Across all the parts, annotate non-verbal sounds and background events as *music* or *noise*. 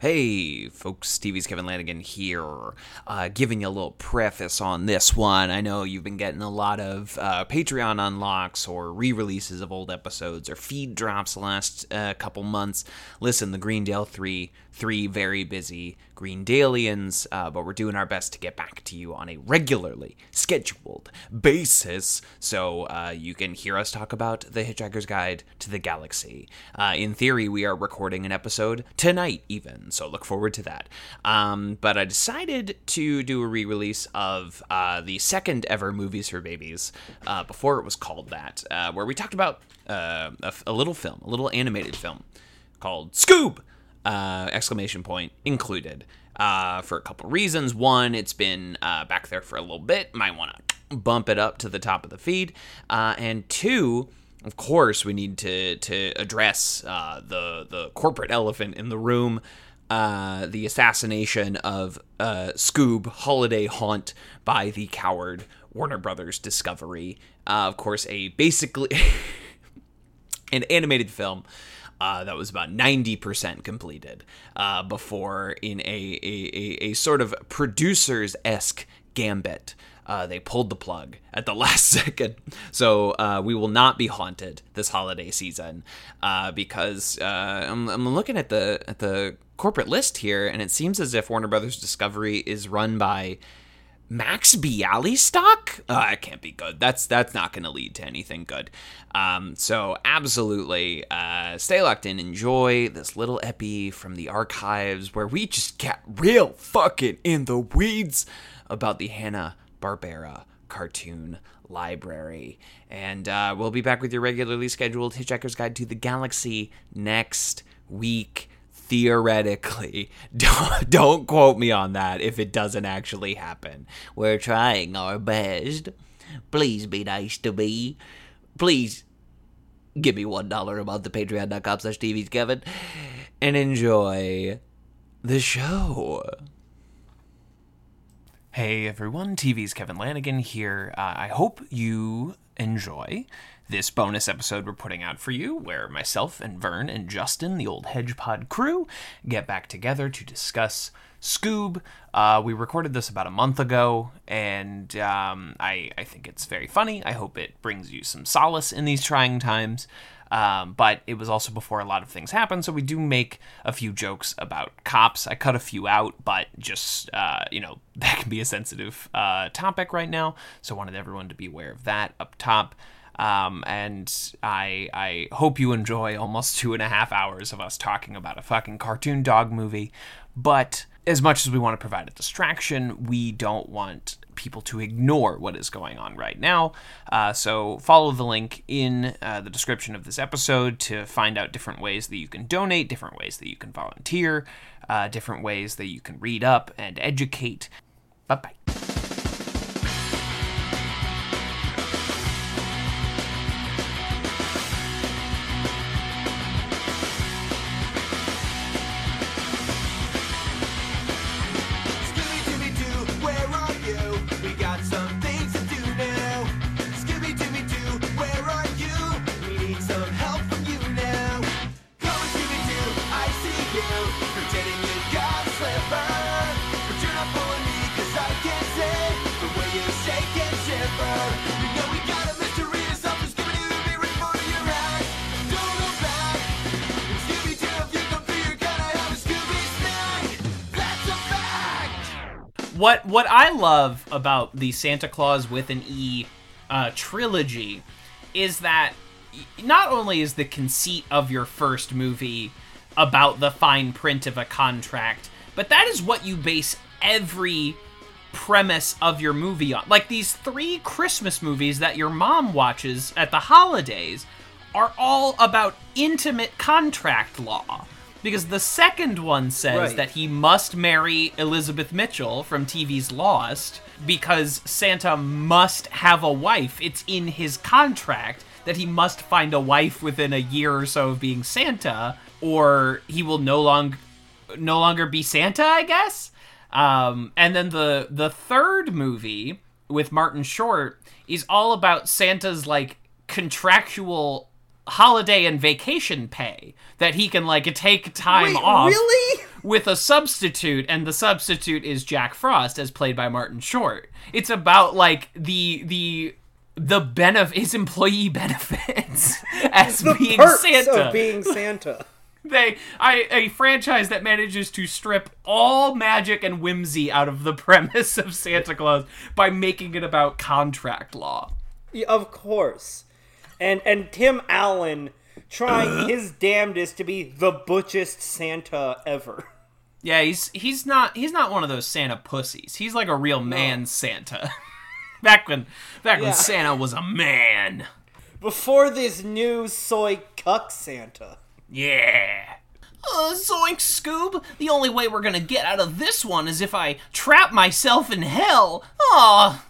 Hey, folks, TV's Kevin Lanigan here, uh, giving you a little preface on this one. I know you've been getting a lot of uh, Patreon unlocks or re releases of old episodes or feed drops the last uh, couple months. Listen, the Greendale 3, three very busy Greendalians, uh, but we're doing our best to get back to you on a regularly scheduled basis so uh, you can hear us talk about The Hitchhiker's Guide to the Galaxy. Uh, in theory, we are recording an episode tonight, even so look forward to that. Um, but I decided to do a re release of uh, the second ever Movies for Babies, uh, before it was called that, uh, where we talked about a, a, little film, a little animated film called Scoob! Uh, exclamation point included. Uh, for a couple reasons. One, it's been back there for a little bit. Might want to bump it up to the top of the feed. and two, of course, we need to to address uh, the the corporate elephant in the room, uh, the assassination of uh, Scoob Holiday Haunt by the coward Warner Brothers Discovery. Uh, of course, a basically *laughs* an animated film. Uh, that was about 90% completed uh, before, in a, a, a, a sort of producers esque gambit, uh, they pulled the plug at the *laughs* last second. So uh, we will not be haunted this holiday season uh, because uh, I'm, I'm, looking at the at the corporate list here, and it seems as if Warner Brothers Discovery is run by Max Bialystock. Uh, it can't be good. That's that's not going to lead to anything good. Um, so absolutely, uh, stay locked in. Enjoy this little epi from the archives where we just get real fucking in the weeds about the Hanna Barbera cartoon library. And uh, we'll be back with your regularly scheduled Hitchhiker's Guide to the Galaxy next week theoretically. *laughs* Don't, don't quote me on that if it doesn't actually happen. We're trying our best. Please be nice to me. Please give me one dollar a month at patreon.com slash TV's Kevin and enjoy the show. Hey everyone, TV's Kevin Lanigan here. Uh, I hope you enjoy this bonus episode we're putting out for you, where myself and Vern and Justin, the old Hedgepod crew, get back together to discuss Scoob. Uh, we recorded this about a month ago, and um, I, I think it's very funny. I hope it brings you some solace in these trying times. Um, but it was also before a lot of things happened, so we do make a few jokes about cops. I cut a few out, but just, uh, you know, *laughs* that can be a sensitive uh, topic right now, so wanted everyone to be aware of that up top. Um, and I I hope you enjoy almost two and a half hours of us talking about a fucking cartoon dog movie. But as much as we want to provide a distraction, we don't want people to ignore what is going on right now. Uh, so follow the link in uh, the description of this episode to find out different ways that you can donate, different ways that you can volunteer, uh, different ways that you can read up and educate. Bye bye. What what I love about the Santa Claus with an E uh, trilogy is that not only is the conceit of your first movie about the fine print of a contract, but that is what you base every premise of your movie on. Like these three Christmas movies that your mom watches at the holidays are all about intimate contract law because the second one says right. that he must marry Elizabeth Mitchell from TV's Lost because Santa must have a wife. It's in his contract that he must find a wife within a year or so of being Santa, or he will no longer no longer be Santa, I guess. Um, and then the the third movie with Martin Short is all about Santa's like contractual holiday and vacation pay that he can like take time Wait, off. Really? with a substitute, and the substitute is Jack Frost, as played by Martin Short. It's about like the the the benef- his employee *laughs* benefits *laughs* as The being Santa. of being *laughs* Santa. they I a franchise that manages to strip all magic and whimsy out of the premise of Santa Claus by making it about contract law. Yeah, of course. And and Tim Allen trying *clears throat* his damnedest to be the butchest Santa ever. Yeah, he's he's not he's not one of those Santa pussies. He's like a real man Santa. *laughs* back when back Yeah. when Santa was a man. Before this new soy cuck Santa. Yeah. Uh, Zoink Scoob, the only way we're gonna get out of this one is if I trap myself in hell. Aw.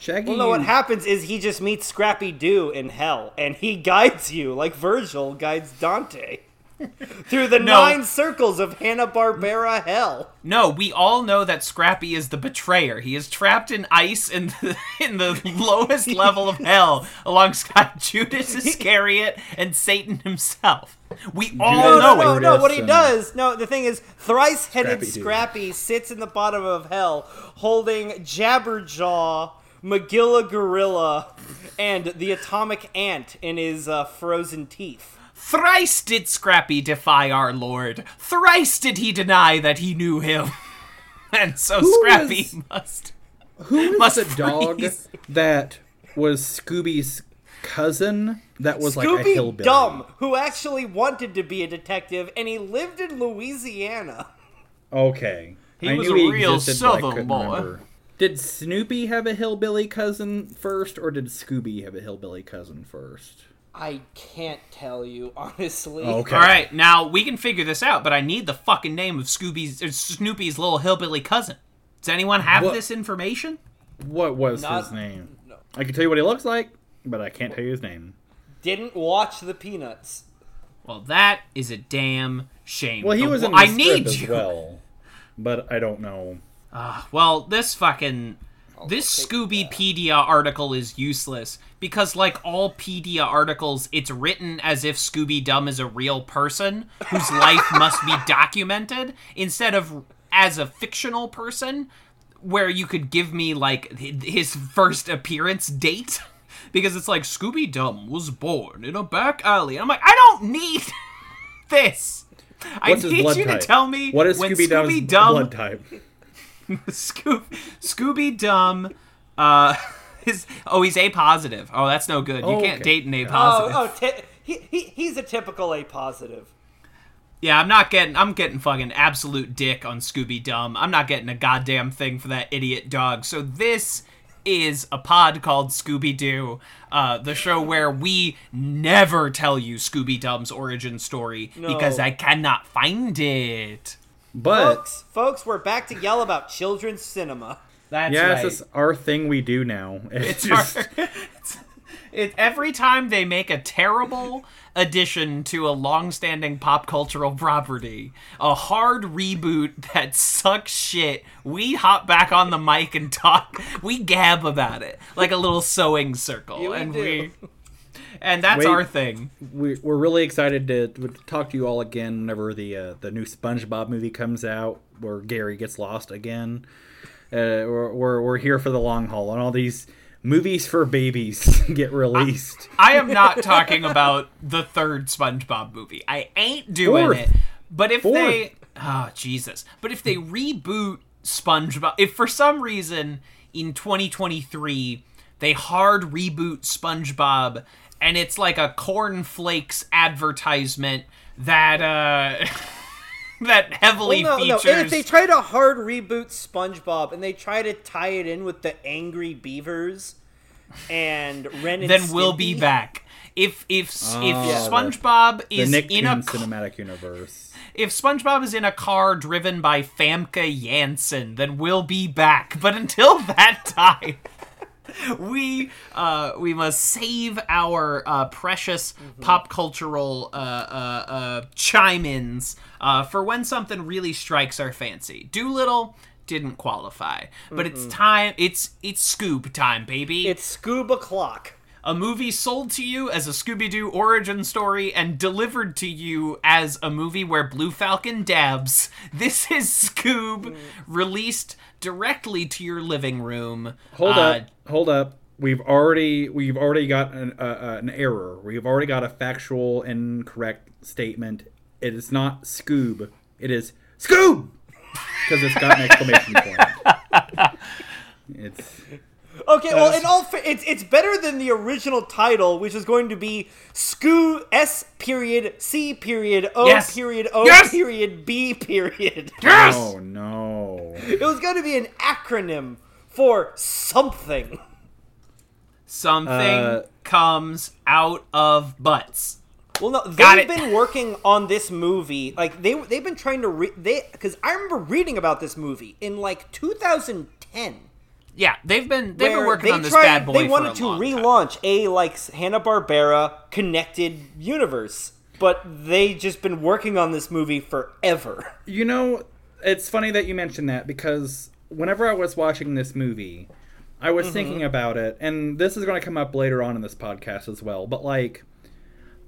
Shaggy. Well, no, what happens is he just meets Scrappy Doo in hell, and he guides you like Virgil guides Dante *laughs* through the No. nine circles of Hanna Barbera hell. No, we all know that Scrappy is the betrayer. He is trapped in ice in the, *laughs* in the lowest *laughs* level of hell alongside Judas Iscariot and Satan himself. We all No, know no, no, it. no. Judas What he does, no, the thing is, thrice-headed Scrappy Scrappy sits in the bottom of hell, holding Jabberjaw, Magilla Gorilla, and the Atomic Ant in his uh, frozen teeth. Thrice did Scrappy defy our Lord. Thrice did he deny that he knew him. *laughs* and so Who Scrappy is- must. Who must was the dog that was Scooby's cousin? That was like a Scooby hillbilly. Dumb, who actually wanted to be a detective, and he lived in Louisiana. Okay. He I was knew a he real existed, Southern boy. remember. Did Snoopy have a hillbilly cousin first, or did Scooby have a hillbilly cousin first? I can't tell you *laughs* honestly. Oh, okay. All right, now we can figure this out, but I need the fucking name of Scooby's or Snoopy's little hillbilly cousin. Does anyone have What- this information? What was Not- his name? I can tell you what he looks like, but I can't tell you his name. Didn't watch the Peanuts. Well, that is a damn shame. Well, he The was in the I strip need as you. well, but I don't know. Ah, well, this fucking this Scoobypedia article is useless because, like all pedia articles, it's written as if Scooby Dumb is a real person whose *laughs* life must be documented instead of as a fictional person where you could give me like his first appearance date *laughs* because it's like Scooby Dumb was born in a back alley. And I'm like, I don't need *laughs* this. What's I need you type? to tell me what is when Scooby Dumb's blood type? *laughs* Scoob Scooby Dumb uh *laughs* is oh he's A positive. Oh, that's no good. You Oh, can't okay. date an A Oh, positive. oh, ti- he, he, he's a typical A positive. Yeah, I'm not getting I'm getting fucking absolute dick on Scooby Dumb. I'm not getting a goddamn thing for that idiot dog. So this is a pod called Scooby Doo, uh, the show where we never tell you Scooby Dumb's origin story because I cannot find it. But Folks, folks, we're back to yell about children's cinema. That's yeah, right. it's just our thing we do now. *laughs* It's, It's just our- *laughs* it's- it, every time they make a terrible addition to a long-standing pop cultural property, a hard reboot that sucks shit, we hop back on the mic and talk. We gab about it like a little sewing circle, Yeah, we and do. we. And that's Wait. our thing. we, we're really excited to, talk to you all again whenever the uh, the new SpongeBob movie comes out, where Gary gets lost again. Uh, we're, we're we're here for the long haul, and all these movies for babies *laughs* get released. I am not talking about the third SpongeBob movie. I ain't doing Fourth. it. But if Fourth. they oh Jesus. But if they reboot SpongeBob if for some reason in 2023 they hard reboot SpongeBob and it's like a cornflakes advertisement that uh *laughs* that heavily Well, no, no. features And if they try to hard reboot SpongeBob and they try to tie it in with the angry beavers and Ren and then we'll be back. If if if Oh, SpongeBob the is Nicktoon in a cinematic universe. if SpongeBob is in a car driven by Famke Janssen, then we'll be back. But until *laughs* that time, *laughs* we uh, we must save our uh, precious pop cultural uh, uh, uh, chime-ins uh, for when something really strikes our fancy. Dolittle didn't qualify, but it's time. It's it's Scoob time, baby. It's Scuba Clock. a movie sold to you as a Scooby Doo origin story and delivered to you as a movie where Blue Falcon dabs. This is Scoob released directly to your living room. Hold Uh, up, hold up. We've already we've already got an, uh, uh, an error. We've already got a factual incorrect statement. It is not Scoob. It is Scoob because it's got an exclamation point. *laughs* It's Okay, well, in all, fa- it's it's better than the original title, which is going to be Scoo S period C period O Yes. period O Yes. period B period. Yes! oh no. It was going to be an acronym for something. Something Uh, comes out of butts. Well, no, they've been working on this movie. Like they they've been trying to re- they because I remember reading about this movie in like 2010. Yeah, they've been they've been working they on this tried- bad boy They for wanted a to long time. relaunch a like Hanna Barbera connected universe, but they just been working on this movie forever. You know, it's funny that you mentioned that because whenever I was watching this movie, I was thinking about it, and this is going to come up later on in this podcast as well. But like,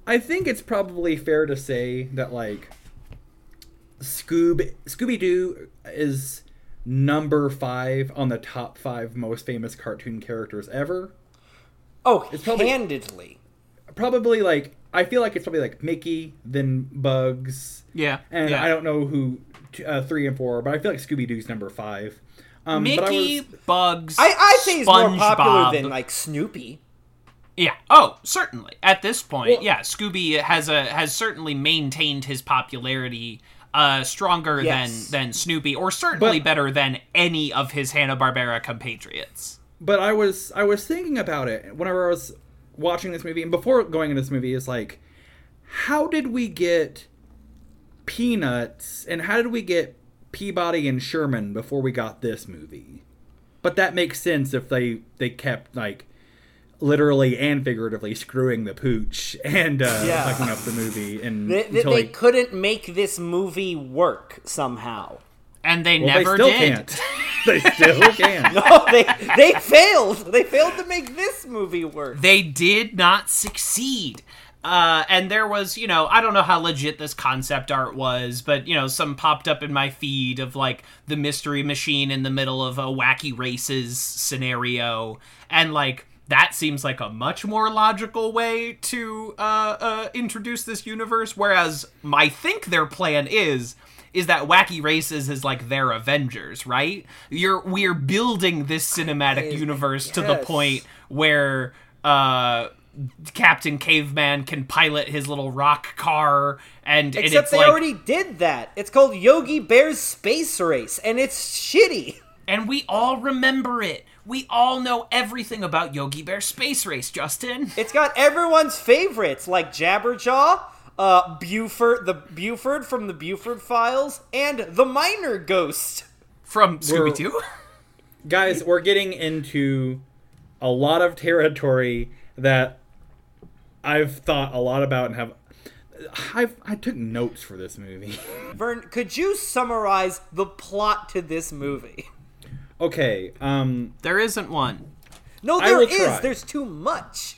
I think it's probably fair to say that like, Scoob Scooby Doo is number five on the top five most famous cartoon characters ever. Oh, it's probably- handedly. Probably like I feel like it's probably like Mickey, then Bugs, Yeah, and yeah. I don't know who t- uh, three and four, are, but I feel like Scooby Doo's number five. Um, but I Mickey, was- Bugs, I I say he's more popular SpongeBob. than like Snoopy. Yeah. Oh, certainly. At this point, Well- yeah, Scooby has a has certainly maintained his popularity uh stronger Yes. than than Snoopy or certainly But- better than any of his Hanna-Barbera compatriots. but I was I was thinking about it whenever I was watching this movie, and before going into this movie, is like, how did we get Peanuts, and how did we get Peabody and Sherman before we got this movie? But that makes sense if they they kept like literally and figuratively screwing the pooch and uh, Yeah. fucking up the movie and They, they, until they they- couldn't make this movie work somehow. And they well, never they still did. can't. *laughs* they still *laughs* can't. Oh, they they failed. They failed to make this movie work. They did not succeed. Uh, and there was, you know, I don't know how legit this concept art was, but, you know, some popped up in my feed of like the mystery machine in the middle of a wacky races scenario. And like, that seems like a much more logical way to uh, uh, introduce this universe. Whereas my think their plan is is that wacky races is like their Avengers, right? You're we're building this cinematic universe to the point where uh Captain Caveman can pilot his little rock car and, and Except it's they like already did that. It's called Yogi Bear's Space Race, and it's shitty. and we all remember it. We all know everything about Yogi Bear Space Race, Justin. It's got everyone's favorites like Jabberjaw, uh, Buford, the Buford from the Buford Files, and the Miner Ghost. From Scooby Doo. *laughs* guys, we're getting into a lot of territory that I've thought a lot about and have. I've I took notes for this movie. *laughs* Vern, could you summarize the plot to this movie? okay, um, There isn't one. No, I there will is. try. There's too much.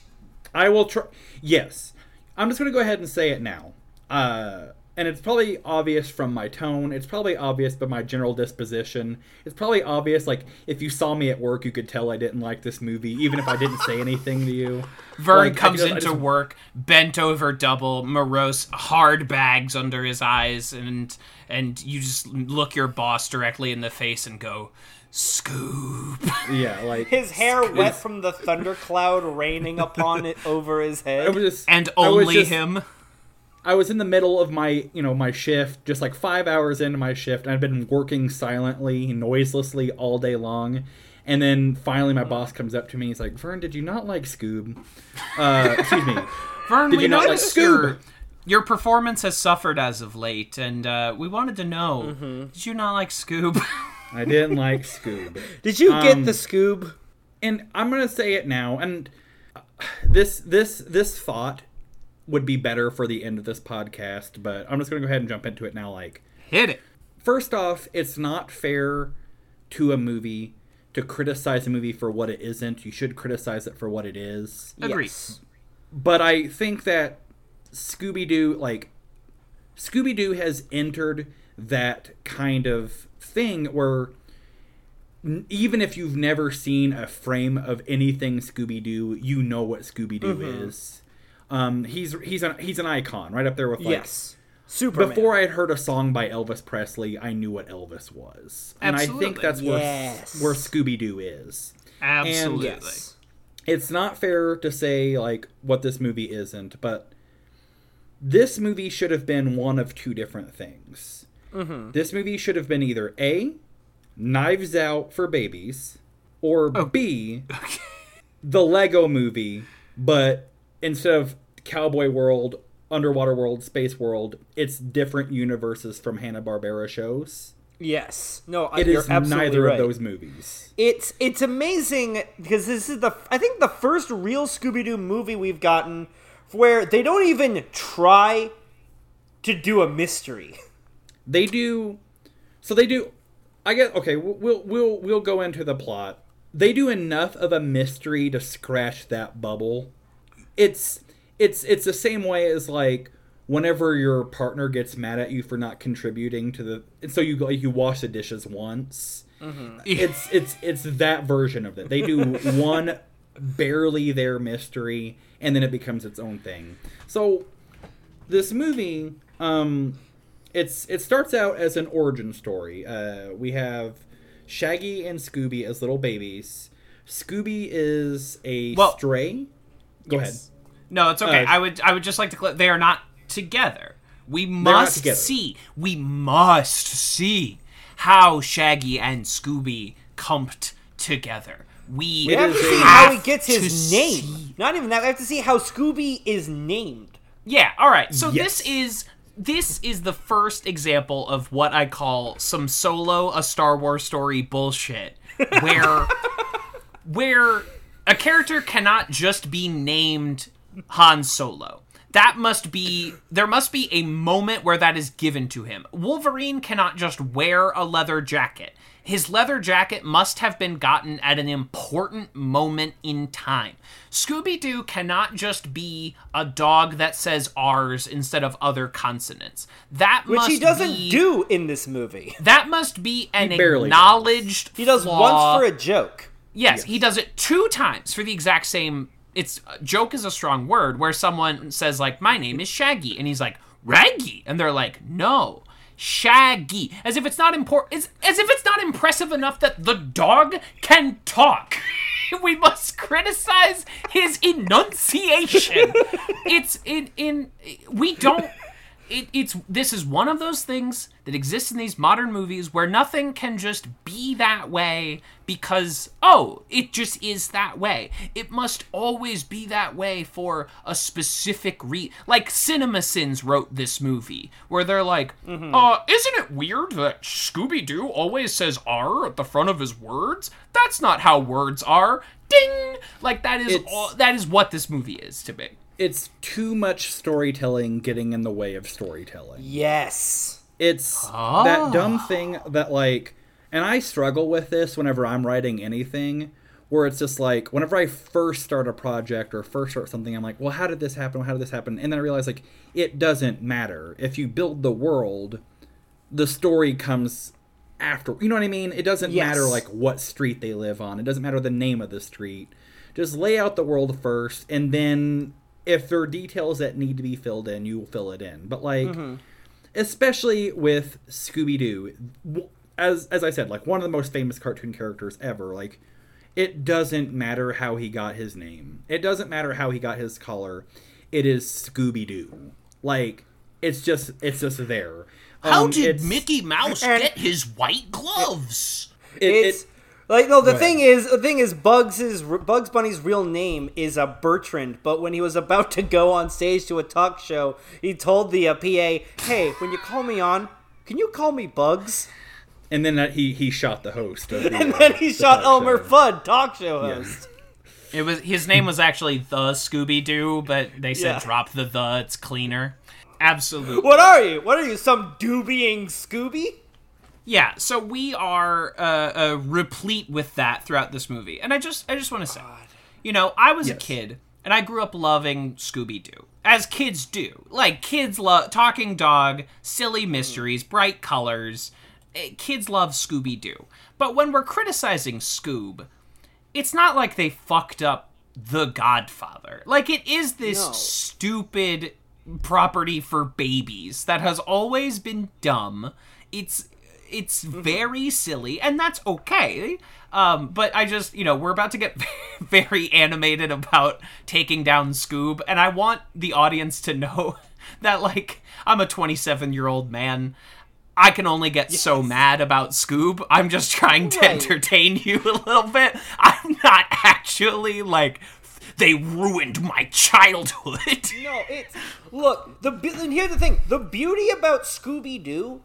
I will try. Yes, I'm just gonna go ahead and say it now. Uh, and it's probably obvious from my tone. It's probably obvious by my general disposition. It's probably obvious, like if you saw me at work, you could tell I didn't like this movie, even if I didn't say anything to you. Vern Like, comes just- into just- work bent over double, morose, hard bags under his eyes, and and you just look your boss directly in the face and go, "Scoop." Yeah, like His hair wet from the thundercloud raining upon it over his I head. was just, And I was only just- him. I was in the middle of my, you know, my shift, just like five hours into my shift, and I've been working silently, noiselessly all day long. And then finally, my boss comes up to me. He's like, "Vern, did you not like Scoob? Uh, excuse me. *laughs* Vern, Did we you not like noticed your Scoob? your performance has suffered as of late, and uh, we wanted to know: Mm-hmm. Did you not like Scoob? *laughs* I didn't like Scoob." *laughs* Did you get Um, the Scoob? and I'm gonna say it now, and uh, this this this thought would be better for the end of this podcast, but I'm just gonna go ahead and jump into it now. Like, Hit it. first off, it's not fair to a movie to criticize a movie for what it isn't. You should criticize it for what it is. Agreed. Yes. But I think that Scooby Doo, like, Scooby Doo has entered that kind of thing where even if you've never seen a frame of anything Scooby Doo, you know what Scooby Doo mm-hmm. is. Um, he's he's an he's an icon right up there with like yes. Superman. before I had heard a song by Elvis Presley, I knew what Elvis was, and I think that's where Yes. where Scooby Doo is. Absolutely. yes. It's not fair to say like what this movie isn't, but this movie should have been one of two different things. Mm-hmm. This movie should have been either a Knives Out for babies, or Oh. b *laughs* the Lego Movie, but instead of Cowboy World, Underwater World, Space World, it's different universes from Hanna Barbera shows. Yes. No, I- It is neither right. of those movies. It's it's amazing because this is the I think the first real Scooby Doo movie we've gotten where they don't even try to do a mystery. They do, so they do. I get okay. We'll we'll we'll, we'll go into the plot. They do enough of a mystery to scratch that bubble. It's it's it's the same way as like whenever your partner gets mad at you for not contributing to the and so you go you wash the dishes once. It's it's it's that version of it. They do *laughs* one barely their mystery and then it becomes its own thing. So this movie um it's it starts out as an origin story. Uh we have shaggy and scooby as little babies. Scooby is a Well- stray. Go ahead No, it's okay. Uh, I would I would just like to cl- they are not together. We must together. see. We must see how Shaggy and Scooby comped together. We We have to see how he gets his name. see- Not even that. We have to see how Scooby is named. Yeah, all right. So Yes. this is this is the first example of what I call some solo a Star Wars story bullshit where *laughs* where a character cannot just be named Han Solo. That must be there must be a moment where that is given to him. Wolverine cannot just wear a leather jacket. His leather jacket must have been gotten at an important moment in time. Scooby Doo cannot just be a dog that says R's instead of other consonants. That must Which must he doesn't be, do in this movie. That must be an He barely acknowledged. He does flaw. once for a joke. Yes, he does it two times for the exact same. It's joke is a strong word where someone says like, "My name is Shaggy," and he's like, "Raggy," and they're like, "No." Shaggy, as if it's not important, as, as if it's not impressive enough that the dog can talk. *laughs* we must criticize his enunciation. *laughs* it's in in we don't it, it's this is one of those things that exists in these modern movies where nothing can just be that way because oh it just is that way. It must always be that way for a specific re like cinemasins wrote this movie where they're like uh isn't it weird that scooby-doo always says r at the front of his words? That's not how words are. Ding! Like that is all that is what this movie is to me it's too much storytelling getting in the way of storytelling. Yes. It's that ah. dumb thing that like and I struggle with this whenever I'm writing anything where it's just like whenever I first start a project or first start something I'm like, "Well, how did this happen? How did this happen?" And then I realize like it doesn't matter. If you build the world, the story comes after. You know what I mean? It doesn't Yes. matter like what street they live on. It doesn't matter the name of the street. Just lay out the world first and then if there are details that need to be filled in, you will fill it in. But like especially with Scooby Doo, as as I said, like one of the most famous cartoon characters ever. Like, it doesn't matter how he got his name. It doesn't matter how he got his color. It is Scooby Doo. Like, it's just it's just there. How Um, did Mickey Mouse get his white gloves? It, It's it, like no. The Go thing is, the thing is, Bugs's Bugs Bunny's real name is a Bertrand. But when he was about to go on stage to a talk show, he told the uh, PA, "Hey, when you call me on, can you call me Bugs?" and then that he he shot the host. Of *laughs* the, And uh, then he the shot Elmer show. Fudd, talk show host. It was his name was actually the Scooby Doo, but they said Yeah. drop the the. It's cleaner. Absolutely. What are you? What are you? Some doobying Scooby? Yeah, so we are uh, uh, replete with that throughout this movie, and I just I just want to say, you know, I was a kid and I grew up loving Scooby Doo, as kids do. Like kids love talking dog, silly mysteries, bright colors. Eh, Kids love Scooby Doo, but when we're criticizing Scoob, it's not like they fucked up The Godfather. Like it is this No. stupid property for babies that has always been dumb. It's it's very silly and that's okay. Um, but I just, you know, we're about to get *laughs* very animated about taking down Scoob and I want the audience to know *laughs* that like I'm a 27-year-old man. I can only get so mad about Scoob. I'm just trying to Right. entertain you *laughs* a little bit. I'm not actually like they ruined my childhood. No, it's look. The and here's the thing: the beauty about Scooby Doo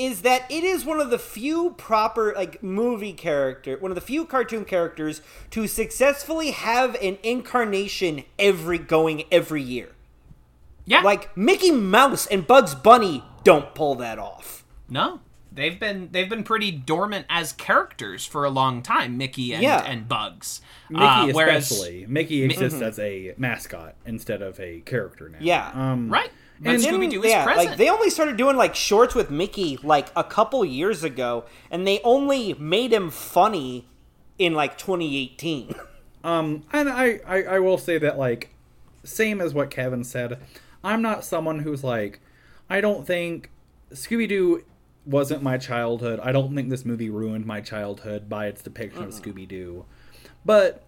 is that it is one of the few proper like movie character, one of the few cartoon characters to successfully have an incarnation every going every year. yeah. Like Mickey Mouse and Bugs Bunny don't pull that off. no. They've been they've been pretty dormant as characters for a long time, Mickey and, Yeah. and Bugs. Mickey Uh, whereas- especially. Mickey exists as a mascot instead of a character now. Yeah. Um, Right. But And- Scooby Doo is yeah, present. like they only started doing like shorts with Mickey like a couple years ago, and they only made him funny in like 2018. *laughs* Um, and I, I, I will say that like, same as what Kevin said, I'm not someone who's like, I don't think Scooby Doo wasn't my childhood. I don't think this movie ruined my childhood by its depiction of Scooby Doo. But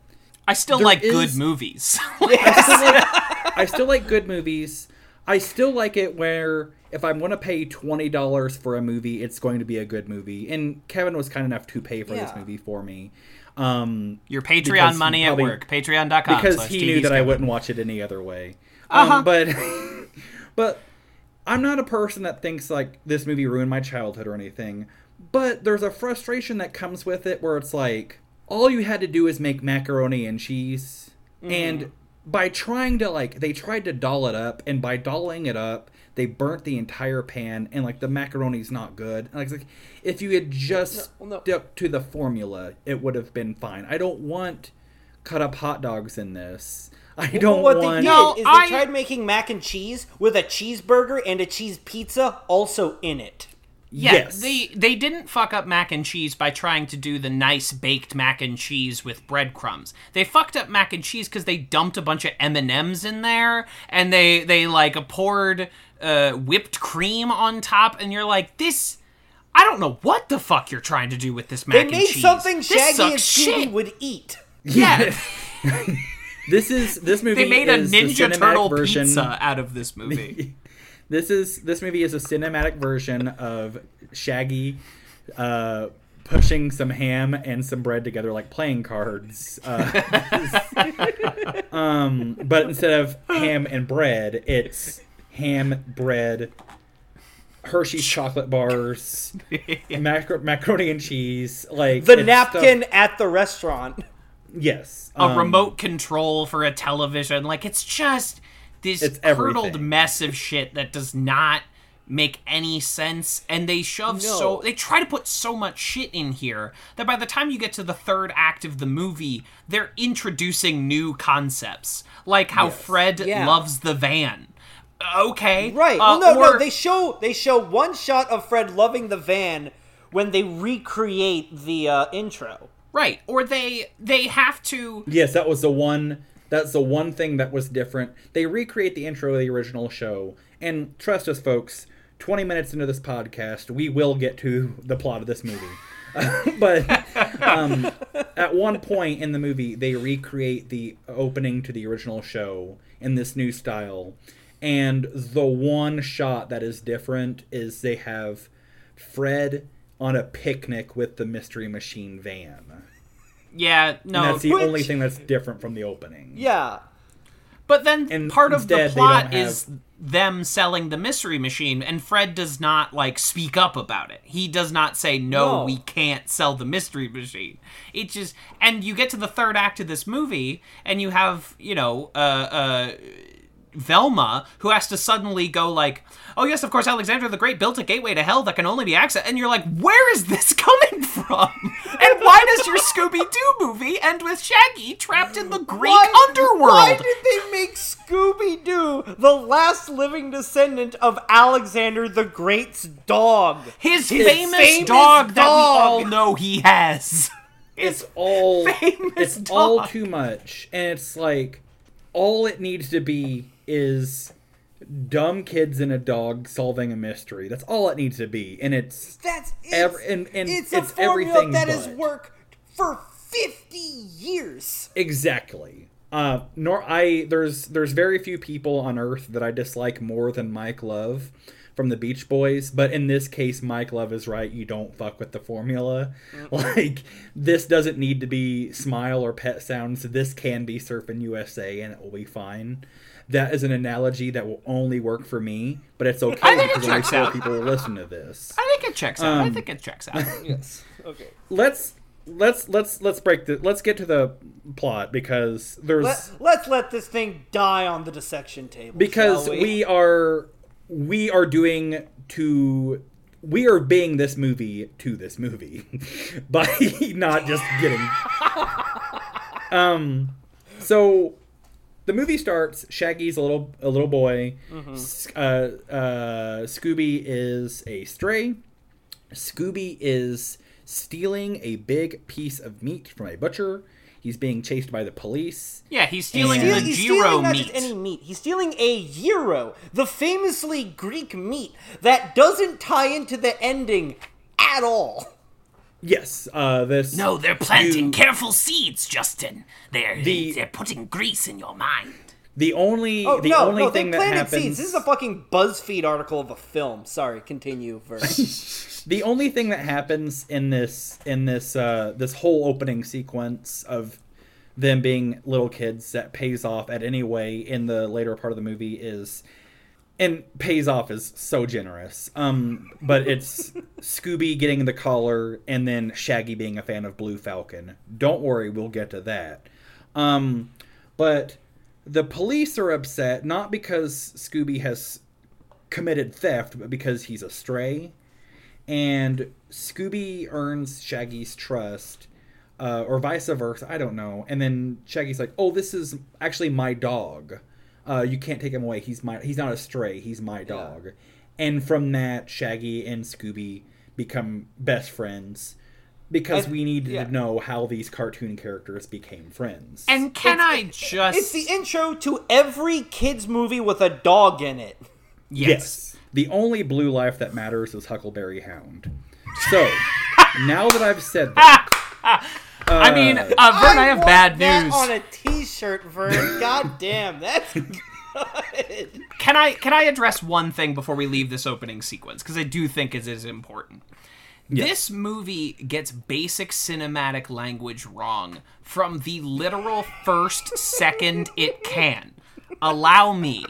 I still like is- good movies. *laughs* I still like good movies. I still like it where if I'm going to pay twenty dollars for a movie, it's going to be a good movie. And Kevin was kind enough to pay for this movie for me. Um, Your Patreon money probably- at work. Patreon.com. because he knew that I wouldn't watch it any other way. Um, but *laughs* but I'm not a person that thinks like this movie ruined my childhood or anything. But there's a frustration that comes with it where it's like all you had to do is make macaroni and cheese and by trying to like they tried to doll it up and by dolling it up they burnt the entire pan and like the macaroni's not good like, like if you had just No, no. stuck to the formula it would have been fine i don't want cut up hot dogs in this i don't what want they did No, is I- they tried making mac and cheese with a cheeseburger and a cheese pizza also in it. Yeah, yes they they didn't fuck up mac and cheese by trying to do the nice baked mac and cheese with breadcrumbs. They fucked up mac and cheese because they dumped a bunch of M and M's in there, and they they like poured uh, whipped cream on top, and you're like, this. I don't know what the fuck you're trying to do with this mac They and cheese. They made something Shaggy and sucks Scooby would eat. Yeah, *laughs* this is this movie they made a is the Ninja Turtle version pizza out of this movie. *laughs* This is this movie is a cinematic version of Shaggy uh, pushing some ham and some bread together like playing cards. Uh, *laughs* um, but instead of ham and bread, it's ham, bread, Hershey's chocolate bars, *laughs* macro- macaroni and cheese, like The napkin stuff- at the restaurant. yes, a um, remote control for a television. Like it's just this It's curdled everything. mess of shit that does not make any sense and they shove No. so they try to put so much shit in here that by the time you get to the third act of the movie they're introducing new concepts like how fred Yeah. loves the van okay Right. uh, well, no, or- no. They show they show one shot of Fred loving the van when they recreate the uh, intro. right or they they have to Yes, that was the one. That's the one thing that was different. They recreate the intro of the original show, and trust us, folks. Twenty minutes into this podcast, we will get to the plot of this movie. *laughs* but um, at one point in the movie, they recreate the opening to the original show in this new style, and the one shot that is different is they have Fred on a picnic with the Mystery Machine van. Yeah no And that's the Which- only thing that's different from the opening. Yeah. But then And part of the plot have- is them selling the mystery machine, and Fred does not like speak up about it. He does not say no, No. we can't sell the mystery machine. It just and you get to the third act of this movie, and you have you know uh uh Velma, who has to suddenly go like, "Oh yes, of course, Alexander the Great built a gateway to hell that can only be accessed," and you're like, "Where is this *laughs* coming from?" and why does your Scooby Doo movie end with Shaggy trapped in the Greek Why- underworld? Why did they make Scooby Doo the last living descendant of Alexander the Great's dog? His, His famous, famous dog, that we dog. all know he has. it's all famous it's all too much and it's like all it needs to be is dumb kids and a dog solving a mystery. That's all it needs to be. And it's That's it's, and- and it's, it's a formula everything that has worked for fifty years. exactly. Uh nor i there's there's very few people on earth that i dislike more than mike love from the beach boys but in this case mike love is right. You don't fuck with the formula. *laughs* Like this doesn't need to be smile or pet sounds. This can be surfing usa and it will be fine that is an analogy that will only work for me but it's okay I think it because only checks four out. people will listen to this I think it checks out. I Um, think it checks out. *laughs* Yes. Okay. let's let's let's let's break the let's get to the plot because there's Let, let's let this thing die on the dissection table. because shall we? are we are doing to we are being this movie to this movie *laughs* by *laughs* not just getting um so the movie starts shaggy's a little a little boy S- uh, uh, scooby is a stray scooby is stealing a big piece of meat from a butcher he's being chased by the police Yeah, he's stealing And- the He's gyro stealing not meat. just any meat. He's stealing a gyro, the famously Greek meat that doesn't tie into the ending at all. Yes uh this No, they're planting You- careful seeds, Justin. They're The- they're putting grease in your mind. The only Oh the no, only no, thing they that happens seeds. This is a fucking BuzzFeed article of a film. Sorry, continue, *laughs* Vern. the only thing that happens in this in this uh this whole opening sequence of them being little kids that pays off at any way in the later part of the movie is and pays off is so generous. Um but it's Scooby getting the collar and then Shaggy being a fan of Blue Falcon. Don't worry, we'll get to that. Um but the police are upset not because Scooby has committed theft, but because he's a stray. And Scooby earns Shaggy's trust, uh, or vice versa. I don't know. And then Shaggy's like, "Oh, this is actually my dog. Uh, you can't take him away. He's my. He's not a stray. He's my dog." And from that, Shaggy and Scooby become best friends because And- we need yeah. to know how these cartoon characters became friends. and can I just it's the intro to every kids movie with a dog in it. yes. Yes. The only blue life that matters is Huckleberry Hound. So, *laughs* now that I've said that, *laughs* I mean, uh, Vern, I, have want bad that news. on a T-shirt, Vern. *laughs* God damn, that's good. Can I can I address one thing before we leave this opening sequence because I do think it is important. This movie gets basic cinematic language wrong from the literal first second it can. Allow me.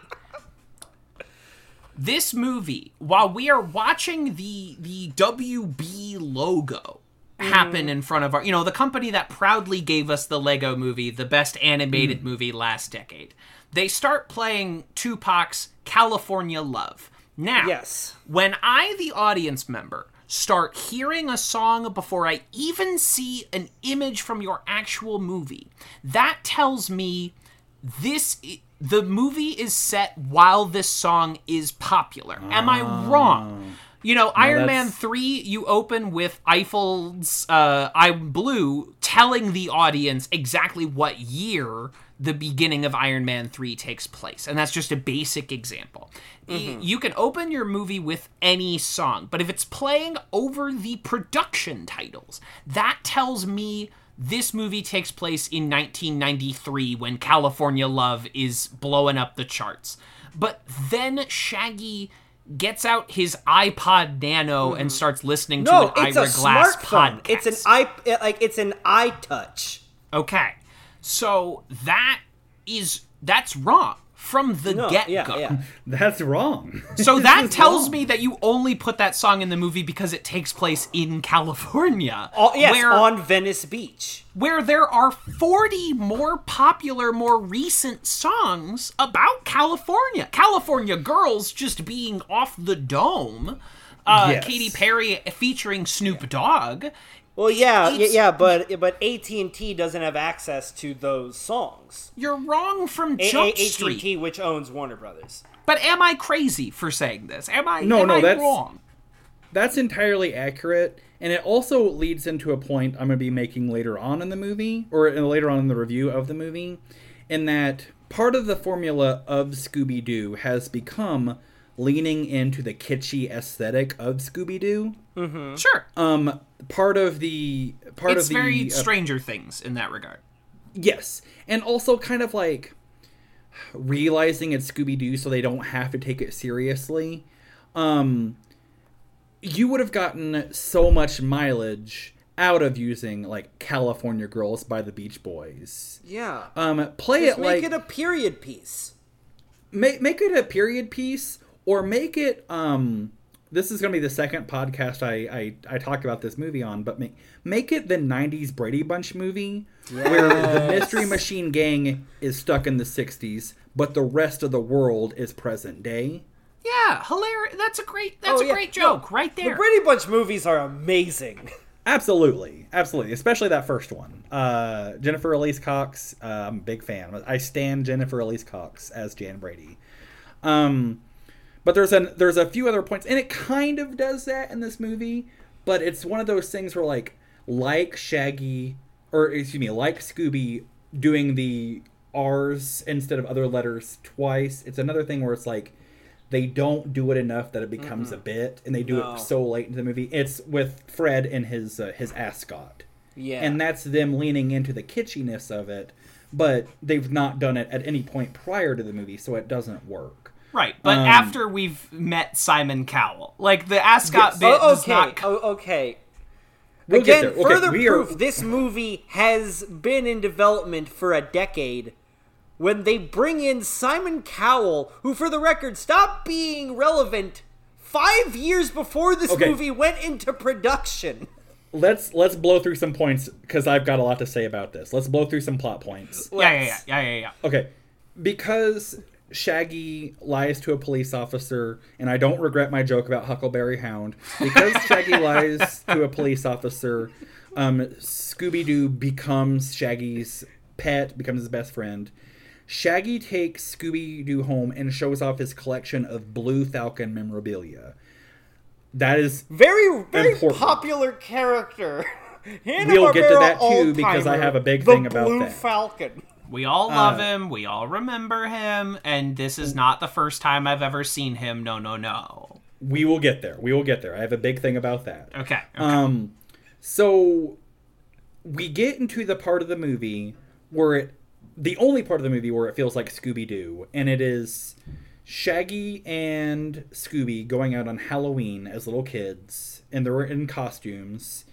This movie, while we are watching the the WB logo happen mm. in front of our, you know, the company that proudly gave us the Lego movie, the best animated mm. movie last decade. They start playing Tupac's California Love. Now, Yes. when I, the audience member, start hearing a song before I even see an image from your actual movie, that tells me this the movie is set while this song is popular. Am I ah. wrong? You know, Iron Man 3, you open with Eiffel's uh, I'm Blue telling the audience exactly what year the beginning of Iron Man 3 takes place. And that's just a basic example. Y- You can open your movie with any song, but if it's playing over the production titles, that tells me this movie takes place in 1993 when California Love is blowing up the charts. But then Shaggy gets out his iPod Nano and mm-hmm. starts listening No, to an it's a Glass smartphone. podcast. It's an i like it's an iTouch. Okay. So that is that's wrong. From the No, get go. yeah, yeah. That's wrong. So *laughs* that tells wrong. me that you only put that song in the movie because it takes place in California. Oh, yes, where, on Venice Beach. where there are 40 more popular, more recent songs about California. California Girls just being off the dome. Uh, Yes. Katy Perry featuring Snoop Dogg. Well, yeah, yeah, It's- yeah, but but AT and T doesn't have access to those songs. You're wrong from A- Jump A- AT&T, which owns Warner Brothers. But am I crazy for saying this? Am I, No, am no, I that's- wrong? That's entirely accurate, and it also leads into a point I'm going to be making later on in the movie, or in- later on in the review of the movie, in that part of the formula of Scooby Doo has become leaning into the kitschy aesthetic of Scooby Doo. Sure. Um, part of the part it's of the very uh, Stranger Things in that regard. Yes, and also kind of like realizing it's Scooby Doo, so they don't have to take it seriously. Um, you would have gotten so much mileage out of using like California Girls by the Beach Boys. Yeah. Um, play Just it make like it a period piece. make make it a period piece or make it um this is going to be the second podcast I, I I talk about this movie on but make make it the 90s Brady Bunch movie where the Mystery Machine gang is stuck in the 60s but the rest of the world is present day Yeah, hilarious. That's a great. That's Oh, a yeah. great joke right there. The. Brady Bunch movies are amazing. absolutely absolutely especially that first one uh Jennifer Elise Cox uh, I'm a big fan I stand Jennifer Elise Cox as Jan Brady Um, but there's a there's a few other points, and it kind of does that in this movie. But it's one of those things where like like Shaggy or excuse me, like Scooby doing the R's instead of other letters twice. It's another thing where it's like they don't do it enough that it becomes a bit, and they do No. it so late into the movie. It's with Fred and his uh, his ascot Yeah. and that's them leaning into the kitschiness of it but they've not done it at any point prior to the movie so it doesn't work Right, but Um, after we've met Simon Cowell, like the ascot Yes. bit oh, does okay. not. co- Oh, okay. We'll Again. Okay, further we are- proof this movie has been in development for a decade. When they bring in Simon Cowell, who, for the record, stopped being relevant five years before this Okay. movie went into production. let's let's blow through some points because i've got a lot to say about this let's blow through some plot points yeah, yeah, yeah, yeah, yeah, yeah. okay because shaggy lies to a police officer and i don't regret my joke about huckleberry hound because *laughs* shaggy lies to a police officer um, scooby-doo becomes shaggy's pet becomes his best friend shaggy takes scooby-doo home and shows off his collection of blue falcon memorabilia that is Very, very Important. popular character. *laughs* We'll get to that too, because I have a big thing about Blue that. Falcon. We all love Uh, him. We all remember him, and this is not the first time I've ever seen him. No, no, no. we will get there we will get there i have a big thing about that Okay. okay. Um, so we get into the part of the movie where it, the only part of the movie where it feels like Scooby Doo, and it is Shaggy and Scooby going out on Halloween as little kids, and they're in costumes,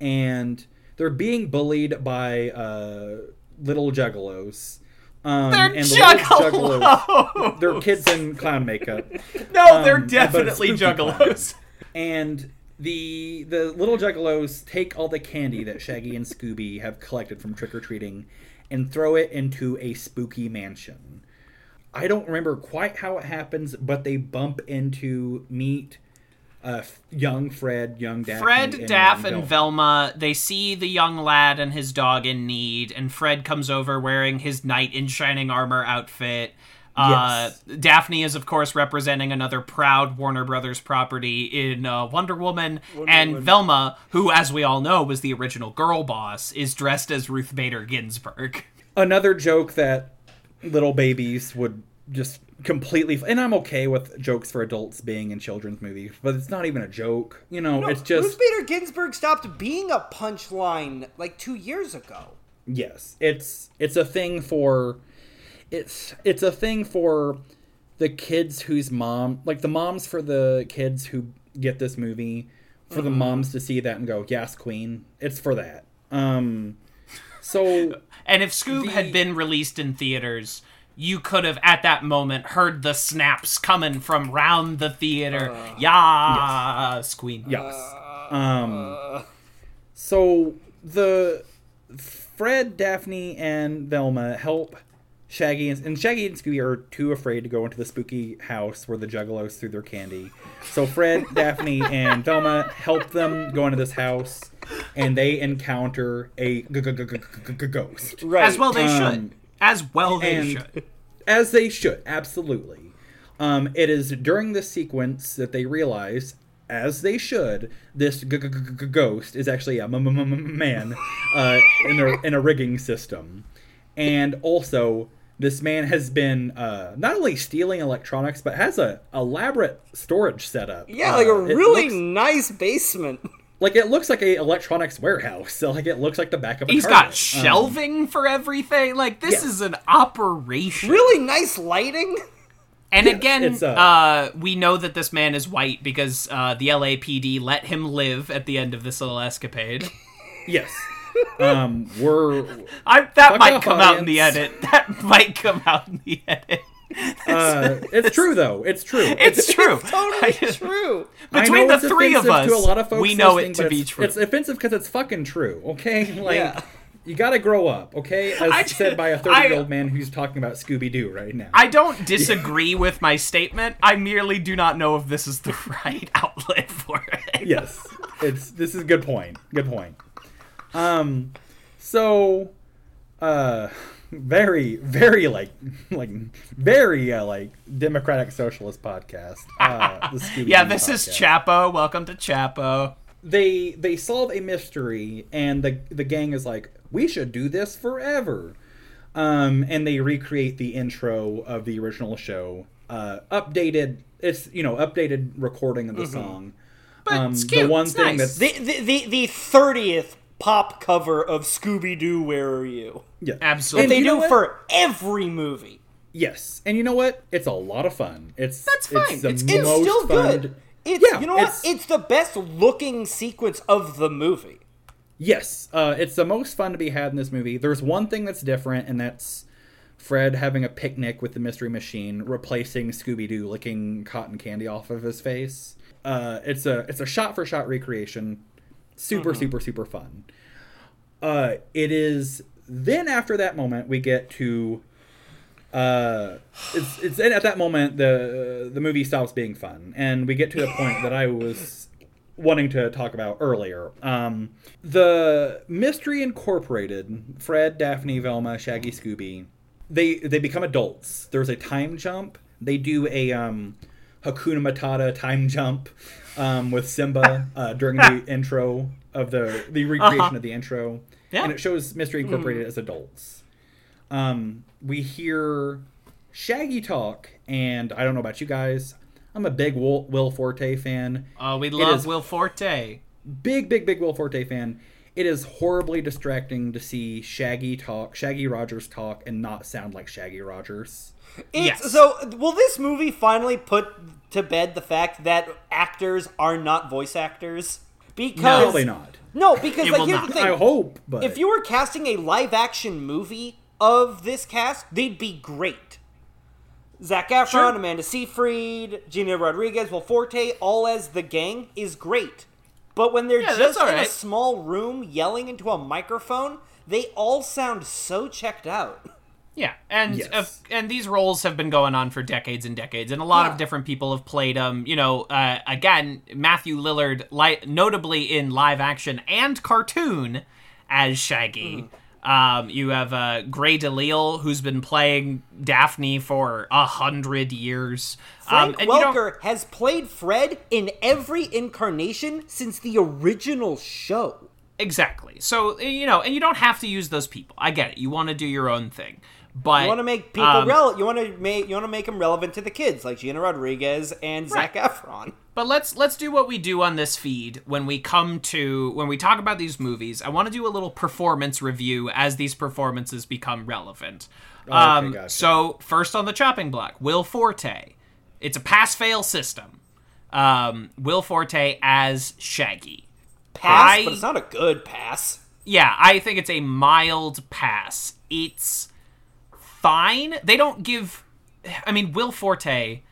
and they're being bullied by uh, little juggalos. Um, They're and the little juggalos! They're kids in clown makeup *laughs* no, they're um, definitely juggalos. *laughs* and the the little juggalos take all the candy that Shaggy and Scooby have collected from trick or treating and throw it into a spooky mansion. I don't remember quite how it happens, but they bump into meet uh, young Fred, young Daphne, Fred, and Daff, and Velma. Velma, they see the young lad and his dog in need, and Fred comes over wearing his knight in shining armor outfit. Uh, Daphne is, of course, representing another proud Warner Brothers property in uh, Wonder Woman, and Velma, who, as we all know, was the original girl boss, is dressed as Ruth Bader Ginsburg. Another joke that little babies would just completely and I'm okay with jokes for adults being in children's movies, but it's not even a joke. You know, No, it's just Ruth Bader Ginsburg stopped being a punchline like two years ago. Yes, it's it's a thing for it's it's a thing for the kids whose mom like the moms for the kids who get this movie for the moms to see that and go yes queen it's for that um so *laughs* And if Scoob The- had been released in theaters, you could have at that moment heard the snaps coming from round the theater. Uh. yes, Queen. Yes. Um. So the Fred, Daphne, and Velma help Shaggy and, and Shaggy and Scooby are too afraid to go into the spooky house where the Juggalos threw their candy. So Fred, *laughs* Daphne, and Velma help them go into this house, and they encounter a g- g- g- g- g- g- ghost. Right. As well they Um, should. As well they and- should. As they should, absolutely. Um, it is during this sequence that they realize, as they should, this g- g- g- g- ghost is actually a m- m- m- man uh, in a in a rigging system, and also this man has been uh, not only stealing electronics but has a elaborate storage setup. Yeah, like a Uh, really looks- nice basement. Like it looks like a electronics warehouse. *laughs* So like it looks like the back of a He's Target. got shelving for everything. Like this yes. is an operation. Really nice lighting. And again, it's, uh, uh, we know that this man is white because uh, the LAPD let him live at the end of this little escapade. Yes. Um, we're *laughs* I, that Fuck might off, come out in the edit. *laughs* That might come out in the edit. *laughs* uh, it's true though. It's true. It's true. *laughs* Totally true. *laughs* Between the it's three of us, to a lot of folks we know it to be it's, true. It's offensive because it's fucking true. Okay, like Yeah. you got to grow up. Okay, as I said by a thirty-year-old man who's talking about Scooby Doo right now. I don't disagree with my statement. I merely do not know if this is the right outlet for it. yes, it's this is a good point. Good point. Um, so, uh, very, very like, like, very uh, like democratic socialist podcast. Uh, *laughs* the Yeah, this is podcast. Chapo. Welcome to Chapo. they they solve a mystery and the the gang is like we should do this forever um and they recreate the intro of the original show uh updated it's you know updated recording of the song But um the one it's thing nice. that's The the the, the 30th pop cover of Scooby Doo Where Are You? yeah Absolutely. And They you know do what? for every movie. yes and you know what it's a lot of fun it's That's fine. it's the It's- It's most still fun good. It's Yeah, you know what? it's- It's the best looking sequence of the movie. Yes, uh, it's the most fun to be had in this movie. There's one thing that's different, and that's Fred having a picnic with the Mystery Machine, replacing Scooby Doo licking cotton candy off of his face. Uh, it's a it's a shot for shot recreation, super super super fun. Uh, it is then after that moment we get to. Uh, it's it's at that moment the the movie stops being fun, and we get to the point that I was wanting to talk about earlier. Um, the Mystery Incorporated, Fred, Daphne, Velma, Shaggy, Scooby, they they become adults. There's a time jump. They do a um, Hakuna Matata time jump um, with Simba *laughs* uh, during the *laughs* intro of the the recreation Uh-huh. of the intro, Yeah. and it shows Mystery Incorporated as adults. Um, we hear Shaggy talk, and I don't know about you guys. I'm a big Will, Will Forte fan Uh, we love Will Forte. big, big, big Will Forte fan. It is horribly distracting to see Shaggy talk, Shaggy Rogers talk, and not sound like Shaggy Rogers. It's, Yes. So, will this movie finally put to bed the fact that actors are not voice actors? Because Probably not. No, because like here's not. the thing: I hope, but if you were casting a live action movie of this cast, they'd be great. Zac Efron, Sure. Amanda Seyfried, Gina Rodriguez, Will Forte, all as the gang is great. But when they're Yeah, just in a small room yelling into a microphone, they all sound so checked out. Yeah, and Yes. uh, and these roles have been going on for decades and decades, and a lot Yeah. of different people have played them. You know, uh, again, Matthew Lillard, li- notably in live action and cartoon, as Shaggy. Um, you have uh, Grey DeLisle, who's been playing Daphne for a hundred years. Frank um, and you don't- Welker has played Fred in every incarnation since the original show. Exactly. So you know, and you don't have to use those people. I get it. You want to do your own thing, but You want to make people um, rel- You want to make you want to make them relevant to the kids, like Gina Rodriguez and Zac Efron. But let's let's do what we do on this feed when we come to when we talk about these movies. I want to do a little performance review as these performances become relevant. um, gotcha. So first on the chopping block, Will Forte. It's a pass fail system. Um, Will Forte as Shaggy. Pass, I- but it's not a good pass. Yeah, I think it's a mild pass. It's fine. They don't give. I mean, Will Forte.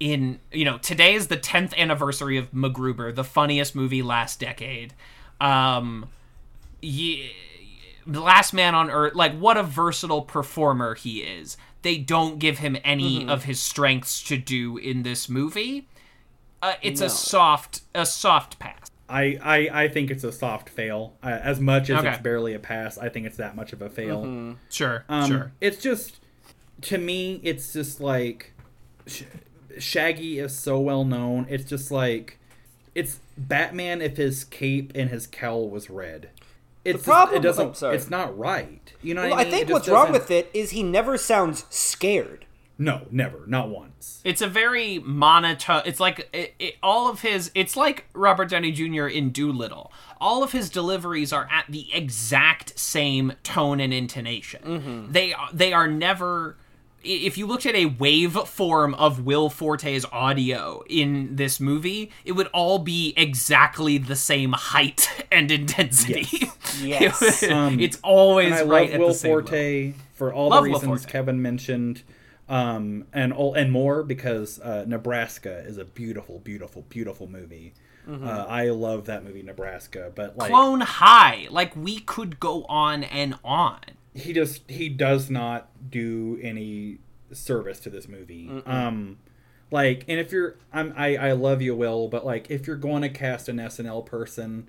In you know, today is the tenth anniversary of MacGruber, the funniest movie last decade. Um, yeah, last man on earth like what a versatile performer he is they don't give him any Mm-hmm. of his strengths to do in this movie uh, it's No. a soft a soft pass I, I, I think it's a soft fail. Uh, as much as Okay. it's barely a pass, I think it's that much of a fail. Mm-hmm. sure Um, sure It's just, to me, it's just like Sh- Shaggy is so well known. It's just like it's Batman if his cape and his cowl was red. It's just- problem- it doesn't. oh, sorry. It's not right. You know Well, what I I think It what's wrong doesn't- with it is he never sounds scared. No, never, not once. it's a very monotone it's like it, it, all of his it's like robert downey jr in Dolittle all of his deliveries are at the exact same tone and intonation Mm-hmm. they are they are never if you looked at a waveform of Will Forte's audio in this movie, it would all be exactly the same height *laughs* and intensity. Yes. *laughs* Um, it's always And I right love at Will the same level. Forte for all Love the reasons Kevin mentioned, um, and all and more because uh, Nebraska is a beautiful, beautiful, beautiful movie. Mm-hmm. Uh, I love that movie, Nebraska. But like, Clone High, like we could go on and on. he just he does not do any service to this movie. Um, like, and if you're, I'm, I I love you, Will, but like, if you're going to cast an SNL person,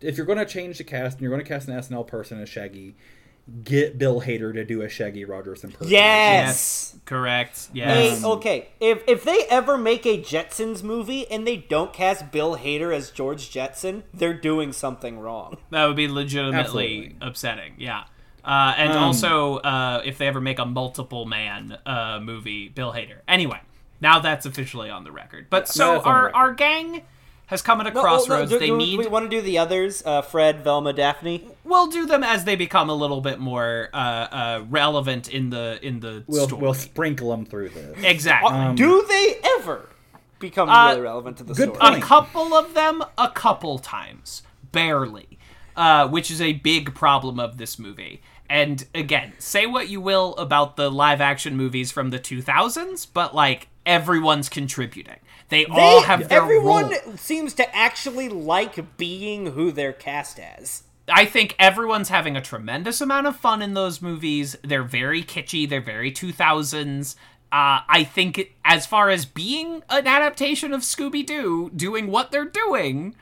if you're going to change the cast and you're going to cast an SNL person as Shaggy, get Bill Hader to do a Shaggy Rogers impersonation. Yes. Correct. Hey, Yes. okay, if if they ever make a Jetsons movie and they don't cast Bill Hader as George Jetson, they're doing something wrong. *laughs* That would be legitimately Absolutely. upsetting. Yeah. Uh, and Um, also, uh, if they ever make a multiple man uh, movie, Bill Hader. Anyway, now that's officially on the record. But so that's on the our record. our gang has come at a No, oh, no, crossroads. do- they do need. We want to do the others. Uh, Fred, Velma, Daphne. we'll do them as they become a little bit more uh, uh, relevant in the in the We'll story. we'll sprinkle them through this. exactly. Uh, do they ever become Uh, really relevant to the good story? a couple of them a couple times barely uh, which is a big problem of this movie and again say what you will about the live action movies from the 2000s but like everyone's contributing they, They, all have their everyone role. seems to actually like being who they're cast as. I think everyone's having a tremendous amount of fun in those movies. They're very kitschy. They're very 2000s. Uh, I think as far as being an adaptation of Scooby Doo, doing what they're doing,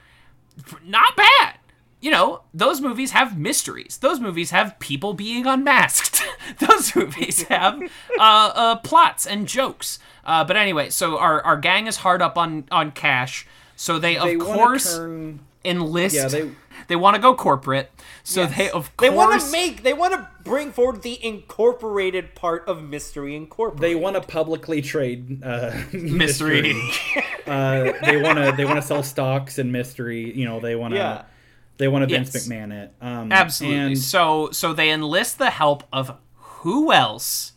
not bad. You know, those movies have mysteries. Those movies have people being unmasked. *laughs* those movies *laughs* have uh, uh, plots and jokes. Uh, but anyway, so our, our gang is hard up on, on cash. So they, They of wanna course, turn- enlist. Yeah, they- they want to go corporate. So they, of course They want to make. They want to bring forward the incorporated part of Mystery Incorporated. They want to publicly trade uh, *laughs* mystery. uh, they want to they want to sell stocks in mystery. You know, they want to Yeah. They want to Vince Yes. McMahon it. Um, Absolutely. And so so they enlist the help of who else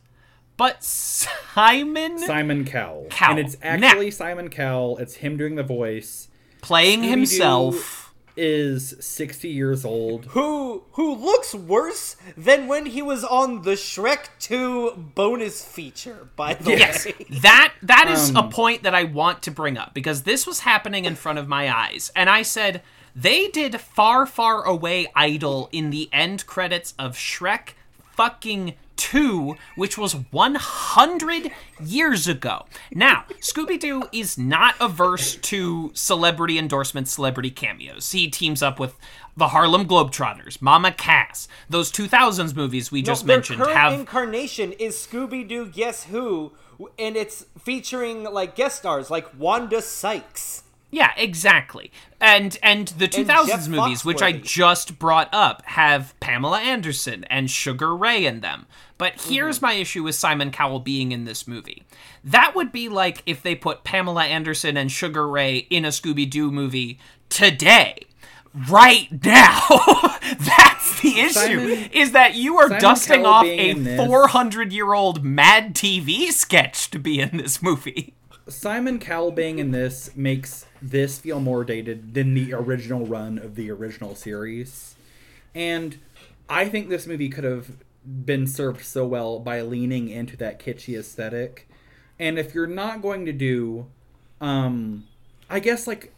but Simon Simon Cowell. Cowell. And it's Now- actually Simon Cowell. It's him doing the voice. playing Scooby-Doo himself. is 60 years old. who who looks worse than when he was on the Shrek 2 bonus feature. By the Yes, way, *laughs* that that is a Um, point that I want to bring up because this was happening in front of my eyes, and I said they did far, far away idol in the end credits of Shrek fucking 2, which was 100 years ago. Now, Scooby Doo is not averse to celebrity endorsements, celebrity cameos. He teams up with the Harlem Globetrotters, Mama Cass. Those 2000s movies we just their mentioned current have incarnation is Scooby Doo Guess Who, and it's featuring like guest stars like Wanda Sykes. Yeah, exactly. And and the 2000s Jeff movies, which I just brought up, have Pamela Anderson and Sugar Ray in them. But here's Mm-hmm. my issue with Simon Cowell being in this movie. That would be like if they put Pamela Anderson and Sugar Ray in a Scooby Doo movie today. Right now. *laughs* That's the issue. Simon- is that you are Simon dusting Cowell off a 400 year old Mad TV sketch to be in this movie. Simon Cowell being in this makes this feel more dated than the original run of the original series. And I think this movie could have been served so well by leaning into that kitschy aesthetic. And if you're not going to do, um, I guess like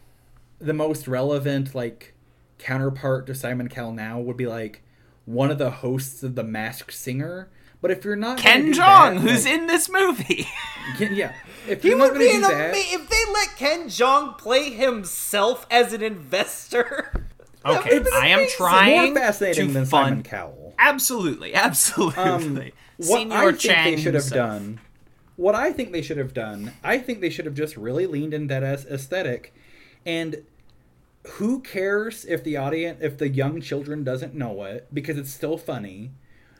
the most relevant like counterpart to Simon Cowell now would be like one of the hosts of the Masked Singer. But if you're not Ken Jeong, that, who's like- in this movie. *laughs* yeah, if He you're would gonna be do an that, ama- if they let Ken Jeong play himself as an investor. *laughs* Okay, I am trying more fascinating to than fund. Simon Cowell. Absolutely, *laughs* absolutely. Um, what Senior I think Chang they should have himself. done, what I think they should have done, I think they should have just really leaned in that as- aesthetic, and who cares if the audience, if the young children doesn't know it because it's still funny,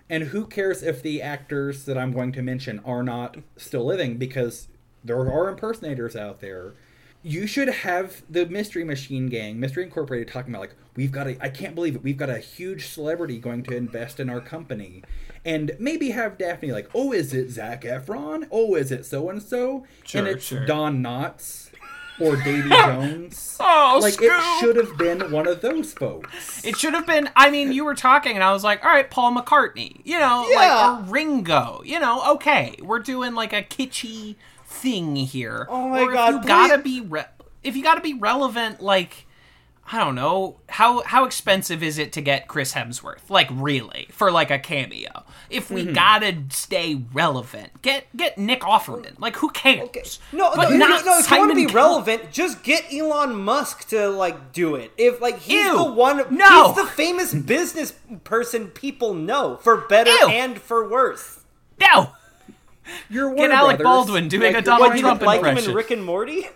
and who cares if the actors that I'm going to mention are not still living because there are impersonators out there. You should have the Mystery Machine Gang, Mystery Incorporated, talking about like we've got a. I can't believe it. We've got a huge celebrity going to invest in our company, and maybe have Daphne like, oh, is it Zac Efron? Oh, is it so and so? And it's sure. Don Knotts or *laughs* Davy Jones. Oh, like Scoop! it should have been one of those folks. It should have been. I mean, you were talking, and I was like, "All right, Paul McCartney, you know, Yeah. like or Ringo, you know, okay, we're doing like a kitschy thing here." Oh my or God, If you gotta please- be, re- if you gotta be relevant, like. I don't know how how expensive is it to get Chris Hemsworth? Like really for like a cameo? If we Mm-hmm. gotta stay relevant, get get Nick Offerman. Like who cares? Okay. No, But no, no, not no. If you want to be Cowell. relevant, just get Elon Musk to like do it. If like he's Ew. the one, No. he's the famous business person people know for better Ew. and for worse. No, You're get Warner Alec Brothers, Baldwin doing like, a Donald What you Trump don't like him impression. in Rick and Morty?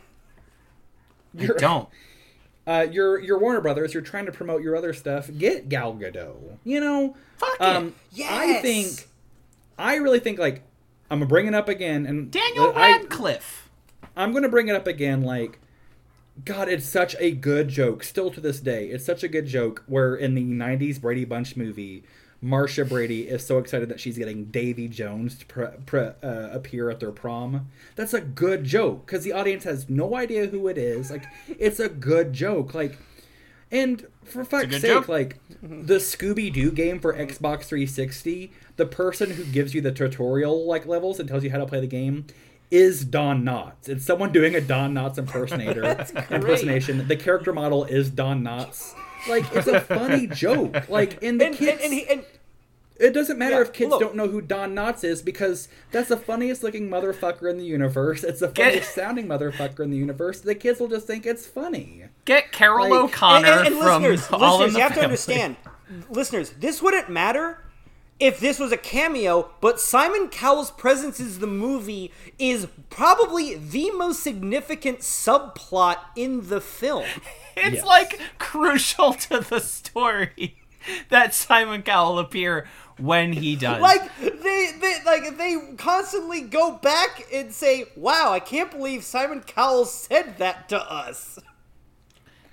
You don't. *laughs* uh, you're you're Warner Brothers. You're trying to promote your other stuff. Get Gal Gadot. You know, Fuck it. um, I think, I really think like I'm gonna bring it up again, and Daniel I, Radcliffe. I'm gonna bring it up again. Like, God, it's such a good joke. Still to this day, it's such a good joke. Where in the '90s Brady Bunch movie, Marsha Brady is so excited that she's getting Davy Jones to pre- pre- uh, appear at their prom. That's a good joke because the audience has no idea who it is. Like, it's a good joke. Like, and for fuck's sake, joke. like the Scooby Doo game for Xbox 360, the person who gives you the tutorial like levels and tells you how to play the game is Don Knotts. It's someone doing a Don Knotts impersonator *laughs* impersonation. The character model is Don Knotts. Like it's a funny *laughs* joke. Like in the And, kids, and, and, he, and it doesn't matter Yeah, if kids look. don't know who Don Knotts is because that's the funniest looking motherfucker in the universe. It's the Get- funniest sounding motherfucker in the universe. The kids will just think it's funny. Get Carol Like- O'Connor and, and, and from listeners, All listeners, in the you have to understand, listeners, this wouldn't matter if this was a cameo, but Simon Cowell's presence in the movie is probably the most significant subplot in the film. *laughs* It's Yes. like crucial to the story *laughs* that Simon Cowell appear when he does. Like they, they like they constantly go back and say, "Wow, I can't believe Simon Cowell said that to us."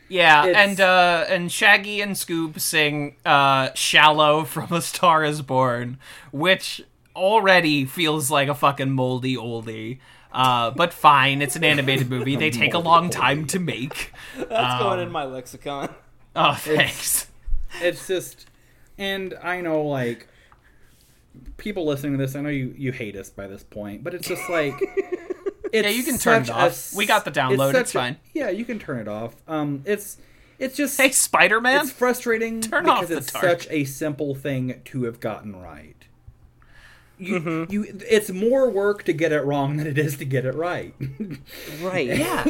yeah, it's- and uh and Shaggy and Scoob sing uh "Shallow" from A Star Is Born, which already feels like a fucking moldy oldie. Uh, but fine, it's an animated movie. They take a long time to make. That's going in my lexicon. Oh, thanks. it's just and i know like people listening to this i know you you hate us by this point but it's just like *laughs* it's Yeah, you can turn it a off. We got the download, it's a- fine. yeah you can turn it off um it's it's just Hey, Spider Man. it's frustrating Turn off because the it's dark. such a simple thing to have gotten right you, Mm-hmm. you it's more work to get it wrong than it is to get it right Right. *laughs* Yeah.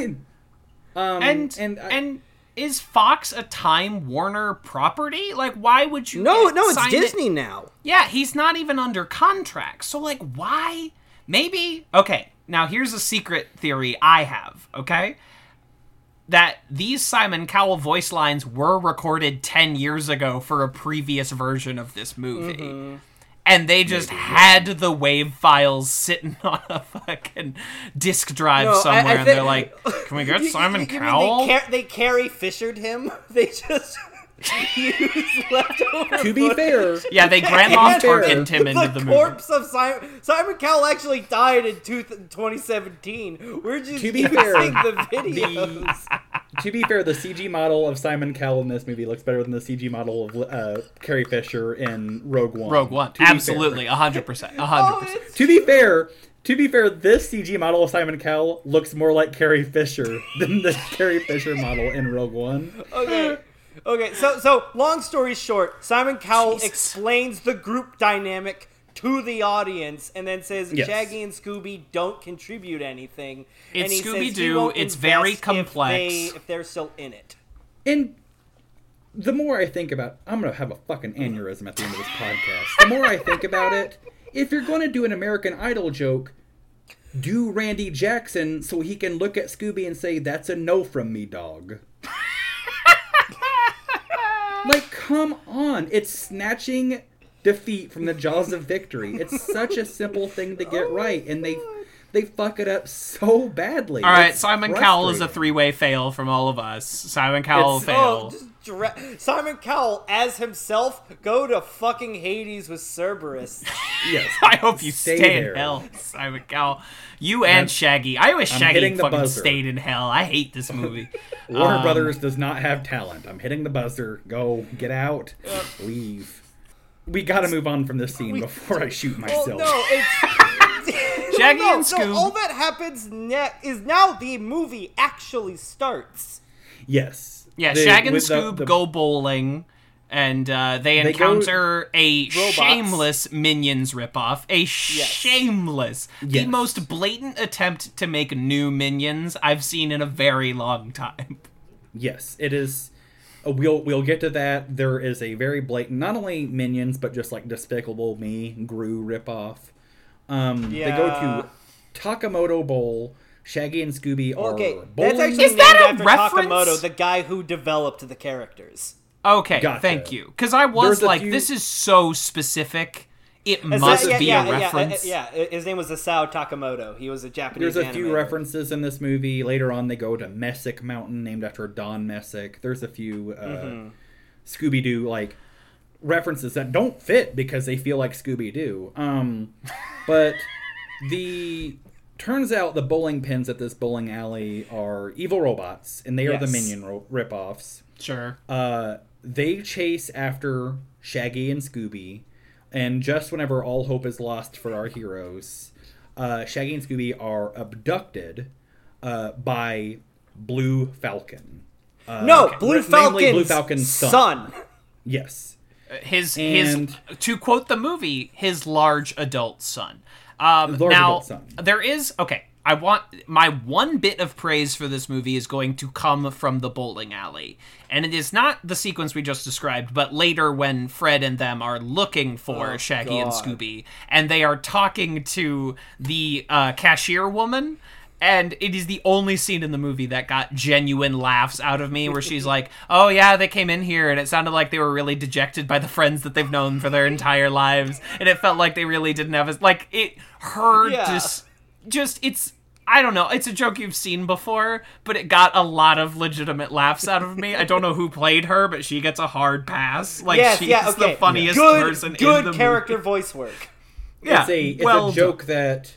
um and and and, is Fox a Time Warner property? Like, why would you? No, no, it's signed it- Disney now. Yeah, he's not even under contract. So, like, why? Maybe. Okay, now here's a secret theory I have. Okay, that these Simon Cowell voice lines were recorded ten years ago for a previous version of this movie. Mm-hmm. And they just had the wave files sitting *laughs* on a fucking disk drive No, I- I somewhere, and they're like, *laughs* "Can we get You- Simon you- you Cowell?" They, car- they Carrie Fishered him. *laughs* They just used leftover. to be fair yeah, they Grandma And Tarkined him into the, the movie. corpse of Simon Simon Cowell actually died in two, 2017. We're just To be using fair, the videos. To be fair, the CG model of Simon Cowell in this movie looks better than the CG model of uh, Carrie Fisher in Rogue One. Rogue One, To be fair. absolutely, hundred percent, hundred percent. To be fair, to be fair, this CG model of Simon Cowell looks more like Carrie Fisher *laughs* than the Carrie Fisher model in Rogue One. Okay. Okay, so so long story short, Simon Cowell Jesus. explains the group dynamic to the audience and then says Yes. Shaggy and Scooby don't contribute anything. It's and he says Scooby-Doo, it's very complex. If, they, if they're still in it. And the more I think about, I'm gonna have a fucking aneurysm at the end of this podcast. The more I think about it, if you're gonna do an American Idol joke, do Randy Jackson so he can look at Scooby and say, "That's a no from me, dog." *laughs* like, come on! It's snatching defeat from the *laughs* jaws of victory. It's such a simple thing to get right, and they they fuck it up so badly. All right, It's Simon Cowell is a three-way fail from all of us. Simon Cowell It's- fail. Oh, dra- Simon Cowell as himself go to fucking Hades with Cerberus. *laughs* Yes. *laughs* I hope you Stay stay, in hell, Simon Cowell. You and Shaggy. I wish I'm Shaggy fucking buzzer. stayed in hell. I hate this movie. Warner Um, Brothers does not have talent. I'm hitting the buzzer. Go, get out, leave. We gotta move on from this scene before I shoot Well, myself. no, *laughs* it's *laughs* Shaggy no, and no, Scoob. all that happens ne- is now the movie actually starts. Yes. Yeah, The- Shag and with the- Scoob the- go bowling, and uh, they They encounter a Robots. shameless Minions ripoff. A shameless, the most blatant attempt to make new Minions I've seen in a very long time. Yes, it is. Uh, We'll we'll get to that. There is a very blatant, not only minions, but just like Despicable Me, Gru ripoff. Um, They go to Takamoto Bowl. Shaggy and Scooby are Okay, bowling. that's actually Is that named a after reference? Takamoto, the guy who developed the characters. Okay, Gotcha. thank you. Because I was There's like, few- this is so specific. It Is must that- be yeah, a yeah, reference. Yeah, yeah, his name was Asao Takamoto. He was a Japanese. There's a few animator. references in this movie. Later on, they go to Messick Mountain, named after Don Messick. There's a few uh, Mm-hmm. Scooby Doo like references that don't fit because they feel like Scooby Doo. Um, *laughs* but the turns out the bowling pins at this bowling alley are evil robots, and they are the Minion ro- ripoffs. Sure. Uh, they chase after Shaggy and Scooby, and just whenever all hope is lost for our heroes, uh, Shaggy and Scooby are abducted uh, by Blue Falcon. Uh, No, Blue Falcon. Falcon's, Blue Falcon's son. son. Yes. his And- his to quote the movie his large adult son um Large now adult son. there is okay i want my one bit of praise for this movie is going to come from the bowling alley and it is not the sequence we just described but later when fred and them are looking for shaggy and scooby and they are talking to the uh, cashier woman and it is the only scene in the movie that got genuine laughs out of me where she's *laughs* like oh yeah they came in here and it sounded like they were really dejected by the friends that they've known for their entire lives and it felt like they really didn't have as like it her Yeah. just just it's I don't know. It's a joke you've seen before, but it got a lot of legitimate laughs out of me. I don't know who *laughs* played her, but she gets a hard pass. Like yes, she's yeah, okay. the funniest good, person good in the character movie. voice work. Yeah, it's a it's well a joke that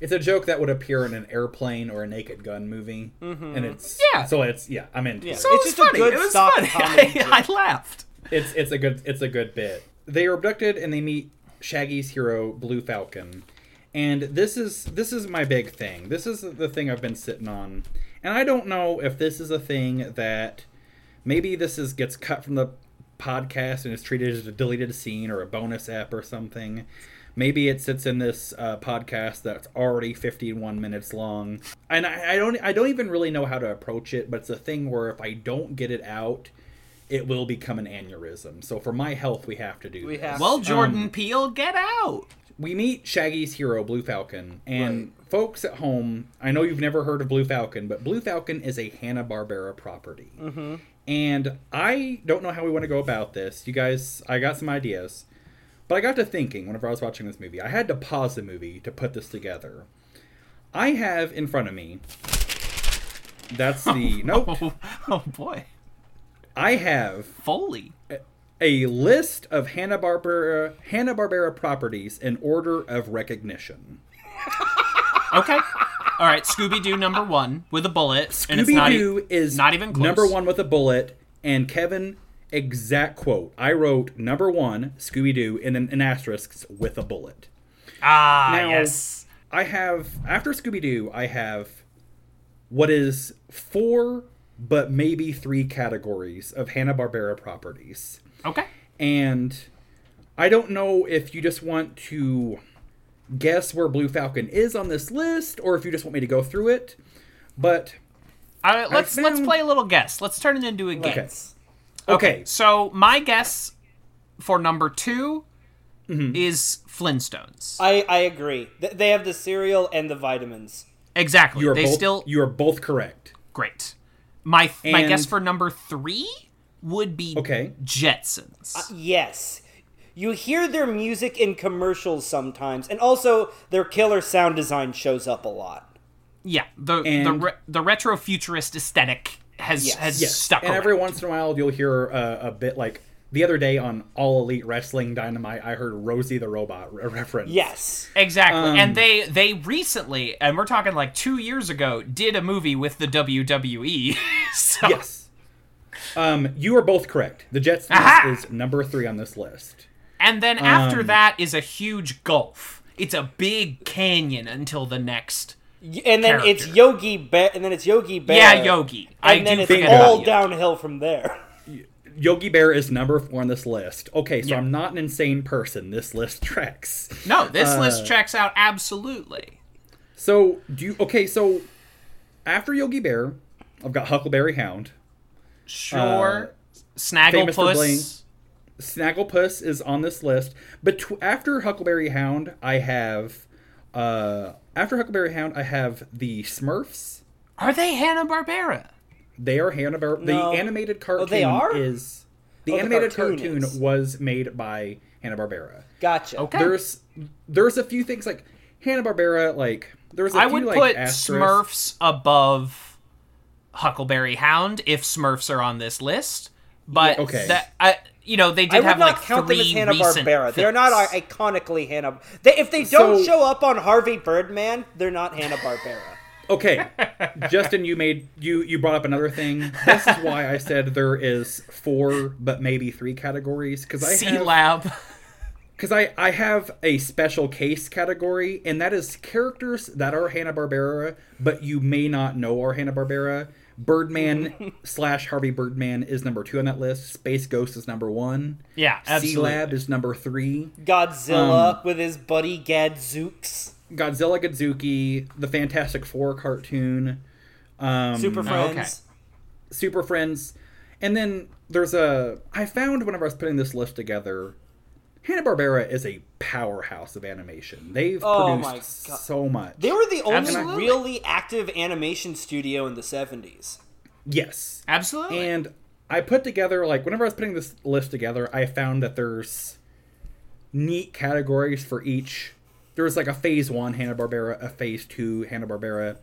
it's a joke that would appear in an airplane or a Naked Gun movie, mm-hmm. and it's Yeah. So it's yeah, I'm into Yeah. it. So It's it was just a good it was stock funny. *laughs* comedy I, I laughed. it's it's a good it's a good bit. They are abducted and they meet Shaggy's hero Blue Falcon. And this is this is my big thing. This is the thing I've been sitting on. And I don't know if this is a thing that maybe this is gets cut from the podcast and is treated as a deleted scene or a bonus app or something. Maybe it sits in this uh, podcast that's already 51 minutes long, and I, I don't I don't even really know how to approach it. But it's a thing where if I don't get it out, it will become an aneurysm. So for my health, we have to do. We this. have- Well, Jordan Peele, get out. We meet Shaggy's hero, Blue Falcon. And folks at home, I know you've never heard of Blue Falcon, but Blue Falcon is a Hanna Barbera property. Mm-hmm. And I don't know how we want to go about this. You guys, I got some ideas. But I got to thinking whenever I was watching this movie, I had to pause the movie to put this together. I have in front of me. That's the *laughs* nope. Oh, oh boy, I have Foley. A list of Hanna Barbera Hanna Barbera properties in order of recognition. *laughs* Okay. All right, Scooby Doo number one with a bullet, Scooby Doo is not even close. number one with a bullet. And Kevin, exact quote. I wrote number one, Scooby Doo, and then an asterisk with a bullet. Ah, Now- yes. I have after Scooby Doo, I have what is four, but maybe three categories of Hanna Barbera properties, Okay. and I don't know if you just want to guess where Blue Falcon is on this list, or if you just want me to go through it. But All right, let's let's play a little guess. Let's turn it into a guess. okay, okay, So my guess for number 2 Mm-hmm. is Flintstones. I, I agree. They have the cereal and the vitamins. exactly. you are they both still you are both correct. great. My my And- guess for number three would be Okay. Jetsons. Yes. You hear their music in commercials sometimes, and also their killer sound design shows up a lot. yeah, the the re- the retro futurist aesthetic has Yes. has Yes, stuck and around. every once in a while you'll hear uh, a bit like the other day on All Elite Wrestling Dynamite. I heard Rosie the Robot re- reference. Yes. Exactly. Um, and they they recently, and we're talking like 2 years ago, did a movie with the WWE. *laughs* so Yes. Um, you are both correct. The Jetsons Aha! is number three on this list. and then after Um, that is a huge gulf. It's a big canyon until the next And then it's Yogi Bear, and then it's Yogi Bear. Yeah, Yogi. And I then do it's all downhill from there. Yogi Bear is number four on this list. Okay, so Yeah. I'm not an insane person. This list *laughs* tracks. No, this Uh, list checks out absolutely. So do you? Okay, so after Yogi Bear, I've got Huckleberry Hound. Sure. Uh, famous. Snagglepuss. Snagglepuss is on this list. But tw- after Huckleberry Hound, I have. Uh, after Huckleberry Hound, I have the Smurfs. Are they Hanna Barbera? They are Hanna Bar- No. The animated cartoon oh, they are? is the Oh, the animated cartoon cartoon was made by Hanna Barbera. Gotcha. Okay. There's there's a few things like Hanna Barbera like there's a I few would like put asterisks. Smurfs above Huckleberry Hound if Smurfs are on this list. But Yeah, okay. that I you know they I did would have not like count three them as Hanna recent Barbera. They're not films. iconically Hanna. They, if they don't So- show up on Harvey Birdman, they're not Hanna Barbera. Okay, Justin, you made you you brought up another thing. This is why I said there is four, but maybe three categories because I C have Lab. because I I have a special case category, and that is characters that are Hanna Barbera, but you may not know are Hanna Barbera. Birdman *laughs* slash Harvey Birdman is number two on that list. Space Ghost is number one. Yeah, absolutely. Lab is number three. Godzilla Um, with his buddy Gadzooks. Godzilla Godzooky, the Fantastic Four cartoon, um, Super okay. Friends. Super Friends, and then there's a. I found whenever I was putting this list together, Hanna Barbera is a powerhouse of animation. They've Oh produced my God. so much. They were the only Absolutely. really active animation studio in the 70s. yes, Absolutely. and I put together like whenever I was putting this list together, I found that there's neat categories for each. There's like a phase one Hanna Barbera, a phase two Hanna Barbera,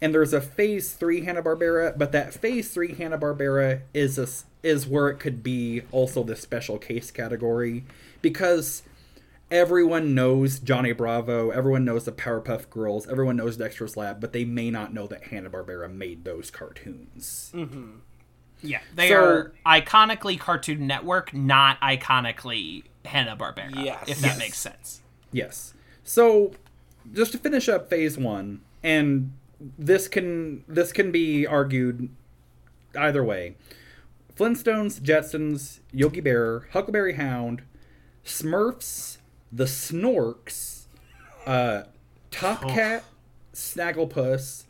and there's a phase three Hanna Barbera. But that phase three Hanna Barbera is a, s- is where it could be also the special case category because everyone knows Johnny Bravo, everyone knows the Powerpuff Girls, everyone knows Dexter's Lab, but they may not know that Hanna Barbera made those cartoons. Mm-hmm. yeah, they so- are iconically Cartoon Network, not iconically Hanna Barbera. Yes. if that Yes. makes sense. Yes. So, just to finish up phase one, and this can this can be argued either way. Flintstones, Jetsons, Yogi Bear, Huckleberry Hound, Smurfs, the Snorks, uh, Top Cat, Snagglepuss,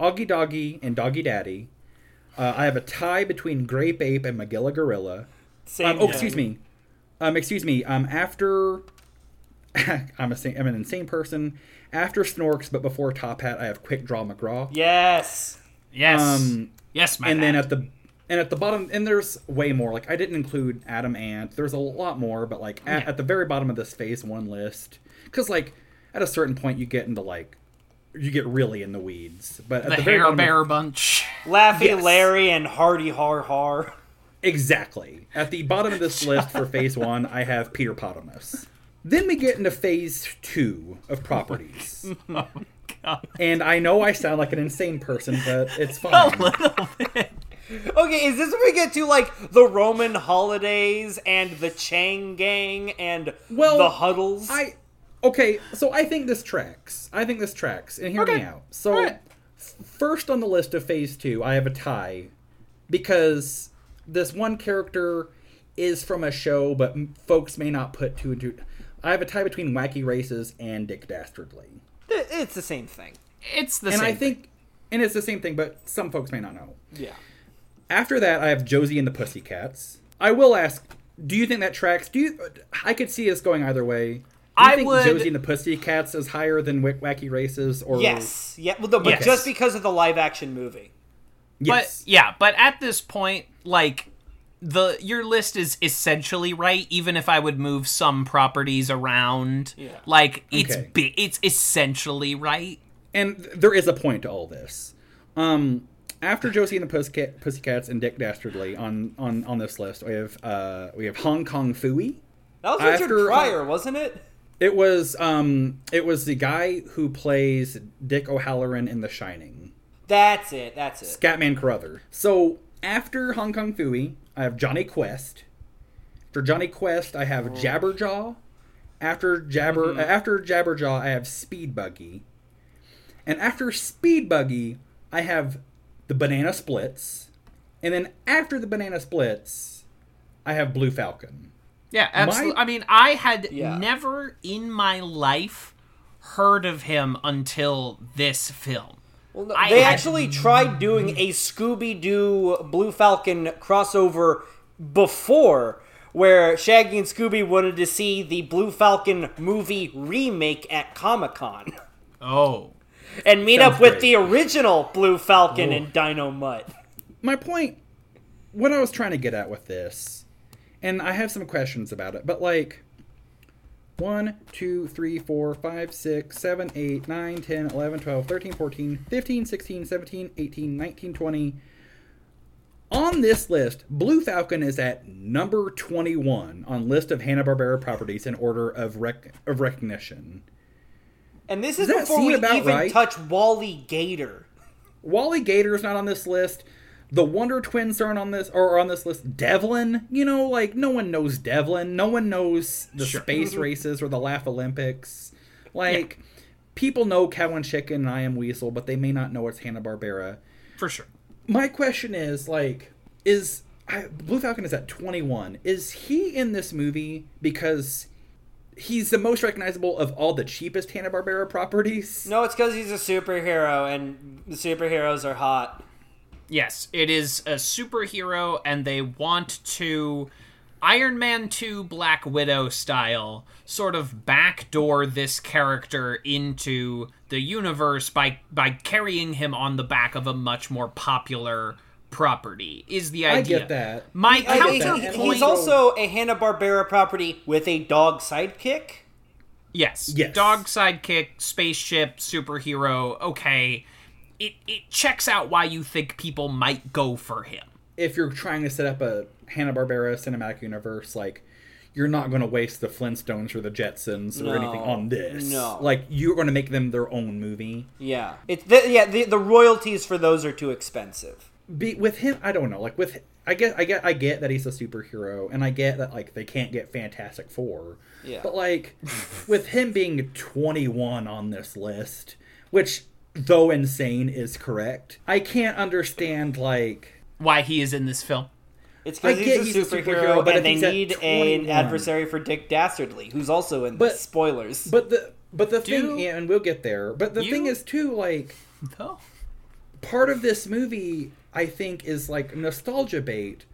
Augie Doggie, and Doggie Daddy. Uh, I have a tie between Grape Ape and Magilla Gorilla. Same Um, oh, thing. excuse me. Um, excuse me. Um, after *laughs* I'm a sa- I'm an insane person. After Snorks, but before Top Hat, I have Quick Draw McGraw. Yes. Yes, Um, yes, my and then at the and at the bottom, and there's way more. Like I didn't include Atom Ant. There's a lot more, but like at, Yeah. at the very bottom of this phase one list, because like at a certain point you get into like you get really in the weeds. But at the, the, very Hair bottom of- Bear bunch. Laffy Yes. Larry and Hardy Har Har. Exactly. At the bottom of this *laughs* list for phase one, I have Peter Potamus. Then we get into phase two of properties. *laughs* Oh my god. And I know I sound like an insane person, but it's *laughs* fine A little bit. Okay, is this where we get to like the Roman holidays and the Chang gang and Well, the huddles? I okay, so I think this tracks. I think this tracks, and hear me out. So Alright. f- first on the list of Phase Two, I have a tie because this one character is from a show, but m- folks may not put two and two. I have a tie between Wacky Races and Dick Dastardly, It's the same thing. It's the and same. And I think, and it's the same thing, but some folks may not know. Yeah. After that, I have Josie and the Pussycats. I will ask, do you think that tracks? Do you? I could see us going either way. Do you I think would- Josie and the Pussycats is higher than Wick Wacky Races? Or Yes. Yeah. Well, the, but Yes. just because of the live action movie. yes, But yeah, but at this point, like the your list is essentially right. Even if I would move some properties around, Yeah. like it's Okay. bi- it's essentially right. and there is a point to all this. Um, after Josie and the Pussycat, Pussycats and Dick Dastardly on on on this list, we have uh we have Hong Kong Phooey. That was Richard After- Pryor, wasn't it? It was um it was the guy who plays Dick O'Halloran in The Shining. That's it. That's it. Scatman Crothers. So after Hong Kong Phooey, I have Jonny Quest. After Jonny Quest, I have Jabberjaw. After Jabber, uh, after Jabberjaw, I have Speed Buggy. And after Speed Buggy, I have the Banana Splits. And then after the Banana Splits, I have Blue Falcon. Yeah, absolutely. My- I mean, I had Yeah. never in my life heard of him until this film. Well, no, I they had- actually tried doing a Scooby Doo Blue Falcon crossover before, where Shaggy and Scooby wanted to see the Blue Falcon movie remake at Comic Con Oh, and meet Sounds up with great. the original Blue Falcon and Dynomutt. my point what i was trying to get at with this and i have some questions about it but like 1 2 3 4 5 6 7 8 9 10 11 12 13 14 15 16 17 18 19 20 on this list blue falcon is at number 21 on list of hanna-barbera properties in order of, rec- of recognition And this is before we even right? touch Wally Gator. Wally Gator is not on this list. The Wonder Twins aren't on this or on this list. Devlin, you know, like no one knows Devlin. No one knows the space mm-hmm. races or the Laugh Olympics. Like people know Cow and Chicken and I Am Weasel, but they may not know it's Hanna Barbera. for sure. My question is like, is I, Blue Falcon is at twenty one? Is he in this movie because he's the most recognizable of all the cheapest Hanna Barbera properties? No, it's because he's a superhero and the superheroes are hot. Yes, it is a superhero, and they want to Iron Man 2 Black Widow style sort of backdoor this character into the universe by by carrying him on the back of a much more popular property is the idea. I get that. My I counterpoint he- he's also a Hanna Barbera property with a dog sidekick. Yes. Yes. Dog sidekick, spaceship, superhero. Okay. It it checks out why you think people might go for him. if you're trying to set up a Hanna Barbera cinematic universe, like you're not going to waste the Flintstones or the Jetsons or No, anything on this. no. like you're going to make them their own movie. Yeah, it's the, yeah. The, the royalties for those are too expensive. Be, with him, I don't know. Like with, I get, I get, I get that he's a superhero, and I get that like they can't get Fantastic Four. Yeah. But like, with him being 21 on this list, which though insane is correct, I can't understand like. Why he is in this film. It's I because get he's a he's a superhero, superhero, but if and they need an adversary for Dick Dastardly, who's also in But- this. Spoilers. But the but the Do- thing, and we'll get there. But the You- thing is too, like Oh. part of this movie, I think, is like nostalgia bait.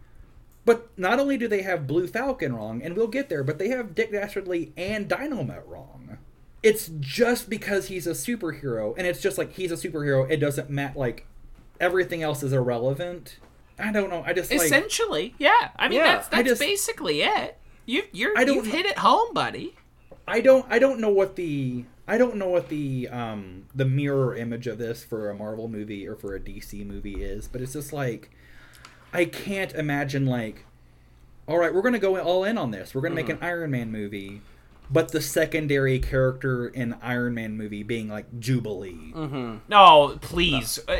But not only do they have Blue Falcon wrong, and we'll get there, but they have Dick Dastardly and Dynomutt wrong. It's just because he's a superhero, and it's just like he's a superhero. It doesn't matter. Like everything else is irrelevant. I don't know. I just like Essentially, yeah. I mean, Yeah, that's that's just- basically it. You you're you've hit it home, buddy. I don't I don't know what the I don't know what the um the mirror image of this for a Marvel movie or for a DC movie is, but it's just like I can't imagine like all right, we're going to go all in on this. We're going to make an Iron Man movie. But the secondary character in Iron Man movie being like Jubilee. No, please. Uh,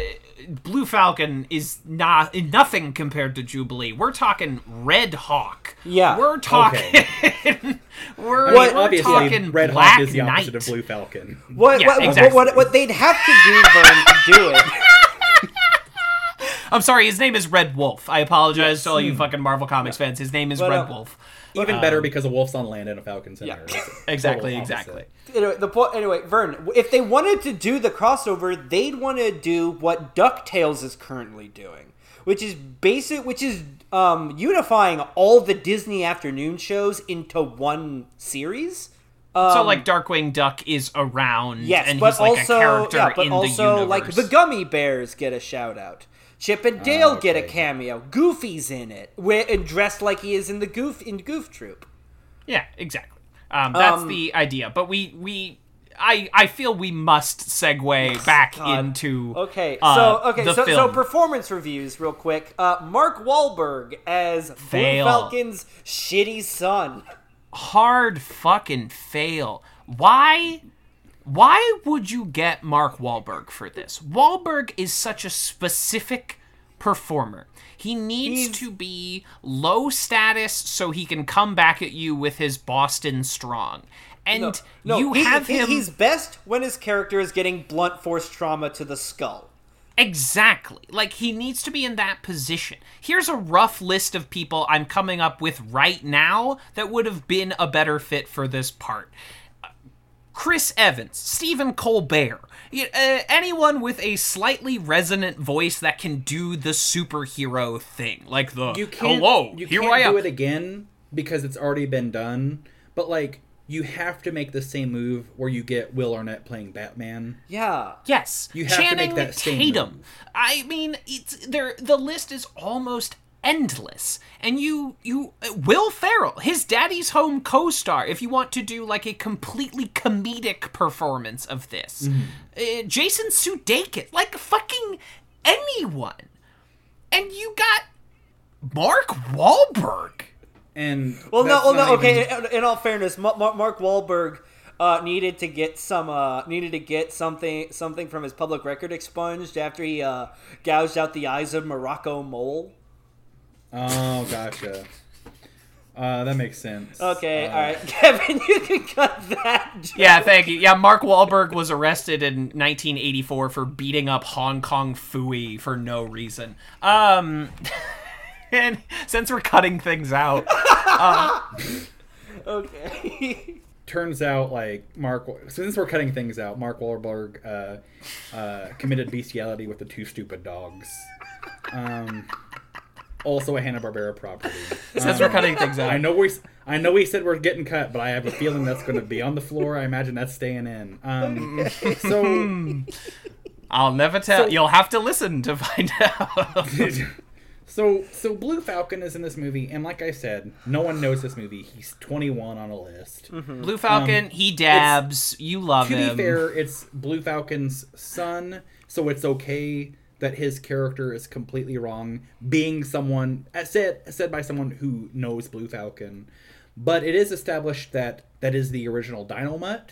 Blue Falcon is not nothing compared to Jubilee. We're talking Red Hawk. Yeah. We're talking. *laughs* we're, I mean, we're obviously, talking Red Black Hawk is the opposite Knight. of Blue Falcon. What, Yeah, what, exactly. what, what, what they'd have to do, Vern, to do it. *laughs* I'm sorry, his name is Red Wolf. I apologize to all you fucking Marvel Comics fans. His name is But, Red uh, Wolf. Even better because a wolf's on land and a falcon's in Yeah. there. It's *laughs* Exactly, total exactly. Anyway, the point. Anyway, Vern, if they wanted to do the crossover, they'd want to do what Ducktales is currently doing, which is basic, which is um, unifying all the Disney afternoon shows into one series. so like Darkwing Duck is around, Um, Yes, and but he's like also, a character yeah, but in also the like universe. the Gummi Bears get a shout out. Chip and Dale get a cameo. Goofy's in it, where, and dressed like he is in the Goof in Goof Troop. Yeah, exactly. Um, that's Um, the idea. But we we I I feel we must segue back God. into Okay, uh, so okay, so, so performance reviews real quick. Uh, Mark Wahlberg as Fail. Blue Falcon's shitty son. hard fucking fail. Why? Why would you get Mark Wahlberg for this? Wahlberg is such a specific performer. He needs He's- to be low status so he can come back at you with his Boston strong. And No, you he- have him He's best when his character is getting blunt force trauma to the skull. Exactly. Like he needs to be in that position. Here's a rough list of people I'm coming up with right now that would have been a better fit for this part. Chris Evans, Stephen Colbert, uh, anyone with a slightly resonant voice that can do the superhero thing, like the You can't. hello, you here can't I am. do it again because it's already been done. But like, you have to make the same move where you get Will Arnett playing Batman. Yeah. Yes, You have to make Channing that same Tatum. move. I mean, it's there. The list is almost endless, and you you uh, Will Ferrell, his Daddy's Home co-star. If you want to do like a completely comedic performance of this, Mm-hmm. uh, Jason Sudeikis, like fucking anyone, and you got Mark Wahlberg. And Well, no, well, no. not Okay. In, in all fairness, Ma- Ma- Mark Wahlberg uh, needed to get some uh, needed to get something something from his public record expunged after he uh, gouged out the eyes of Morocco Mole. Oh, gotcha. Uh, that makes sense. Okay, Uh, all right, *laughs* Kevin, you can cut that. Yeah, thank you. Yeah, Mark Wahlberg was arrested in 1984 for beating up Hong Kong Phooey for no reason. Um, *laughs* and since we're cutting things out, *laughs* Okay. Turns out, like Mark, since we're cutting things out, Mark Wahlberg uh, uh, committed bestiality with the two stupid dogs. Um, also a Hanna Barbera property. *laughs* since we're cutting things out, I know we, I know we said we're getting cut, but I have a feeling that's going to be on the floor. I imagine that's staying in. Um, so, *laughs* I'll never tell. So- You'll have to listen to find out. *laughs* so, so Blue Falcon is in this movie, and like I said, no one knows this movie. He's 21 on a list. Blue Falcon, he dabs. You love to him. To be fair, it's Blue Falcon's son, so it's okay that his character is completely wrong, being someone uh, said said by someone who knows Blue Falcon. But it is established that that is the original Dynomutt,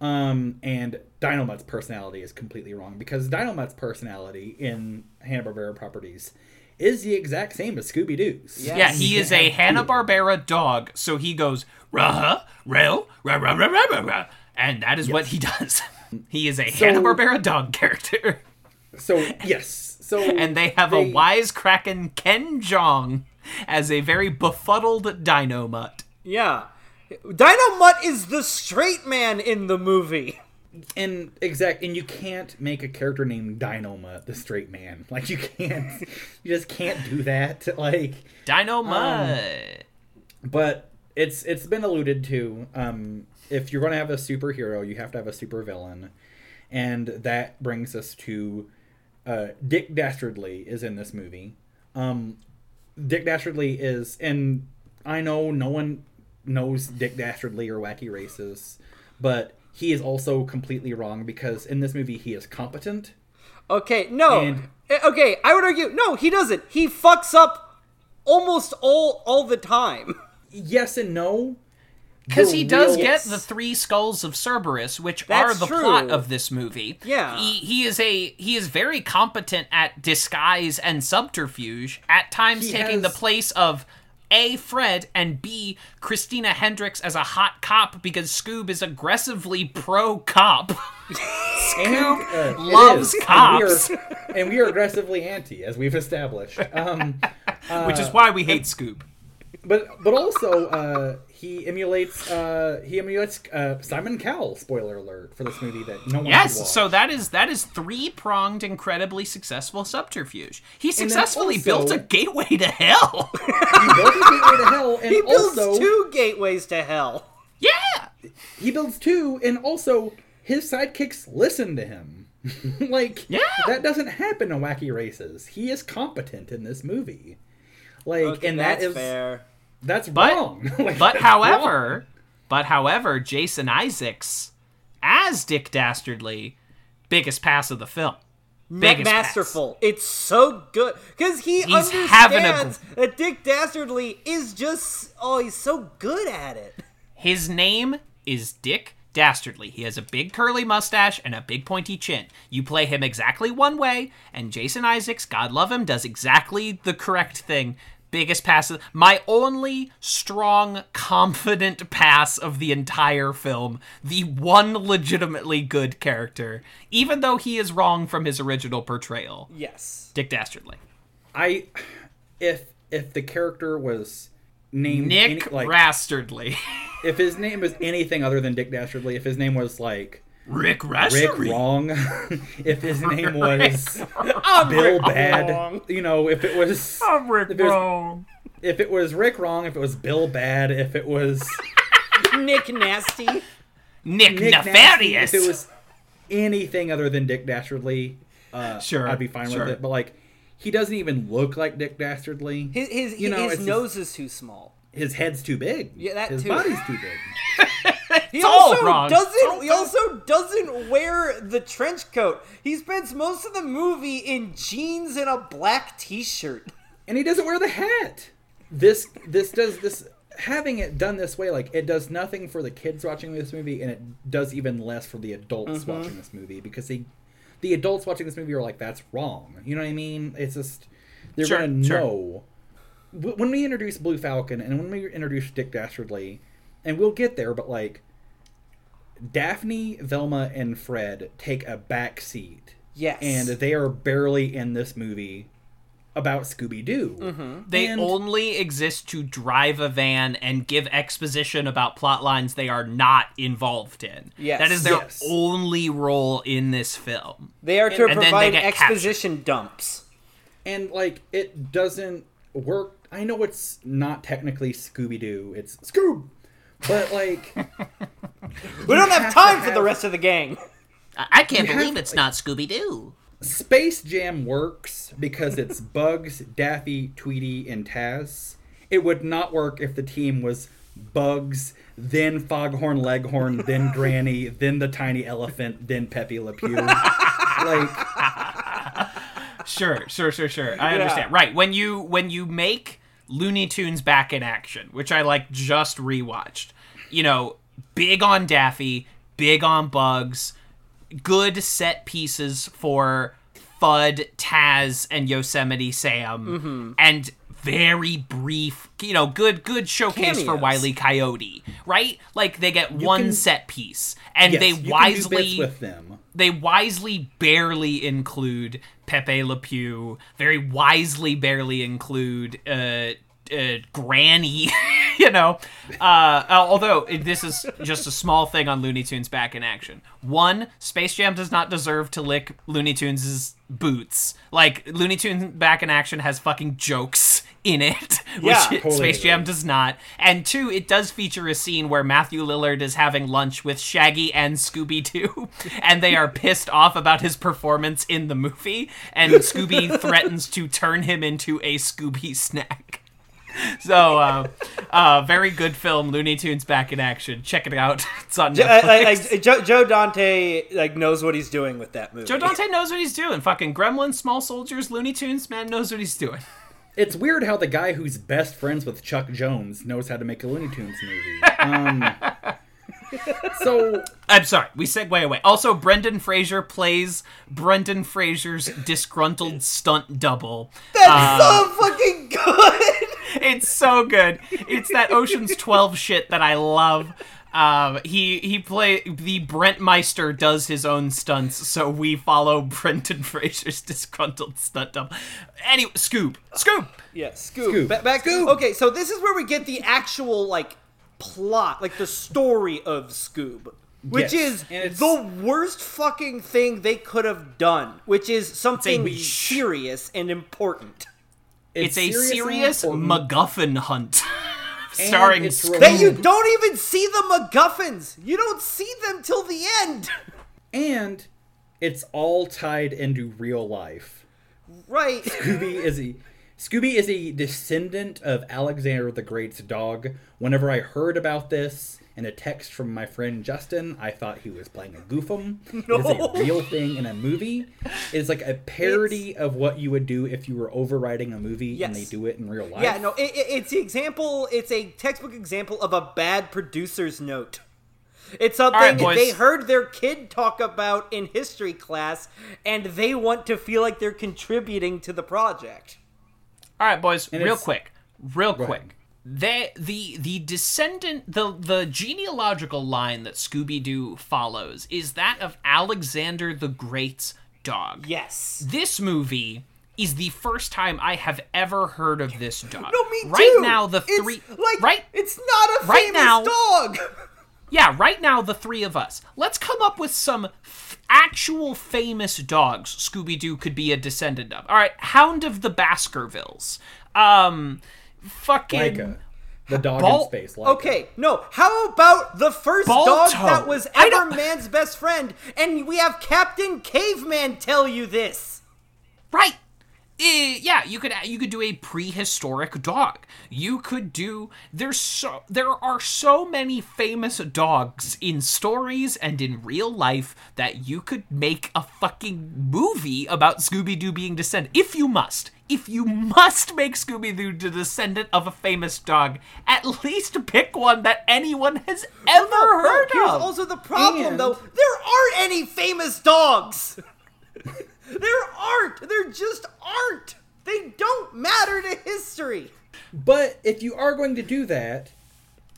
um, and Dynomutt's personality is completely wrong because Dynomutt's personality in Hanna Barbera properties is the exact same as Scooby Doo's. Yes. Yeah, he is a Hanna Barbera dog, so he goes rah rail rah rah rah rah rah, and that is yes. what he does. *laughs* he is a so, Hanna Barbera dog character. *laughs* So yes, so *laughs* and they have they- a wisecracking Ken Jeong as a very befuddled Dynomutt. yeah. Dynomutt is the straight man in the movie. and exact and you can't make a character named Dynomutt the straight man *laughs* like you can't you just can't do that *laughs* like Dino Um, Mutt. but it's it's been alluded to um if you're going to have a superhero you have to have a supervillain and that brings us to uh Dick Dastardly is in this movie um Dick Dastardly is and I know no one knows Dick Dastardly or Wacky Races but he is also completely wrong because in this movie he is competent Okay, no. And- Eh, Okay, I would argue no, he doesn't. He fucks up almost all all the time. *laughs* yes and no Because he does get the three skulls of Cerberus, which That's are the true. plot of this movie. Yeah. he, he is a he is very competent at disguise and subterfuge. At times, He taking the place of a Fred and B Christina Hendricks as a hot cop because Scoob is aggressively pro cop. *laughs* And, uh, loves cops. and we, are, *laughs* and we are aggressively anti, as we've established. Um, *laughs* which is why we hate Scoob. but but also uh, he emulates uh, he emulates uh, Simon Cowell. Spoiler alert for this movie that no one should. Yes, so that is that is three pronged, incredibly successful subterfuge. He successfully also- built a gateway to hell. *laughs* he built a gateway to hell, and *laughs* He builds also two gateways to hell. yeah, he builds two, and also his sidekicks listen to him. *laughs* like Yeah. that doesn't happen in wacky races. He is competent in this movie. Like, Okay, and that that's fair. That's But- wrong. *laughs* Like, but that's however, but however, Jason Isaacs as Dick Dastardly, biggest pass of the film. Ma- Biggest pass. masterful. It's so good because he He's having a understands that Dick Dastardly is just oh, he's so good at it. His name is Dick Dastardly. He has a big curly mustache and a big pointy chin. You play him exactly one way, and Jason Isaacs, God love him, does exactly the correct thing. Biggest pass. Of, my only strong, confident pass of the entire film. The one legitimately good character, even though he is wrong from his original portrayal. Yes. Dick Dastardly. I if if the character was named Nick any, like Rastardly. *laughs* if his name was anything other than Dick Dastardly, if his name was like Rick Rick Wrong, *laughs* if his name was I'm Bill Rick Bad, Wrong. you know, if it was Rick if, it was if it was Rick Wrong, if it was Bill Bad, if it was *laughs* Nick Nasty. Nick, Nick Nasty, Nefarious. if it was anything other than Dick Dastardly, uh, Sure, I'd be fine sure. with it. But like, he doesn't even look like Dick Dastardly. His his, You know, his it's just- nose is too small. His head's too big. Yeah, that his too. body's too big. *laughs* He all also wrong. doesn't. He also doesn't wear the trench coat. He spends most of the movie in jeans and a black T-shirt. *laughs* and he doesn't wear the hat. This this does this having it done this way like it does nothing for the kids watching this movie and it does even less for the adults mm-hmm. watching this movie because they the adults watching this movie are like that's wrong. You know what I mean? It's just they're Sure, gonna sure. know Wh- when we introduce Blue Falcon and when we introduce Dick Dastardly, and we'll get there, but like Daphne, Velma, and Fred take a back seat Yes. and they are barely in this movie about Scooby Doo. Mm-hmm. They and, only exist to drive a van and give exposition about plot lines they are not involved in. Yes. That is their Yes. only role in this film. they are to and provide get exposition dumps. and like it doesn't work. I know it's not technically Scooby Doo; it's Scoob, but like *laughs* We don't have have time to for the rest of the gang. I, I can't have believe to- it's not Scooby Doo. Space Jam works because it's *laughs* Bugs, Daffy, Tweety, and Taz. It would not work if the team was Bugs, then Foghorn Leghorn, then *laughs* Granny, then the tiny elephant, then Pepe Le Pew. like Sure, sure, sure, sure. I understand. Right. When you when you make Looney Tunes back in action, which I like just rewatched, you know, big on Daffy, big on Bugs, good set pieces for Fudd, Taz, and Yosemite Sam, Mm-hmm. and very brief, you know, good good showcase for Cameos. Wiley Coyote, right? Like they get one can- set piece, and yes, they you wisely with them. They wisely barely include Pepe Le Pew. Very wisely barely include uh, uh, Granny. *laughs* you know, uh, although this is just a small thing on Looney Tunes back in action. One, Space Jam does not deserve to lick Looney Tunes' boots. Like Looney Tunes back in action has fucking jokes in it, *laughs* which Yeah, totally Space Jam does not. And two, it does feature a scene where Matthew Lillard is having lunch with Shaggy and Scooby Doo, *laughs* and they are pissed off about his performance in the movie, and Scooby *laughs* threatens to turn him into a Scooby snack. So, uh, uh, very good film, Looney Tunes back in action. Check it out. It's on Netflix. I, I, Joe, Joe Dante like knows what he's doing with that movie. Joe Dante knows what he's doing. Fucking Gremlins, Small Soldiers, Looney Tunes, man knows what he's doing. It's weird how the guy who's best friends with Chuck Jones knows how to make a Looney Tunes movie. Um, *laughs* so I'm sorry, we segue away. Also, Brendan Fraser plays Brendan Fraser's disgruntled stunt double. That's so fucking good. *laughs* It's so good. It's that Ocean's 12 shit that I love. Um, he he play the Brent Meister does his own stunts, so we follow *laughs* Brendan Fraser's disgruntled stunt double. Anyway, Scoop, Scoop. Yeah, Scoop. Scoop. Ba- back Scoop. Okay, so this is where we get the actual like plot, like the story of Scoob, which Yes, is the worst fucking thing they could have done, which is something serious and important. It's, a serious and serious MacGuffin hunt, and *laughs* starring it's That you don't even see the MacGuffins. You don't see them till the end. and it's all tied into real life. right. Scooby *laughs* is a Scooby is a descendant of Alexander the Great's dog. Whenever I heard about this in a text from my friend Justin, I thought he was playing a goofum. *laughs* It is a real thing in a movie. It's like a parody of what you would do if you were overwriting a movie and they do it in real life. Yeah, no, it, it- it's the example. It's a textbook example of a bad producer's note. It's something All right, boys. they heard their kid talk about in history class, and they want to feel like they're contributing to the project. All right, boys, And real quick, real ahead. quick. They, the the descendant the the genealogical line that Scooby Doo follows is that of Alexander the Great's dog. Yes. This movie is the first time I have ever heard of this dog. No, me right too. now, the It's three like right It's not a right famous now- dog. yeah, right now the three of us. Let's come up with some f- actual famous dogs Scooby Doo could be a descendant of. All right, Hound of the Baskervilles. Um, fucking. Laika. Uh, the dog Bal- in space. Laika. Okay, uh, no. How about the first Balto. dog that was ever man's best friend, and we have Captain Caveman tell you this? Right. Yeah, you could you could do a prehistoric dog. You could do there's so there are so many famous dogs in stories and in real life that you could make a fucking movie about Scooby Doo being descendant if you must. If you must make Scooby Doo the descendant of a famous dog, at least pick one that anyone has ever No, no, heard here's of. also the problem, And- though. There aren't any famous dogs. *laughs* there aren't. There just aren't. They don't matter to history. But if you are going to do that,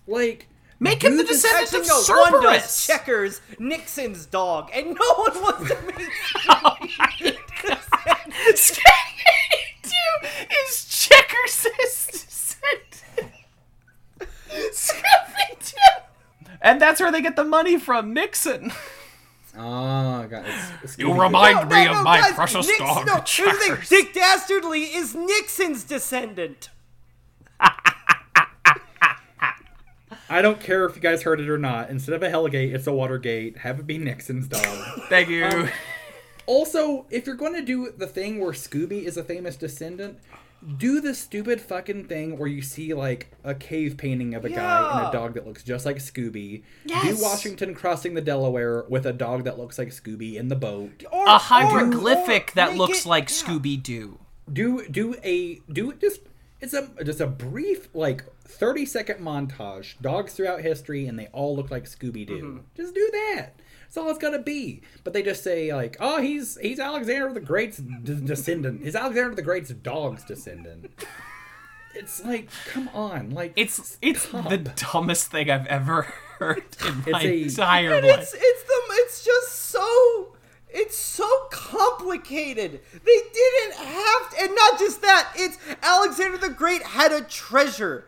like Make him the descendant of no. One does Cerberus. Checkers, Nixon's dog, and no one wants to *laughs* oh make. *laughs* *laughs* Scooby-Doo is Checkers' descendant. Scooby-Doo. And that's where they get the money from, Nixon. Ah, God, it's, it's You remind No, me no, of no, my guys, precious Nix- dog, No, the thing. Dick Dastardly is Nixon's descendant. I don't care if you guys heard it or not. Instead of a Hellgate, it's a Watergate. Have it be Nixon's dog. *laughs* Thank you. also, if you're going to do the thing where Scooby is a famous descendant, do the stupid fucking thing where you see like a cave painting of a guy and a dog that looks just like Scooby. Yes. Do Washington crossing the Delaware with a dog that looks like Scooby in the boat. Or, a hieroglyphic or that looks it- like yeah. Scooby Doo. do do a do it just it's a just a brief like 30 second montage dogs throughout history and they all look like scooby-doo mm-hmm. just do that that's all it's gonna be but they just say like oh he's he's alexander the great's d- descendant he's alexander the great's dog's descendant *laughs* it's like come on like It's it's stop. the dumbest thing I've ever *laughs* heard in my a- entire And life. it's it's the it's just so it's so complicated. They didn't have to, and not just that. It's Alexander the Great had a treasure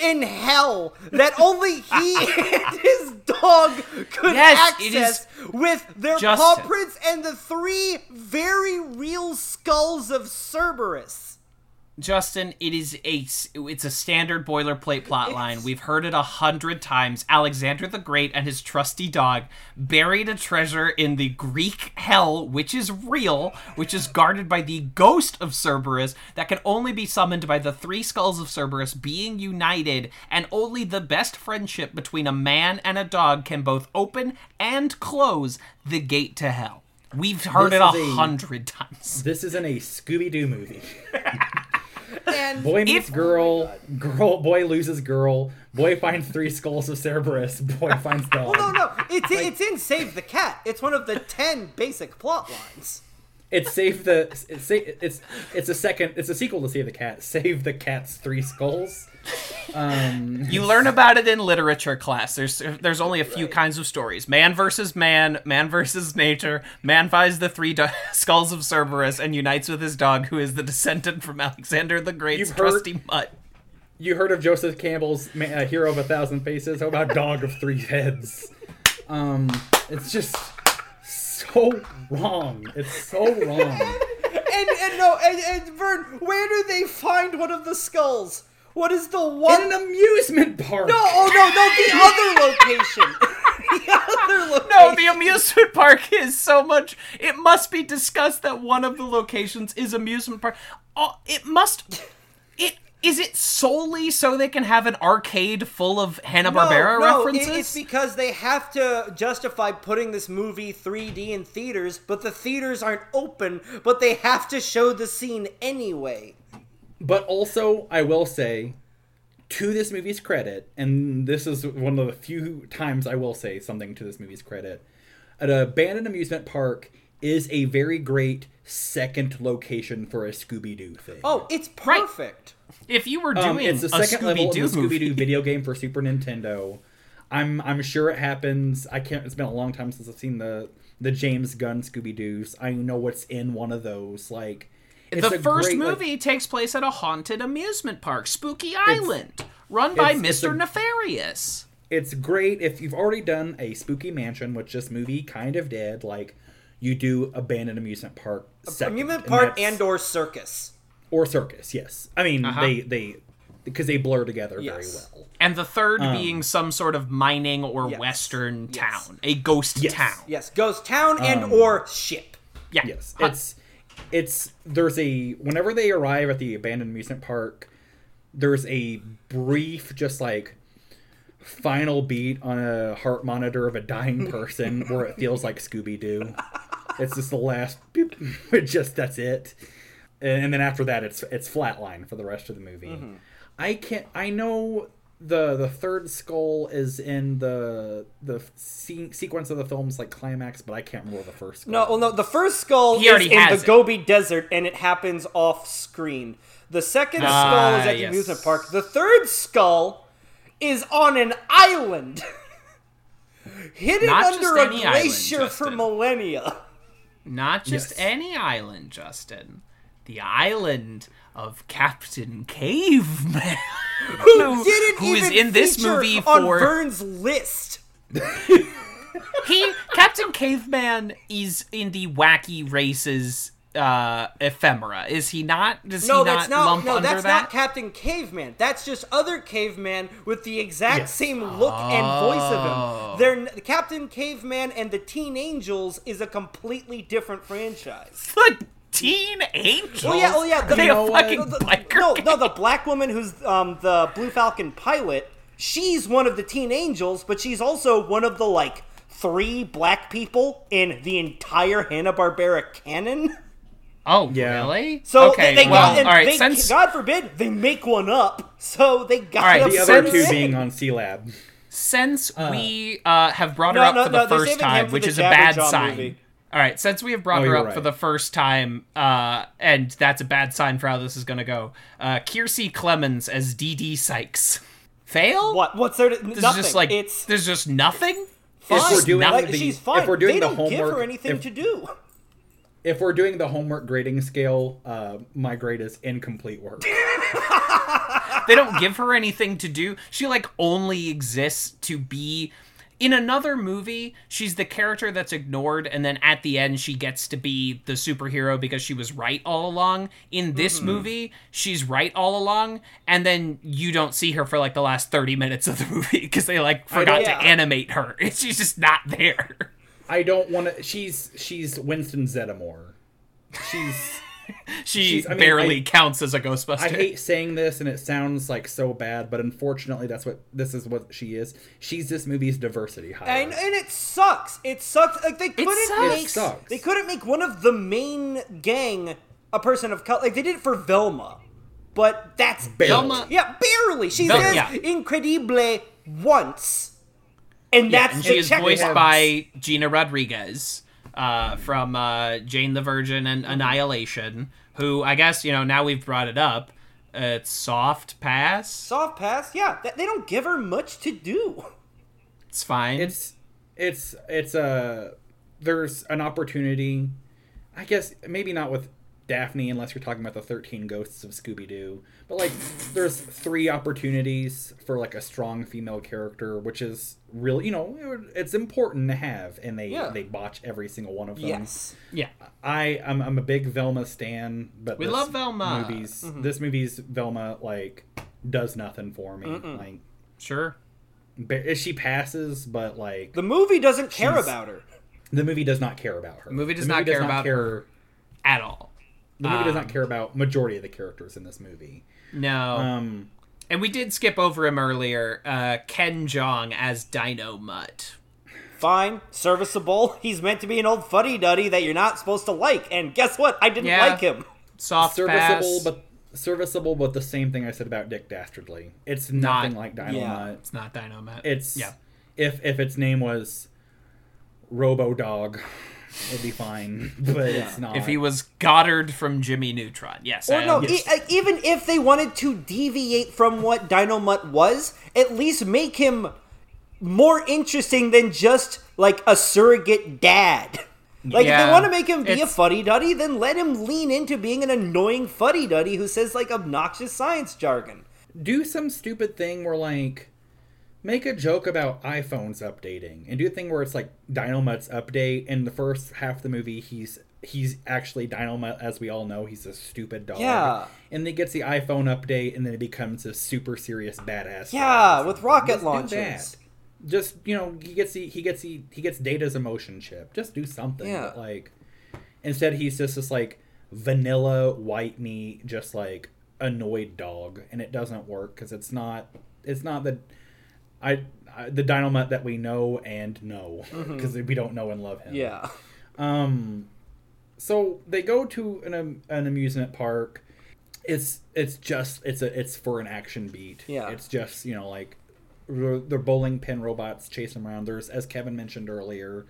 in hell that *laughs* only he and his dog could Yes, access with their paw prints and the three very real skulls of Cerberus. Justin, it is a it's a standard boilerplate plot line. We've heard it a hundred times. Alexander the Great and his trusty dog buried a treasure in the Greek hell, which is real, which is guarded by the ghost of Cerberus, that can only be summoned by the three skulls of Cerberus being united, and only the best friendship between a man and a dog can both open and close the gate to hell. We've heard This it a- hundred times. this isn't a scooby-doo movie *laughs* And Boy meets If- girl, girl. Boy loses girl. Boy finds three skulls of Cerberus. Boy finds dog. well, no, no, it's it's in Save the Cat. It's one of the ten basic plot lines. It's save the. It's it's it's a second. It's a sequel to Save the Cat. Save the cat's three skulls. Um, You learn about it in literature class. There's there's only a few kinds of stories: man versus man, man versus nature. Man finds the three do- *laughs* skulls of Cerberus and unites with his dog, who is the descendant from Alexander the Great's You've heard- trusty mutt. you heard of Joseph Campbell's ma- uh, Hero of a Thousand Faces? How about Dog of Three Heads? Um, it's just so wrong. It's so wrong. *laughs* And and no, and, and Vern, where do they find one of the skulls? What is the one? In an amusement park. no, oh no, no, the *laughs* other location. *laughs* the other location. No, the amusement park is so much. It must be discussed that one of the locations is amusement park. Oh, it must. It is it solely so they can have an arcade full of Hanna Barbera no, no, it- references? it's because they have to justify putting this movie 3D in theaters, but the theaters aren't open, but they have to show the scene anyway. But also, I will say, to this movie's credit, and this is one of the few times I will say something to this movie's credit, an abandoned amusement park is a very great second location for a Scooby Doo thing. Oh, it's Right. perfect. if you were doing Um, it's the a second level Scooby of Doo the Scooby Doo video game for Super Nintendo. I'm I'm sure it happens. I can't. It's been a long time since I've seen the the James Gunn Scooby Doo's. I know what's in one of those. Like it's the a first great, like- movie takes place at a haunted amusement park, Spooky Island, run by it's- it's Mr. a- Nefarious. it's great if you've already done a spooky mansion, which this movie kind of did. Like you do abandoned amusement park, second, Amusement park that's- and or circus. or circus. Yes, I mean Uh-huh. they they because they blur together very well. And the third being some sort of mining or Um, Yes. western Yes. town, a ghost Yes. town. Yes, ghost town and or ship. Yeah. Yes, Huh. it's it's there's a whenever they arrive at the abandoned amusement park, there's a brief just like final beat on a heart monitor of a dying *laughs* person where it feels like Scooby Doo. It's just the last beep, *laughs* just that's it. And then after that it's it's flatline for the rest of the movie. Mm-hmm. I can't I know the the third skull is in the the se- sequence of the films like climax, but I can't remember the first skull. No, well, no. The first skull He is in the it. Gobi Desert, and it happens off screen. The second ah, skull is at the yes. amusement park. The third skull is on an island, *laughs* hidden Not under a any island, glacier for millennia. Not just Yes. any island, Justin. The island of Captain Caveman. *laughs* Who didn't who is in this movie on for Vern's list? *laughs* he Captain Caveman is in the wacky races uh ephemera. Is he not? Does No, he that's not lump No, under that's that? not Captain Caveman. That's just other caveman with the exact Yes. same look and voice Oh. of him. They're n- Captain Caveman and the Teen Angels is a completely different franchise. the Teen Angels. Oh yeah, oh yeah. The, Are they know a fucking no, the, biker? no, gang? no, the black woman who's um the Blue Falcon pilot. She's one of the Teen Angels, but she's also one of the like three black people in the entire Hanna Barbera canon. Oh, Yeah. really? So okay, they, they well, got, and all right. they, since God forbid they make one up, so they got All right, the other two being on C Lab. since we uh, have brought her No, up no, for the no, first time, for which the is a bad Jaw sign. movie. All right, since we have brought Oh, her up right. for the first time, uh, and that's a bad sign for how this is going to go. Uh, Kiersey Clemons as Dee Dee Sykes. Fail? What? What's there? To, This nothing. is just like it's there's just nothing. fine. we're doing like, the- she's if fine. we're doing they the don't give her anything if- to do. If we're doing the homework grading scale, uh, my grade is incomplete work. *laughs* They don't give her anything to do. She like only exists to be in another movie. She's the character that's ignored and then at the end she gets to be the superhero because she was right all along. In this Mm-hmm. movie, she's right all along and then you don't see her for like the last 30 minutes of the *laughs* movie because they like forgot Yeah. to animate her. *laughs* She's just not there. I don't want to. She's she's Winston Zeddemore. She's. *laughs* She She's- I mean, barely I- counts as a Ghostbuster. I hate saying this, and it sounds like so bad, but unfortunately, that's what this is. What she is. She's this movie's diversity hire. And, and it sucks. It sucks. Like they couldn't sucks. make It sucks. they couldn't make one of the main gang a person of color. Like they did it for Velma. but that's Barely. it. Yeah, barely. She Vel- yeah. incredible once, and Yeah, that's and the she is check voiced box. by Gina Rodriguez uh, from uh, Jane the Virgin and Annihilation, who I guess you know now we've brought it up. It's soft pass. soft pass. Yeah, they don't give her much to do. It's fine. it's it's it's a there's an opportunity i guess maybe not with daphne unless you're talking about the 13 ghosts of scooby-doo but like there's three opportunities for like a strong female character which is really you know it's important to have and they Yeah. they botch every single one of them Yes. yeah. i i'm, I'm a big velma stan but We love Velma. movies Mm-hmm. this movie's velma like does nothing for me like Sure. ba- she passes but like The movie doesn't care about her. the movie does not care about her. The movie does not care about her. At all. The movie does Um, not care about majority of the characters in this movie. No. Um, and we did skip over him earlier. Uh, Ken Jeong as Dynomutt. Fine, serviceable. He's meant to be an old fuddy duddy that you're not supposed to like. And guess what? I didn't Yeah. like him. Soft serviceable, pass. but serviceable, but the same thing I said about Dick Dastardly. It's Not- nothing like Dynomutt. Yeah. it's not Dynomutt. It's yeah. if if its name was Robo Dog, it'd be fine. *laughs* But it's not. If he was Goddard from Jimmy Neutron, yes. Or I no, e- uh, even if they wanted to deviate from what Dynomutt was, at least make him more interesting than just like a surrogate dad. *laughs* Like if they want to make him be a fuddy duddy, then let him lean into being an annoying fuddy duddy who says like obnoxious science jargon. do some stupid thing where like make a joke about iPhones updating and do a thing where it's like Dynomutt's update in the first half of the movie he's he's actually Dynomutt as we all know he's a stupid dog Yeah. and then he gets the iPhone update and then it becomes a super serious badass Yeah, dog. with rocket Just do launchers. just you know he gets the he gets the he gets Data's emotion chip just do something Yeah. but like instead he's just this like vanilla white meat just like annoyed dog and it doesn't work because it's not it's not the I, I the dynamite that we know and know because we don't know and love him. Yeah. um so they go to an, am- an amusement park. It's it's just it's a it's for an action beat. Yeah. it's just you know like they're bowling pin robots chasing them around. There's as kevin mentioned earlier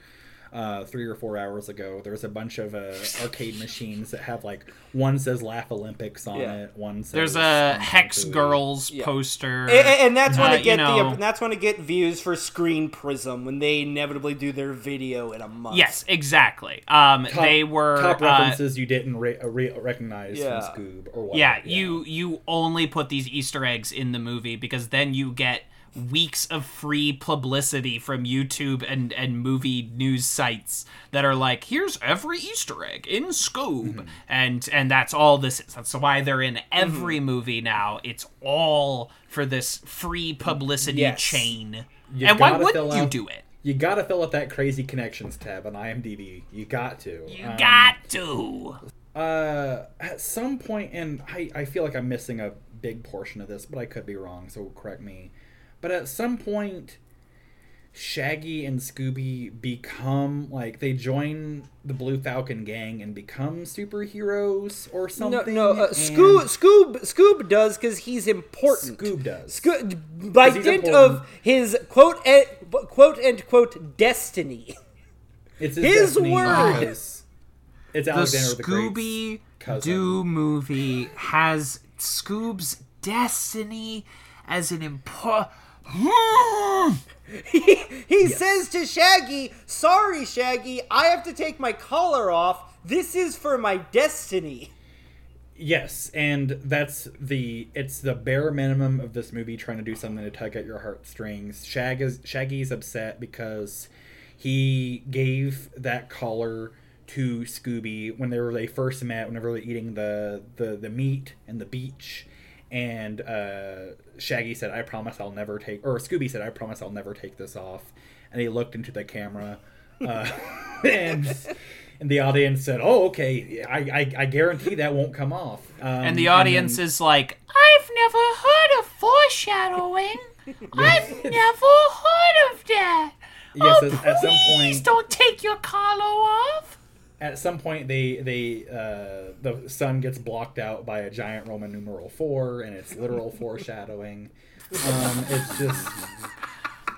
uh, three or four hours ago there's a bunch of uh, arcade machines that have like one says laugh olympics on Yeah. it one says There's a Hex food. Girls Yeah. poster. A- a- and that's when Uh, it get you know- the that's when it get views for Screen Prism when they inevitably do their video in a month. Yes, exactly. Um, top, they were top uh, references you didn't re- uh, re- recognize Yeah. from Scoob or what yeah, you you only put these Easter eggs in the movie because then you get weeks of free publicity from YouTube and and movie news sites that are like, here's every Easter egg in Scoob, Mm-hmm. and and that's all this is. That's why they're in every movie now. It's all for this free publicity Yes. chain. You and why gotta wouldn't fill you out- do it? You gotta fill out that crazy connections tab on IMDb. You got to. You Um, got to. Uh, at some point, and I, I feel like I'm missing a big portion of this, but I could be wrong, so correct me. But at some point, Shaggy and Scooby become like they join the Blue Falcon gang and become superheroes or something. no, uh, and Scoob, Scoob, Scoob does because he's important. Scoob does. Scoo- by 'Cause he's dint important. of his quote and, quote and quote destiny. It's his destiny word. because It's the Alexander the, Scooby cousin. Doo movie has Scoob's destiny as an important. Hmm. *laughs* He says to Shaggy, "Sorry, Shaggy, I have to take my collar off. This is for my destiny." Yes, and that's the it's the bare minimum of this movie trying to do something to tug at your heartstrings. Shag is Shaggy's upset because he gave that collar to Scooby when they were they first met, whenever they were eating the the, the meat and the beach. And uh, Shaggy said, "I promise I'll never take," or Scooby said, "I promise I'll never take this off." And he looked into the camera, uh, *laughs* and and the audience said, "Oh, okay, I, I, I guarantee that won't come off." Um, And the audience then- is like, I've never heard of foreshadowing. *laughs* I've never heard of that. Yes, oh, at- at some please point- don't take your collar off. At some point they they uh, the sun gets blocked out by a giant Roman numeral four, and it's literal *laughs* foreshadowing. Um, it's just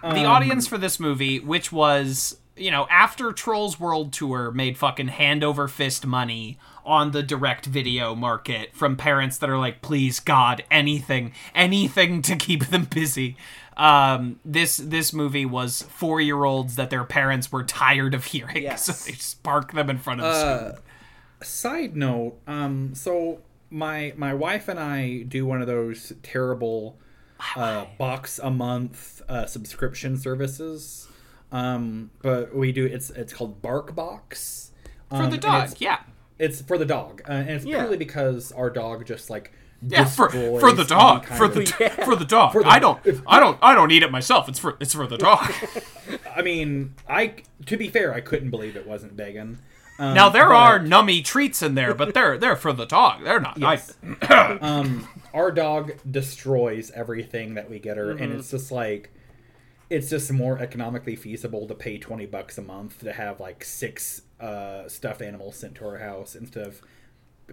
the audience for this movie, which was, you know, after Trolls World Tour made fucking hand over fist money on the direct video market from parents that are like, please God, anything, anything to keep them busy. Um, this this movie was four year olds that their parents were tired of hearing, *laughs* Yes. so they just parked them in front of the screen. side note um so my my wife and i do one of those terrible uh box a month uh subscription services um but we do it's it's called bark box for um, the dog. it's, Yeah, it's for the dog uh, and it's Yeah. purely because our dog just like yeah, for, for the dog, for of- the Yeah. for the dog. the- I don't, *laughs* I don't, I don't eat it myself. It's for it's for the dog. *laughs* i mean i to be fair i couldn't believe it wasn't vegan um, now there but- are nummy treats in there, but they're they're for the dog. They're not. Yes. I, *clears throat* um, our dog destroys everything that we get her, and it's just like, it's just more economically feasible to pay twenty bucks a month to have like six uh, stuffed animals sent to our house instead of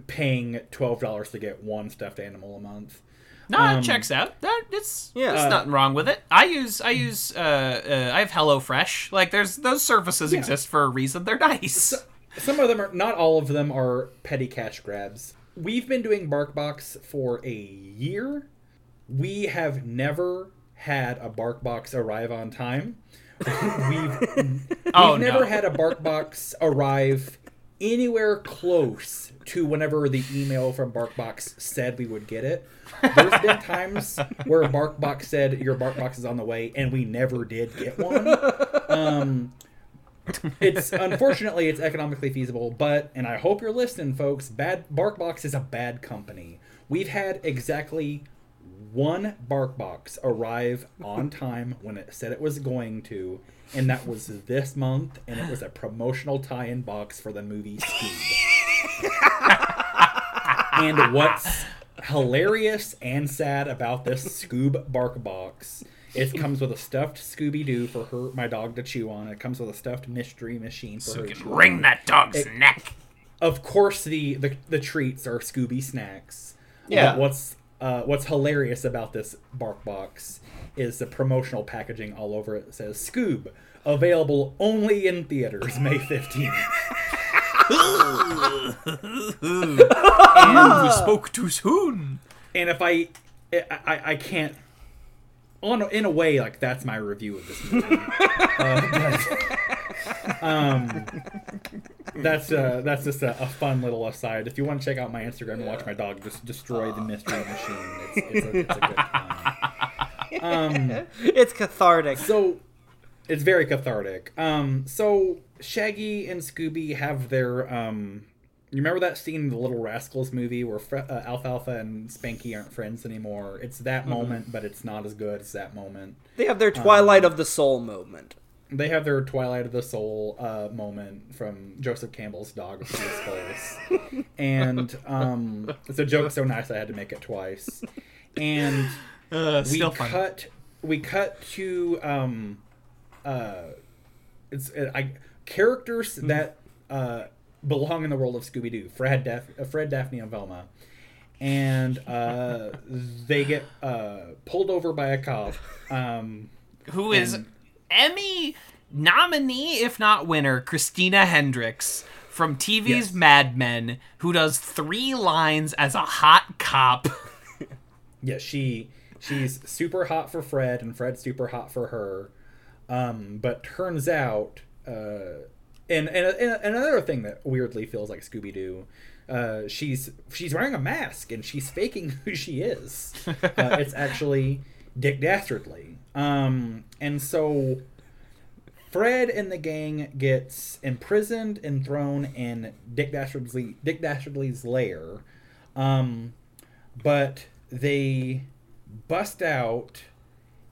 paying twelve dollars to get one stuffed animal a month. No, Um, it checks out. That it's Yeah. there's Uh, nothing wrong with it. I use I use uh, uh I have HelloFresh. Like there's those services exist for a reason. They're nice. Some of them are not all of them are petty cash grabs. We've been doing BarkBox for a year. We have never had a BarkBox arrive on time. *laughs* We've oh We've never no. had a BarkBox arrive anywhere close to whenever the email from BarkBox said we would get it. There's been *laughs* times where BarkBox said your BarkBox is on the way, and we never did get one. Um, it's unfortunately it's economically feasible, but and I hope you're listening, folks. Bad BarkBox is a bad company. We've had exactly one BarkBox arrive on *laughs* time when it said it was going to, and that was this month, and it was a promotional tie-in box for the movie Scoob. and what's hilarious and sad about this Scoob Bark box, it comes with a stuffed Scooby Doo for her, my dog, to chew on. It comes with a stuffed mystery machine for her. to chew on. Wring that dog's neck. Of course, the, the the treats are Scooby snacks. Yeah. But what's uh, what's hilarious about this bark box is the promotional packaging all over it says Scoob available only in theaters May fifteenth. You spoke too soon. and if I, I, I- I can't. On in a way, like that's my review of this movie. uh, but, um, that's uh, that's just a, a fun little aside. If you want to check out my Instagram and watch my dog just destroy the mystery machine, it's, it's, a, it's a good time. *laughs* Um, *laughs* It's cathartic. so it's very cathartic. Um, so Shaggy and Scooby have their um. You remember that scene in the Little Rascals movie where Fre- uh, Alfalfa and Spanky aren't friends anymore? It's that moment, but it's not as good as that moment. They have their Twilight of the Soul moment. They have their Twilight of the Soul uh, moment from Joseph Campbell's Dog of Two Skulls, *laughs* and um, it's a joke so nice I had to make it twice. And Uh, we still fun. cut we cut to um uh it's uh, I characters Hmm. that uh belong in the world of Scooby Doo Fred Daph- uh, Fred Daphne and Velma and uh *laughs* they get uh pulled over by a cop um Who is and- Emmy nominee, if not winner, Christina Hendricks from TV's Yes. Mad Men, who does three lines as a hot cop. *laughs* yeah she she's super hot for Fred and Fred's super hot for her. Um but turns out uh and and, and another thing that weirdly feels like Scooby Doo, uh, she's she's wearing a mask and she's faking *laughs* who she is. Uh, *laughs* it's actually Dick Dastardly, um, and so Fred and the gang gets imprisoned and thrown in Dick Dastardly Dick Dastardly's lair, um, but they bust out,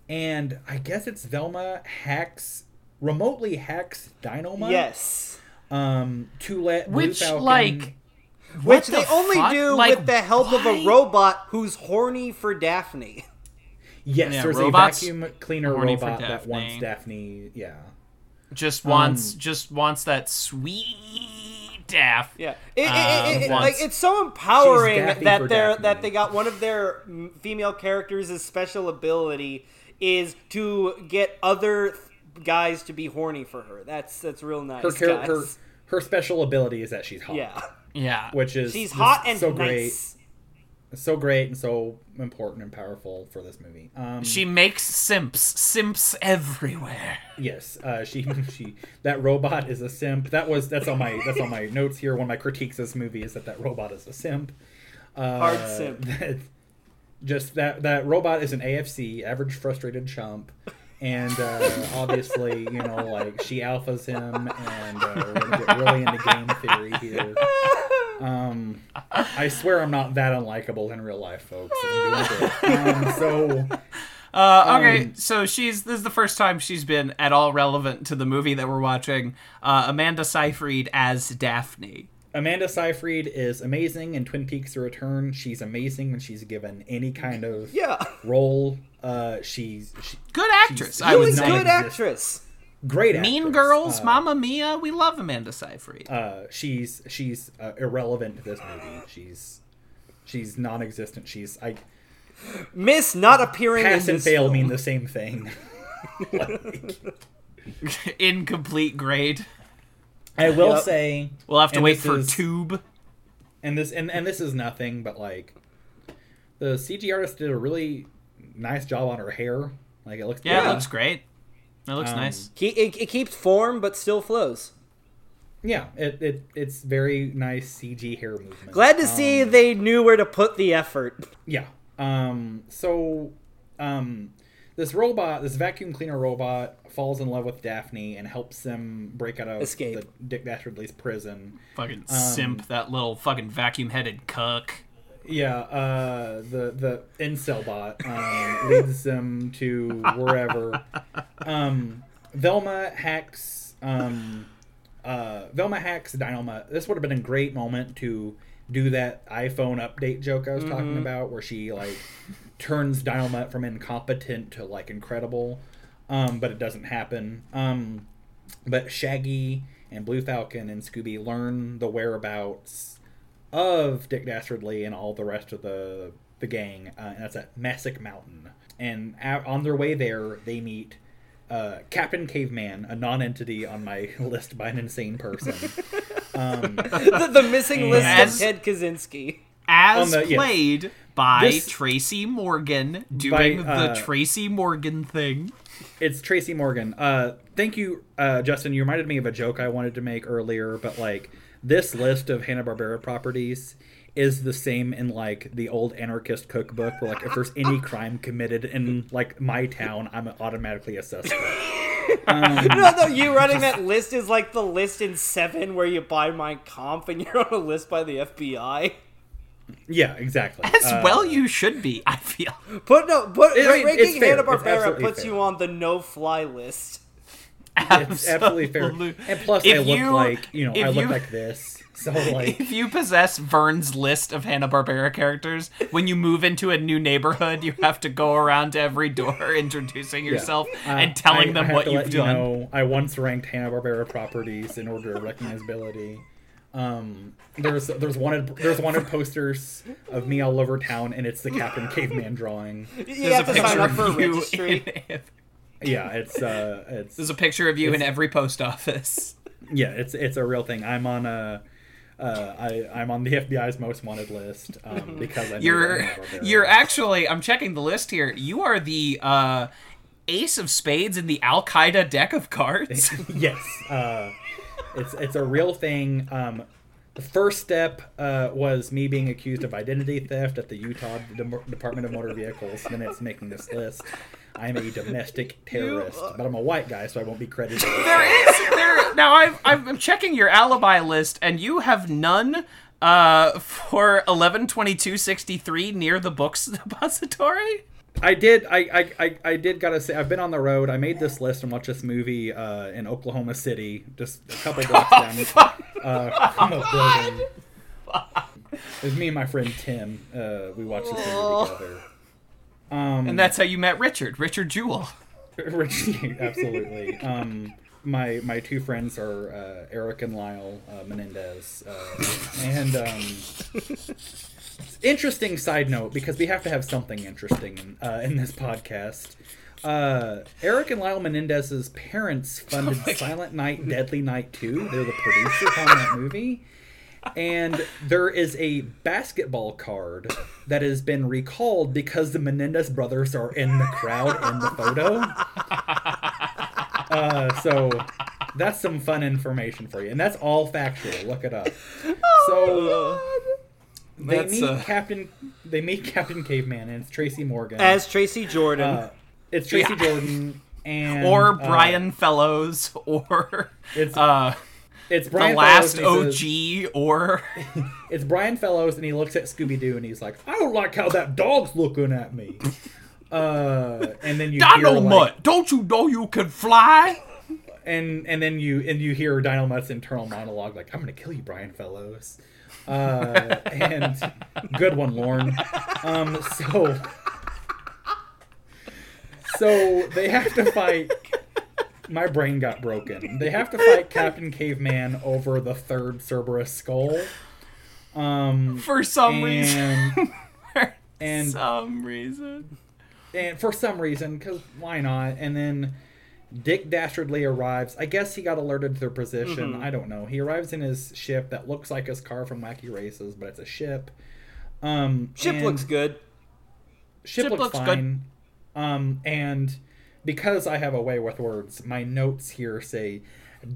and I guess it's Velma hacks remotely hacks Dynomutt Yes. um to let Blue Which, Falcon- like, Which the they only fuck? do Like, with the help of a robot who's horny for Daphne. yes Yeah, there's robots a vacuum cleaner robot that wants Daphne yeah just wants Um, just wants that sweet Daff. Yeah, it, it, um, it, it, like it's so empowering that they're Daphne. that they got one of their female characters' special ability is to get other th- guys to be horny for her. That's that's real nice. her, char- her her special ability is that she's hot. yeah, Yeah. which is she's hot and so great, nice. So great, and so important and powerful for this movie. Um, She makes simps. Simps everywhere. Yes, uh, she *laughs* she that robot is a simp. That was that's on my that's on my *laughs* notes here. One of my critiques of this movie is that that robot is a simp. Uh, Hard simp. *laughs* that- just that that robot is an AFC, average frustrated chump, and uh, obviously you know like she alphas him, and uh, we're gonna get really into game theory here. Um, I swear I'm not that unlikable in real life, folks. I'm doing *laughs* good. Um, so. Uh, okay, Um, so she's this is the first time she's been at all relevant to the movie that we're watching. Uh, Amanda Seyfried as Daphne. Amanda Seyfried is amazing in Twin Peaks: The Return. She's amazing when she's given any kind of Yeah, role. Uh, she's she, Good actress, She's I would really not good exist- actress. Great. Mean. Girls, Uh, Mamma Mia. We love Amanda Seyfried. Uh, she's she's uh, irrelevant to this movie. She's she's non-existent. She's I Miss not appearing pass in and this fail film. mean the same thing. Like, *laughs* *laughs* Incomplete grade. I will Yep. say, We'll have to wait for is- Tube. and this and, and this is nothing, but like the CG artist did a really nice job on her hair. Like it looks Yeah, pretty. it looks great. It looks Um, nice. Ke- it, it keeps form but still flows. Yeah, it, it it's very nice CG hair movement. Glad to see Um, they knew where to put the effort. Yeah. Um. So, um, this robot, this vacuum cleaner robot, falls in love with Daphne and helps them break out of Escape. the Dick Dastardly's prison. Fucking um, simp, that little fucking vacuum-headed cuck. Yeah. Uh. The the incel bot um, *laughs* leads them to wherever. Um. Velma hacks. Um. Uh. Velma hacks Dynomutt. This would have been a great moment to do that iPhone update joke I was talking about, where she like turns Dynomutt from incompetent to like incredible, um, but it doesn't happen. Um, but Shaggy and Blue Falcon and Scooby learn the whereabouts of Dick Dastardly and all the rest of the the gang, uh, and that's at Messick Mountain. And out, on their way there, they meet uh, Captain Caveman, a non-entity on my *laughs* list by an insane person. *laughs* Um, the, the missing list As- of Ted Kaczynski. As On the- yes. played by This- Tracy Morgan doing uh, the Tracy Morgan thing. It's Tracy Morgan. Uh, thank you, uh, Justin. You reminded me of a joke I wanted to make earlier, but like this list of Hanna Barbera properties is the same in like the old anarchist cookbook, where like if there's any *laughs* crime committed in like my town, I'm automatically a suspect. *laughs* No, no, you running that list is like the list in Seven where you buy my comp and you're on a list by the FBI. Yeah, exactly. As Uh, well, you should be. I feel. Put no, put I mean, ranking. Hanna Barbera puts fair. you on the no-fly list. *laughs* It's absolutely fair. And plus, If I look you- like you know, I look you- like this. So like, *laughs* If you possess Vern's list of Hanna Barbera characters, when you move into a new neighborhood, you have to go around to every door *laughs* introducing yourself Uh, and telling I- them I what you've done. You know, I once ranked Hanna Barbera properties in order of recognizability. Um, there's there's wanted there's wanted posters of me all over town, and it's the Captain Caveman drawing. You There's have a to sign picture up for of you. registry. Yeah, it's uh, it's there's a picture of you in every post office. *laughs* yeah, it's it's a real thing. I'm on a. Uh, I, I'm on the FBI's most wanted list um, because I know You're you're actually. I'm checking the list here. You are the uh, ace of spades in the Al Qaeda deck of cards. *laughs* yes, uh, it's it's a real thing. Um, the first step uh, was me being accused of identity theft at the Utah Dem- Department of Motor Vehicles. Then it's making this list. I'm a domestic *laughs* terrorist, but I'm a white guy, so I won't be credited. *laughs* there is there now. I've, I'm checking your alibi list, and you have none uh, for eleven twenty two sixty three near the books *laughs* depository. I did. I, I, I, I did gotta say I've been on the road. I made this list and watched this movie uh, in Oklahoma City, just a couple blocks down uh, from a building. It was me and my friend Tim. Uh, we watched this movie together. Um, And that's how you met Richard, Richard Jewell. *laughs* *laughs* Richie, absolutely. Um, my my two friends are uh, Eric and Lyle uh, Menendez, uh, and um, interesting side note because we have to have something interesting in, uh, in this podcast. Uh, Eric and Lyle Menendez's parents funded *laughs* Silent Night, Deadly Night 2. They're the producers on that movie. And there is a basketball card that has been recalled because the Menendez brothers are in the crowd in the photo. Uh, so that's some fun information for you. And that's all factual. Look it up. So they That's, meet uh, Captain they meet Captain Caveman and it's Tracy Morgan. As Tracy Jordan. Uh, it's Tracy Yeah. Jordan and or uh, Brian Fellows, or It's uh, it's the Brian last Fellows, and he OG, or *laughs* it's Brian Fellows, and he looks at Scooby Doo and he's like, "I don't like how that dog's looking at me." *laughs* Uh, and then you hear Dynomutt. like, Don't you know you can fly? and and then you and you hear Dynomutt's internal monologue like, "I'm gonna kill you, Brian Fellows." Uh, *laughs* and good one, Lorne. Um, so so they have to fight. My brain got broken. They have to fight Captain Caveman over the third Cerberus skull. Um, For some reason. *laughs* and and some reason. and for some reason, because why not? And then Dick Dastardly arrives. I guess he got alerted to their position. Mm-hmm. I don't know. He arrives in his ship that looks like his car from Wacky Races, but it's a ship. Um, Ship looks good. Ship, Ship looks, looks good. Um, and because I have a way with words, my notes here say.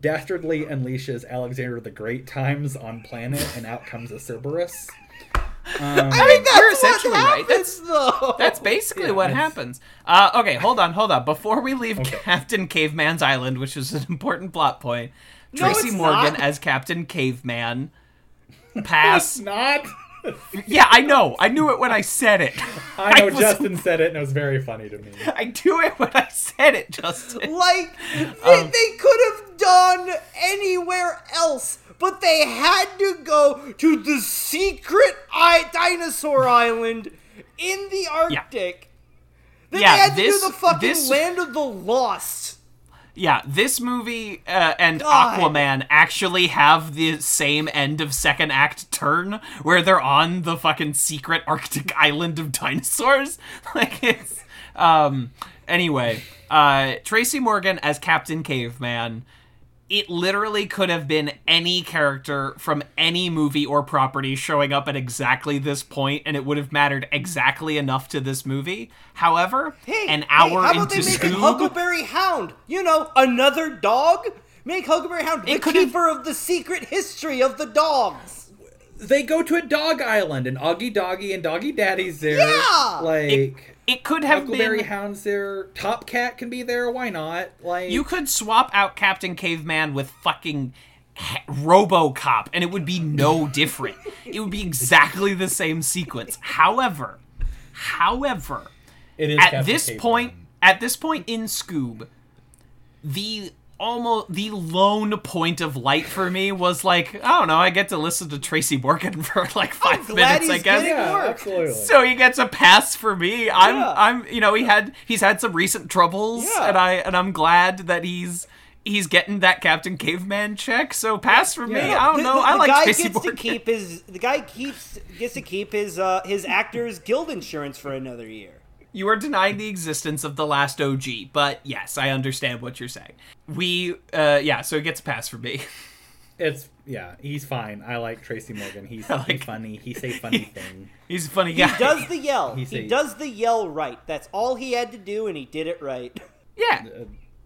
Dastardly unleashes Alexander the Great times on planet, and out comes a Cerberus. Um, I mean, you're essentially what right. That's happens, though. That's basically Yeah, what that's- happens. Uh, okay, hold on, hold on. Before we leave Okay. Captain Caveman's Island, which is an important plot point, No, Tracy Morgan not. as Captain Caveman. *laughs* Pass. not. Yeah, I know. I knew it when I said it. *laughs* I know was- Justin said it, and it was very funny to me. I do it when I said it, Justin. *laughs* Like they, Um, they could have done anywhere else, but they had to go to the secret I- dinosaur island in the Arctic. Then Yeah, they had to this- do the fucking this- land of the lost. Yeah, this movie uh, and God. Aquaman actually have the same end of second act turn where they're on the fucking secret Arctic *laughs* island of dinosaurs. *laughs* Like it's um anyway, uh Tracy Morgan as Captain Caveman it literally could have been any character from any movie or property showing up at exactly this point and it would have mattered exactly enough to this movie. However, Hey, an hey, hour how about into they make a Scoob, Huckleberry Hound? You know, another dog. Make Huckleberry Hound the It could've- keeper of the secret history of the dogs. They go to a dog island, and Augie Doggie and Doggie Daddy's there. Yeah! Like it could have been Huckleberry been Hound's there. Top Cat can be there. Why not? Like You could swap out Captain Caveman with fucking ha- RoboCop, and it would be no *laughs* different. it would be exactly the same sequence. However, however, it is at Captain this Caveman. point, at this point in Scoob, the almost the lone point of light for me was like I don't know. I get to listen to Tracy Morgan *laughs* for like five glad minutes. I guess. Yeah, So he gets a pass for me. I'm Yeah. I'm you know, he had he's had some recent troubles Yeah. and I and I'm glad that he's he's getting that Captain Caveman check. So pass for me. Yeah. I don't The- know. the- I the like guy Tracy gets Morgan. to keep his. The guy keeps gets to keep his uh, his actors guild insurance for another year. You are denying the existence of the last OG, but yes, I understand what you're saying. We uh yeah, so it gets a pass for me. *laughs* It's yeah, he's fine. I like Tracy Morgan. He's, *laughs* like- he's funny. He say funny *laughs* thing. He's a funny guy. He does the yell. He's he does the yell right. That's all he had to do, and he did it right. yeah. Uh,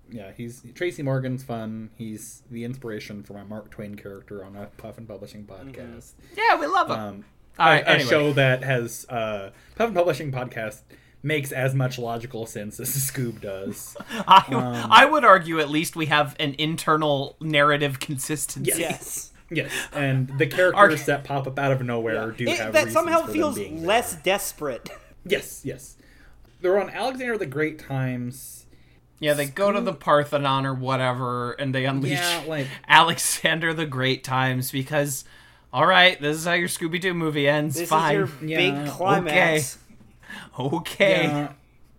yeah, he's Tracy Morgan's fun. He's the inspiration for my Mark Twain character on a Puffin Publishing podcast. Yeah, we love him. Um, All right, a, a show that has uh, Puffin Publishing podcast makes as much logical sense as *laughs* Scoob does. *laughs* I, um, I would argue at least we have an internal narrative consistency. yes. *laughs* yes, and the characters that pop up out of nowhere do It- have that reasons somehow for them feels being there. less desperate. Yes, yes. They're on Alexander the Great times. Yeah, they go to the Parthenon or whatever, and they unleash Yeah, like- Alexander the Great times because, all right, this is how your Scooby Doo movie ends. This Fine, is your Yeah, big climax. okay. *laughs* Yeah,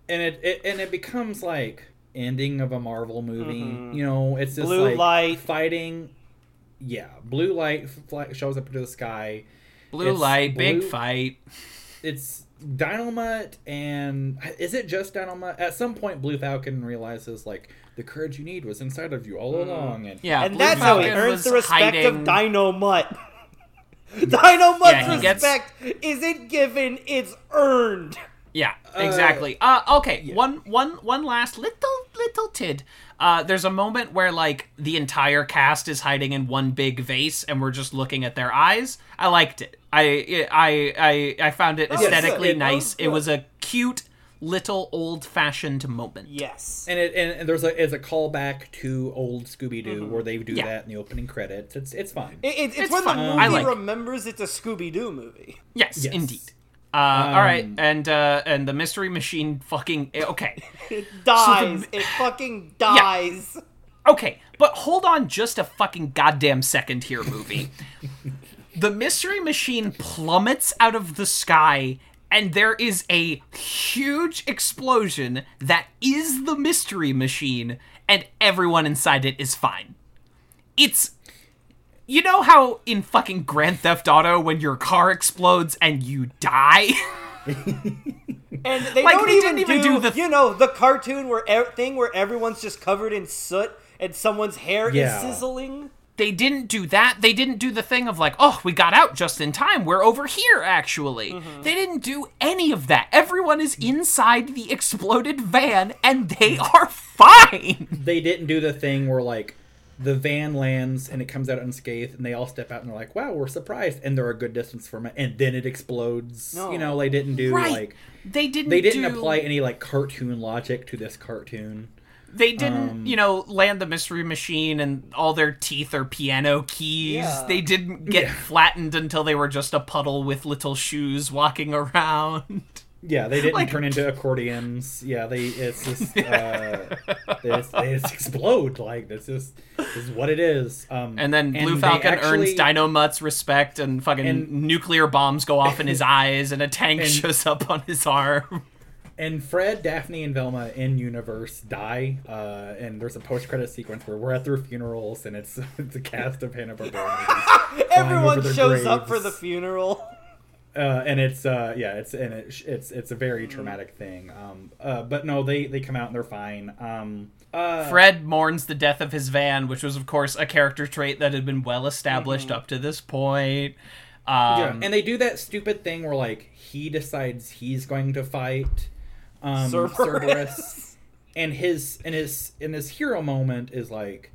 and it, it and it becomes like ending of a Marvel movie. Mm-hmm. You know, it's just Blue like light. fighting. Yeah, blue light fly, shows up into the sky. Blue It's light, big fight. It's Dynomutt, and is it just Dynomutt? At some point, Blue Falcon realizes like the courage you need was inside of you all mm-hmm. along, and Yeah, and Blue that's how he earns the respect hiding- of Dynomutt. Dino Mutt's Yeah, he gets- respect isn't given; it's earned. Yeah, exactly. Uh, okay, one one one last little little tid. Uh, there's a moment where like the entire cast is hiding in one big vase, and we're just looking at their eyes. I liked it. I I I I found it aesthetically good. That nice. was it was a cute little old fashioned moment. Yes. and it and, and there's a it's a callback to old Scooby Doo where they do Yeah. that in the opening credits. It's it's fine. It, it, it's, It's when fun. the I movie like it. remembers it's a Scooby Doo movie. Yes, Yes. indeed. Uh, all right, Um, and uh, and the mystery machine fucking eh, okay. *laughs* It dies. it *laughs* fucking dies. Yeah. Okay, but hold on just a fucking goddamn second here, movie. the mystery machine plummets out of the sky, and there is a huge explosion that is the mystery machine, and everyone inside it is fine. It's. You know how in fucking Grand Theft Auto, when your car explodes and you die? *laughs* And they Like, don't they even, didn't even do, do the- you know the cartoon where e- thing where everyone's just covered in soot and someone's hair Yeah. is sizzling. they didn't do that. They didn't do the thing of like, oh, we got out just in time. We're over here, actually. Mm-hmm. They didn't do any of that. Everyone is inside the exploded van and they *laughs* are fine. they didn't do the thing where like the van lands and it comes out unscathed and they all step out and they're like wow we're surprised and they're a good distance from it and then it explodes No. you know they didn't do right. like they didn't they didn't do- apply any like cartoon logic to this cartoon They didn't, um, you know, land the mystery machine and all their teeth are piano keys. Yeah. They didn't get Yeah. flattened until they were just a puddle with little shoes walking *laughs* around. Yeah they didn't Like- turn into accordions. Yeah they it's just uh they, just, they just explode. Like this is this is what it is. Um And then Blue they Falcon actually- earns Dynomutt's respect, and fucking And- nuclear bombs go off in his *laughs* eyes, and a tank And- shows up on his arm. And Fred, Daphne, and Velma in universe die, uh, and there's a post-credit sequence where we're at their funerals, and it's *laughs* it's a cast of Hanna Barbera *laughs* Everyone over their shows up for the funeral. Uh, and it's uh, yeah, it's and it, it's it's a very traumatic thing. Um, uh, but no, they they come out and they're fine. Um, uh, Fred mourns the death of his van, which was, of course, a character trait that had been well established up to this point. Um, yeah, and they do that stupid thing where like he decides he's going to fight um, Cerberus. Cerberus, and his and his and his hero moment is like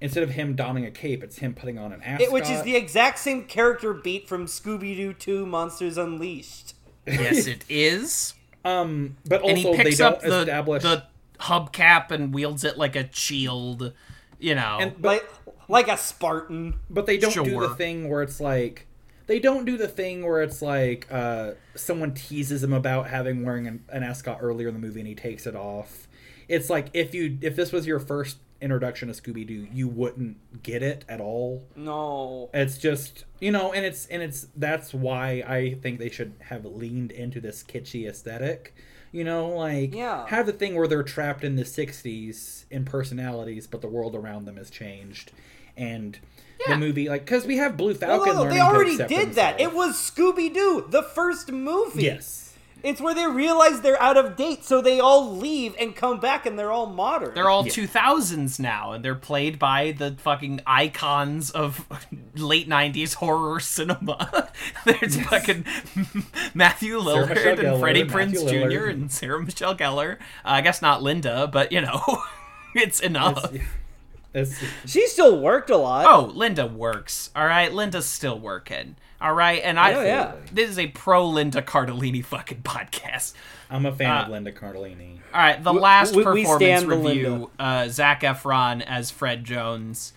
instead of him donning a cape, it's him putting on an ascot. It, which is the exact same character beat from Scooby Doo 2 Monsters Unleashed. yes, it is. *laughs* um, but And also he they picks don't up the, establish. the hubcap and wields it like a shield. You know, and, but Like, like a Spartan. but they don't do the thing where it's like they don't do the thing where it's like uh, someone teases him about having wearing an, an ascot earlier in the movie and he takes it off. It's like if you if this was your first introduction to Scooby Doo, you wouldn't get it at all. No. It's just you know, and it's and it's that's why I think they should have leaned into this kitschy aesthetic. You know, like Yeah. have the thing where they're trapped in the '60s in personalities, but the world around them has changed, and Yeah. the movie like because we have Blue Well, Falcon. no, learning they already did that. It was Scooby Doo, the first movie. yes. It's where they realize they're out of date, so they all leave and come back and they're all modern. they're all Yeah. 2000s now, and they're played by the fucking icons of *laughs* late 90s horror cinema. *laughs* There's fucking *laughs* Matthew Lillard and Gellar, Freddie Matthew Prince Jr. Lillard. and Sarah Michelle Gellar. Uh, I guess not Linda, but you know, it's enough. It's, She still worked a lot. Oh, Linda works. All right, Linda's still working. All right, and I Oh, yeah. this is a pro Linda Cardellini fucking podcast. I'm a fan Uh, of Linda Cardellini. All right, the We- last we- we performance stand the review: uh, Zac Efron as Fred Jones.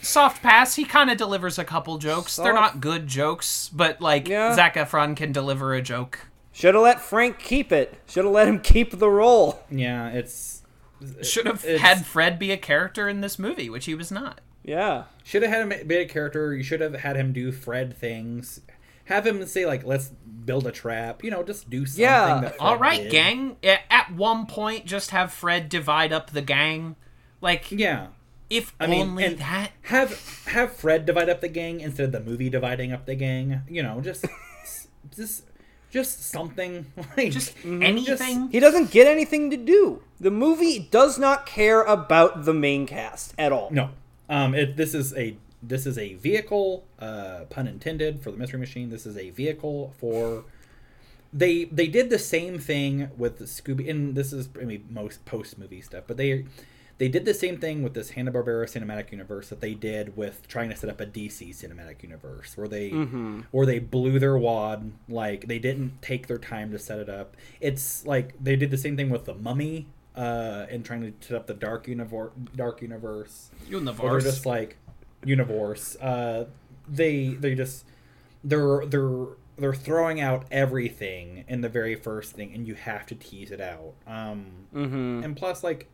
Soft pass. He kind of delivers a couple jokes. They're not good jokes, but like Yeah. Zac Efron can deliver a joke. Should have let Frank keep it. Should have let him keep the role. Yeah, it's Should have had Fred be a character in this movie, which he was not. Yeah. Should have had him be a character. You should have had him do Fred things. have him say like, "Let's build a trap." You know, just do something. Yeah. that All right, did. gang. At one point, just have Fred divide up the gang. Like, Yeah. if I mean, only and that. have have Fred divide up the gang instead of the movie dividing up the gang. You know, just just just something *laughs* like Just just- anything. He doesn't get anything to do. The movie does not care about the main cast at all. No, um, it, this is a this is a vehicle, uh, pun intended, for the Mystery Machine. This is a vehicle for. They they did the same thing with the Scooby, and this is I mean most post movie stuff, but they they did the same thing with this Hanna Barbera cinematic universe that they did with trying to set up a DC cinematic universe, where they where they blew their wad, like they didn't take their time to set it up. It's like they did the same thing with the Mummy, uh, and trying to set up the dark universe, dark universe or they're just like universe uh they they just they're they're they're throwing out everything in the very first thing and you have to tease it out um Mm-hmm. and plus like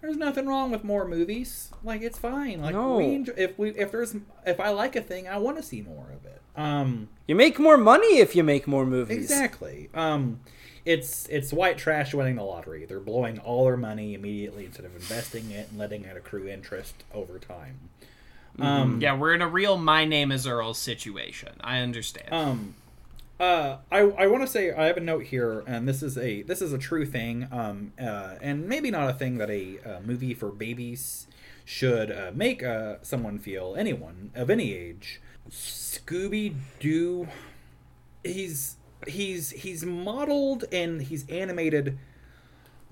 there's nothing wrong with more movies like it's fine like No. we enjoy, if we if there's if i like a thing i want to see more of it um You make more money if you make more movies. Exactly. Um, it's it's white trash winning the lottery. They're blowing all their money immediately instead of investing it and letting it accrue interest over time. Um, yeah, we're in a real "My Name Is Earl" situation. I understand. Um, uh, I I want to say I have a note here, and this is a this is a true thing. Um, uh, and maybe not a thing that a, uh movie for babies should uh, make uh, someone feel. Anyone of any age, Scooby Doo. He's he's he's modeled and he's animated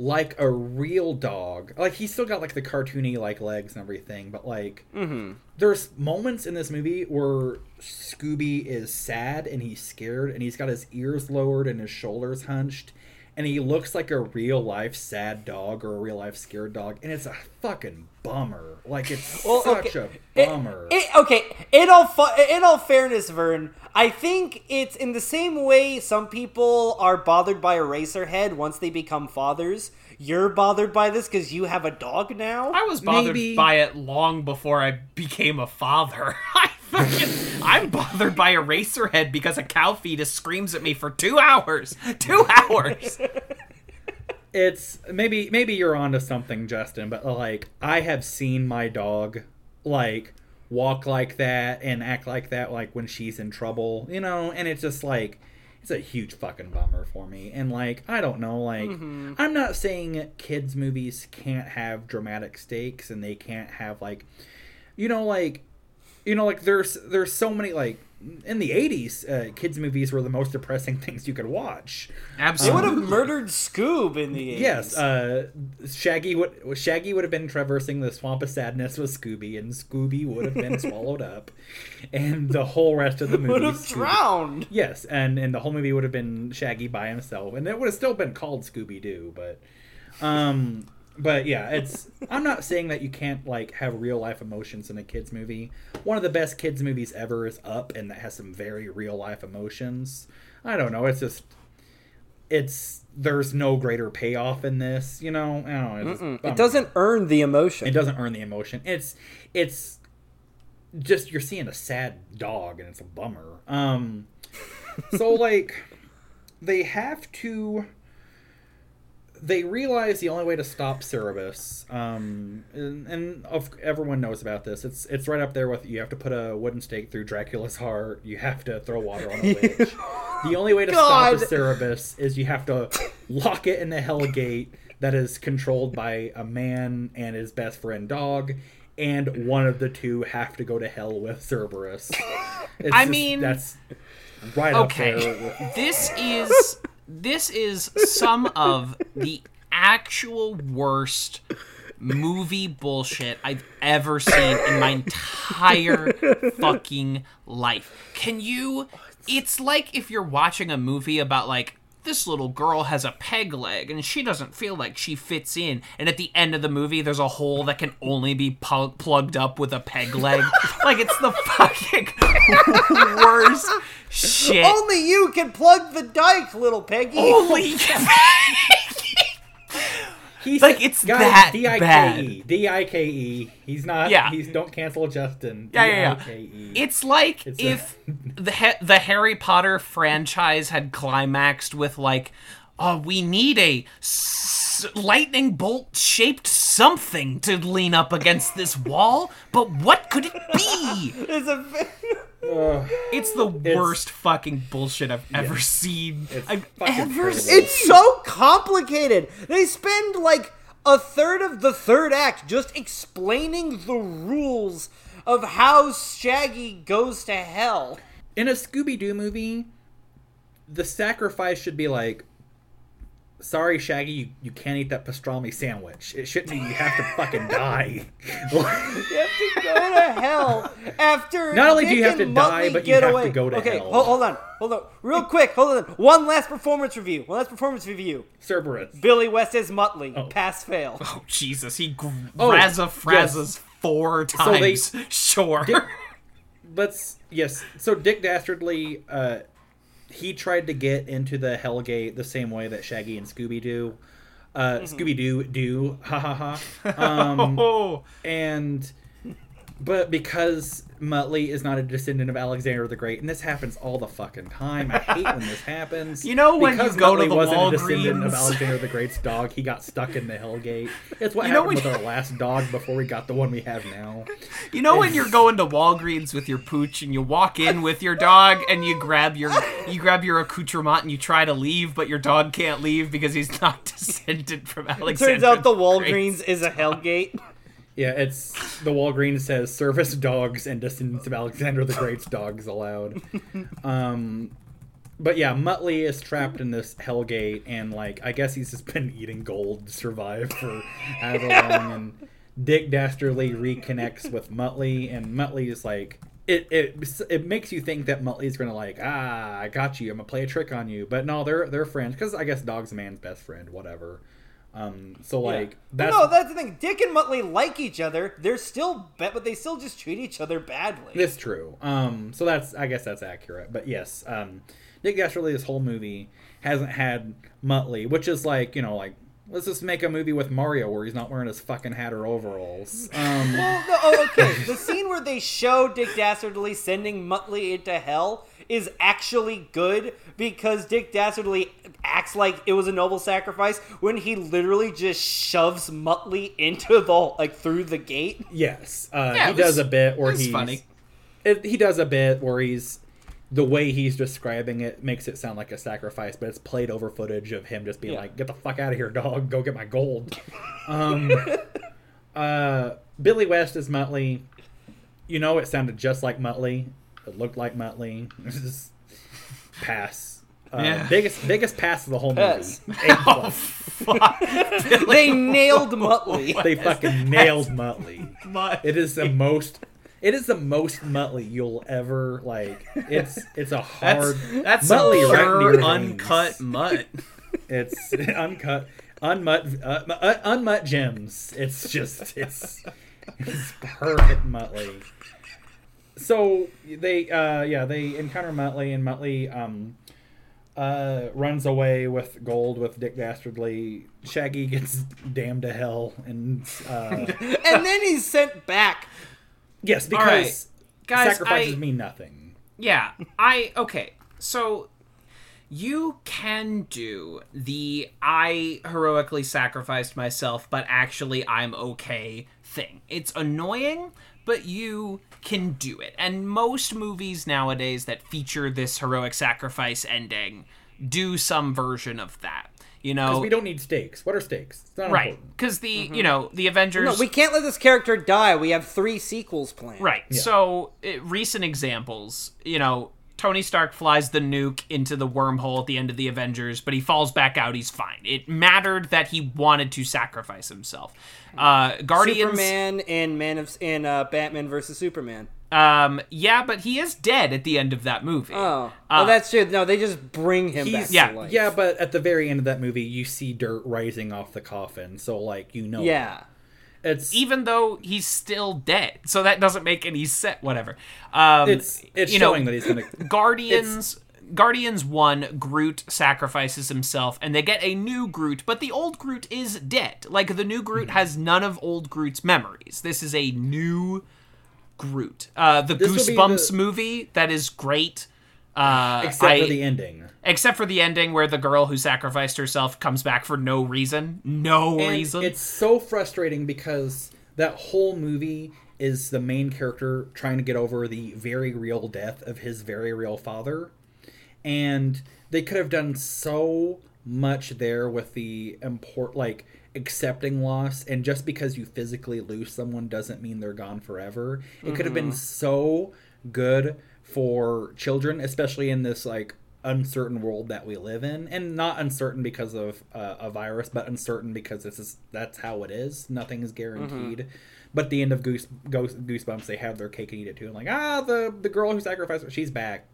like a real dog. Like he's still got like the cartoony like legs and everything, but like mm-hmm. there's moments in this movie where Scooby is sad and he's scared and he's got his ears lowered and his shoulders hunched and he looks like a real life sad dog or a real life scared dog and it's a fucking bummer. Like it's Well, such okay. a bummer. It, it- okay, in all fu- in all fairness, Vern, I think it's in the same way some people are bothered by Eraserhead once they become fathers. You're bothered by this because you have a dog now. I was bothered maybe- by it long before I became a father. *laughs* I fucking, I'm bothered by a Eraserhead because a cow fetus screams at me for two hours. Two hours. *laughs* it's maybe maybe you're onto something justin but like i have seen my dog like walk like that and act like that like when she's in trouble you know and it's just like it's a huge fucking bummer for me. And like i don't know like mm-hmm. i'm not saying kids movies can't have dramatic stakes and they can't have like you know like you know like there's there's so many like in the 80s uh, kids movies were the most depressing *laughs* things you could watch They Absolutely. would have murdered Scoob in the 80s. Yes, uh, Shaggy would Shaggy would have been traversing the swamp of sadness with Scooby, and Scooby would have been *laughs* swallowed up, and the whole rest of the movie would have Scooby- drowned. Yes, and and the whole movie would have been Shaggy by himself, and it would have still been called Scooby Doo, but, um, but yeah, it's. I'm not saying that you can't like have real life emotions in a kids movie. One of the best kids movies ever is Up, and that has some very real life emotions. I don't know. It's just. It's there's no greater payoff in this, you know. I don't know. It doesn't earn the emotion. It doesn't earn the emotion. It's it's just you're seeing a sad dog and it's a bummer. Um so *laughs* like they have to they realize the only way to stop Cerberus, um, and, and of, everyone knows about this. It's it's right up there with you have to put a wooden stake through Dracula's heart. You have to throw water on a *laughs* witch. the only way to stop God. Cerberus is you have to lock it in the hell gate that is controlled by a man and his best friend dog, and one of the two have to go to hell with Cerberus. *laughs* It's I just- mean- that's right Okay. up there. This is this is some of the actual worst movie bullshit I've ever seen in my entire fucking life. Can you it's like if you're watching a movie about like this little girl has a peg leg and she doesn't feel like she fits in. And at the end of the movie there's a hole that can only be pu- plugged up with a peg leg. *laughs* Like it's the fucking *laughs* worst shit. Only you can plug the dike, little Peggy. Holy *laughs* He's Like, it's guys, that D-I-K-E, D-I-K-E. He's not. Yeah. He's don't cancel Justin. Yeah, yeah, yeah. It's like It's a- if *laughs* the ha- the Harry Potter franchise had climaxed with like, oh, we need a s- lightning bolt shaped something to lean up against this wall, but what could it be? *laughs* It's a It's the worst fucking bullshit I've ever seen. It's I've ever terrible. seen. It's so complicated. They spend like a third of the third act just explaining the rules of how Shaggy goes to hell. in a Scooby Doo movie, the sacrifice should be like, "Sorry, Shaggy, you, you can't eat that pastrami sandwich. It shouldn't be you have to fucking die." You have to go to hell after. Not only do you have to die, but you get have to away. go to okay, hell. ho- hold on, hold on, real quick, hold on. One last performance review. One last performance review. Cerberus. Billy West as Muttley. Oh. Pass fail. Oh Jesus, he gr- Oh, razza yes. frazzas four So they- times. *laughs* sure. Let's yes. So Dick Dastardly, uh, he tried to get into the Hellgate the same way that Shaggy and Scooby Doo, uh, Mm-hmm. Scooby Doo do, ha ha ha. *laughs* Um, oh, and but because Muttley is not a descendant of Alexander the Great, and this happens all the fucking time. I hate when this happens. *laughs* You know when you because go to Muttley the wasn't a descendant of Alexander the Great's dog, he got stuck in the Hellgate. It's what You know happened when- with our last dog before we got the one we have now. You know when you're going to Walgreens with your pooch and you walk in with your dog and you grab your you grab your accoutrement and you try to leave, but your dog can't leave because he's not *laughs* descended from Alexander. Turns out the Great. Walgreens is a Hellgate. Yeah, it's the Walgreens says service dogs and descendants of Alexander the Great's dogs allowed. *laughs* Um, but yeah, Muttley is trapped in this hellgate, and like I guess he's just been eating gold to survive for however *laughs* long. And Dick Dastardly reconnects with Muttley, and Muttley is like. It, it, it makes you think that Muttley's gonna like ah I got you I'm gonna play a trick on you but no they're they're friends because I guess dog's a man's best friend whatever um so like But that's no, that's the thing. Dick and Muttley like each other. They're still, ba- but they still just treat each other badly. That's true. Um, so that's I guess that's accurate. But yes, um, Dick Dastardly this whole movie hasn't had Muttley, which is like you know like let's just make a movie with Mario where he's not wearing his fucking hat or overalls. *laughs* Um, Well, no, oh, okay. *laughs* the scene where they show Dick Dastardly sending Muttley into hell is actually good because Dick Dastardly acts like it was a noble sacrifice when he literally just shoves Muttley into the like through the gate. yes, uh, Yeah, he was- does a bit where he's funny. It, he does a bit where he's the way he's describing it makes it sound like a sacrifice, but it's played over footage of him just being Yeah. like, "Get the fuck out of here, dog! Go get my gold." *laughs* um, uh, Billy West is Muttley. You know, it sounded just like Muttley. It looked like Muttley. *laughs* Was just pass. Uh, Yeah. Biggest biggest pass of the whole movie. *laughs* Pass. A plus. *laughs* They nailed Muttley. They fucking nailed Muttley. It is the most. It is the most Muttley you'll ever like. It's it's a that's hard. that's Muttley some right uncut mutt. It's uncut, unmut, uh, uh, unmut gems. It's just it's, it's perfect Muttley. So they uh yeah they encounter Muttley and Muttley um uh runs away with gold with Dick Dastardly. Shaggy gets damned to hell and uh *laughs* and then he's sent back. yes All right. because Guys, sacrifices I- mean nothing. Yeah, I okay. So you can do the I heroically sacrificed myself, but actually I'm okay thing. It's annoying, but you can do it. And most movies nowadays that feature this heroic sacrifice ending do some version of that. You know, Because we don't need stakes. What are stakes? It's not right? important. Because the you know the Avengers. No, we can't let this character die. We have three sequels planned. Right. So, uh, recent examples, you know, Tony Stark flies the nuke into the wormhole at the end of the Avengers, but he falls back out. He's fine. It mattered that he wanted to sacrifice himself. Uh, Guardians. Superman and Man of in uh, Batman versus Superman. Um, yeah, but he is dead at the end of that movie. Oh, Uh, well, that's true. No, they just bring him back yeah, to life. yeah, but at the very end of that movie, you see dirt rising off the coffin, so like you know, yeah. It's even though he's still dead, so that doesn't make any sense. Whatever. Um, it's it's you know, showing that he's gonna. *laughs* Guardians, Guardians 1, Groot sacrifices himself, and they get a new Groot, but the old Groot is dead. Like, the new Groot has none of old Groot's memories. This is a new Groot. Uh, the This Goosebumps the- movie, that is great. Uh, Except I- for the ending. Except for the ending where the girl who sacrificed herself comes back for no reason. No And reason. It's so frustrating because that whole movie is the main character trying to get over the very real death of his very real father. And they could have done so much there with the import like accepting loss and just because you physically lose someone doesn't mean they're gone forever. It could have been mm-hmm. so good for children, especially in this like uncertain world that we live in, and not uncertain because of uh, a virus, but uncertain because this is that's how it is. Nothing is guaranteed. But at the end of Goose, Goose Goosebumps, they have their cake and eat it too. And like, ah, the the girl who sacrificed her, she's back.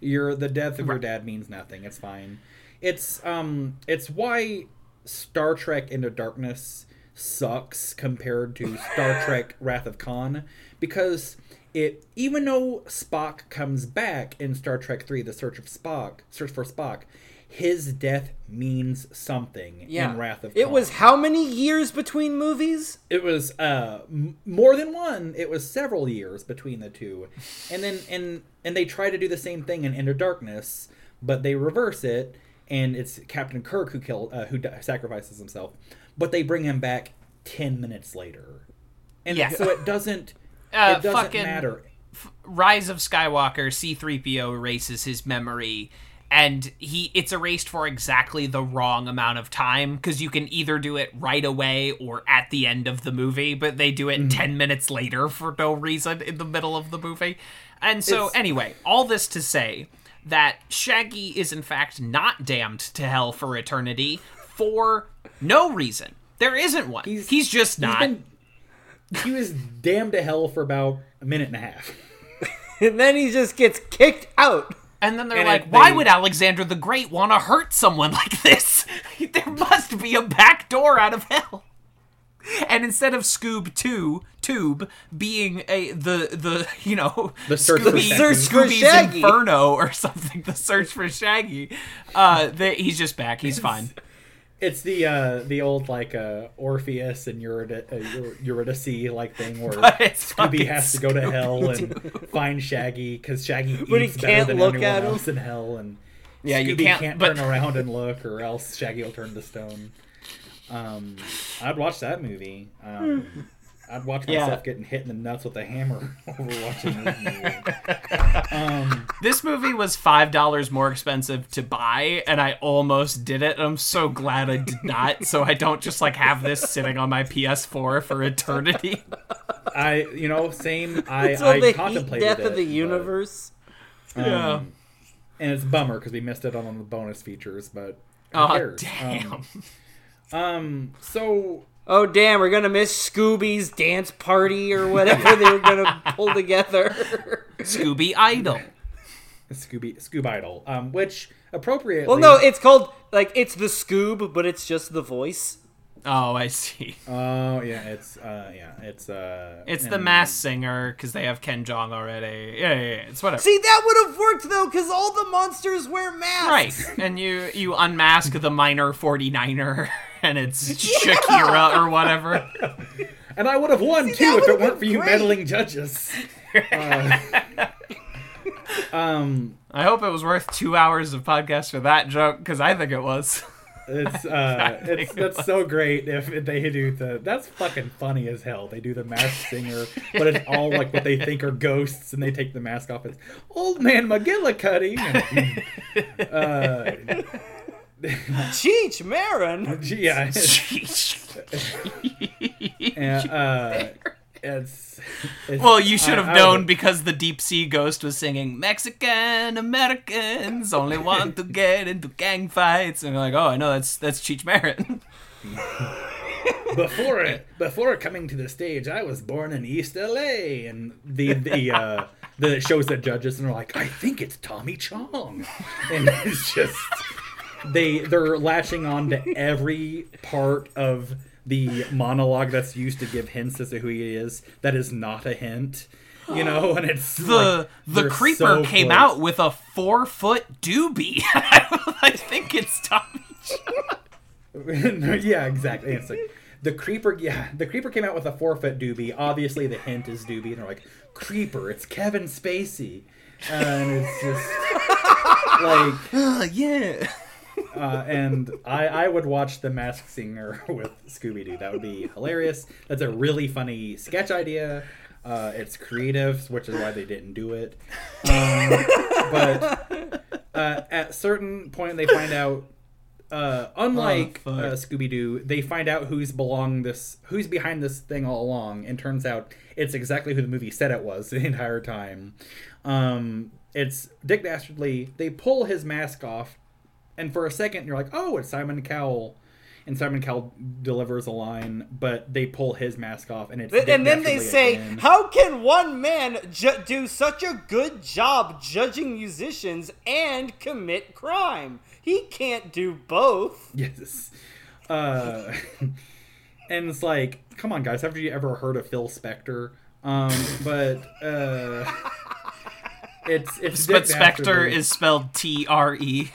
Your the death of your dad means nothing. It's fine. It's um, it's why Star Trek Into Darkness sucks compared to Star *laughs* Trek Wrath of Khan because it even though Spock comes back in Star Trek 3 The Search of Spock Search for Spock his death means something in Wrath of Khan. It was how many years between movies? it was uh m- more than one it was several years between the two and then and and they try to do the same thing in Into Darkness but they reverse it and it's Captain Kirk who killed uh, who di- sacrifices himself but they bring him back 10 minutes later and Yeah. so it doesn't Uh, it doesn't fucking- matter Rise of Skywalker, C3PO erases his memory and he it's erased for exactly the wrong amount of time because you can either do it right away or at the end of the movie, but they do it Mm-hmm. 10 minutes later for no reason in the middle of the movie. And so It's- anyway, all this to say that Shaggy is in fact not damned to hell for eternity for no reason. There isn't one. He's, He's- just He's not. been- he was damned to hell for about a minute and a half *laughs* And then he just gets kicked out. And then they're And like, it- why they- would Alexander the Great want to hurt someone *laughs* like this? *laughs* there must be a back door out of hell. And instead of Scoob Two Tube being a the the you know The search for Shaggy. Scooby's Shaggy. Inferno or something, the search for Shaggy, uh, they, he's just back. He's fine. It's the uh the old like uh Orpheus and Eurydice, uh, Eurydice like thing where *laughs* Scooby has to go to hell and *laughs* find Shaggy because Shaggy eats But he better can't than look anyone at him. else in hell, and Yeah, Scooby you can't, can't- but- turn around and look, or else Shaggy will turn to stone. Um, I'd watch that movie. Um, I'd watch Yeah. myself getting hit in the nuts with a hammer *laughs* over watching this movie. *laughs* Um, This movie was five dollars more expensive to buy, and I almost did it. I'm so glad I did not, so I don't just like have this sitting on my PS4 for eternity. I, you know, same. *laughs* I, Until I the contemplated death it, of the but- universe. Yeah. Um, and it's a bummer because we missed it on the bonus features, but who Oh cares? damn! Um, um, so Oh damn, we're gonna miss Scooby's dance party or whatever they were gonna pull together. *laughs* Scooby Idol. Scooby Scoob Idol, um, which appropriately, well, no, it's called like it's the Scoob, but it's just the voice. Oh, I see. oh yeah, it's uh, yeah, it's uh, It's the and- Masked Singer because they have Ken Jeong already. Yeah, yeah, yeah. It's whatever. See, that would have worked though, because all the monsters wear masks. Right, and you you unmask the Miner 49er, *laughs* and it's *laughs* Shakira or whatever. *laughs* and I would have won that too if it weren't for been you great. meddling judges. *laughs* Uh, um, I hope it was worth two hours of podcast for that joke because I think it was. It's uh, think it's it that's so great if they do the that's fucking funny as hell. They do the masked singer, but it's all like what they think are ghosts, and they take the mask off. It's old man McGillicuddy. And, uh, *laughs* Cheech Marin. *laughs* yeah, it's, and, uh, it's, it's well, you should have I- I known would- because the deep sea ghost was singing Mexican Americans only want to get into gang fights, and you're like, oh, I know that's that's Cheech Marin. before it *laughs* before coming to the stage, I was born in East LA, and the the uh, the shows the judges and they're like, I think it's Tommy Chong, and it's just they they're latching on to every part of the monologue that's used to give hints as to who he is. That is not a hint. you know, and it's *gasps* the like, the creeper so came close. out with a four foot doobie. *laughs* I think it's Tommy. *laughs* Yeah, exactly. It's like the creeper. Yeah, the creeper came out with a four foot doobie. Obviously, the hint is doobie, and they're like, "Creeper, it's Kevin Spacey," and it's just *laughs* like, yeah. Uh, and I I would watch The Masked Singer *laughs* with Scooby Doo. That would be hilarious. That's a really funny sketch idea. Uh, it's creative, which is why they didn't do it. Um, but uh, at certain point, they find out. Uh, unlike Oh, uh, Scooby Doo, they find out who's belong this, who's behind this thing all along, and turns out it's exactly who the movie said it was *laughs* the entire time. Um, it's Dick Dastardly. They pull his mask off, and for a second you're like, "Oh, it's Simon Cowell," and Simon Cowell delivers a line, but they pull his mask off, and it's and then they say, again. "How can one man ju- do such a good job judging musicians and commit crime? He can't do both." *laughs* Yes. Uh, *laughs* and it's like, come on, guys, have you ever heard of Phil Spector? Um, but uh, *laughs* it's it's But Dick Spectre is spelled T R E.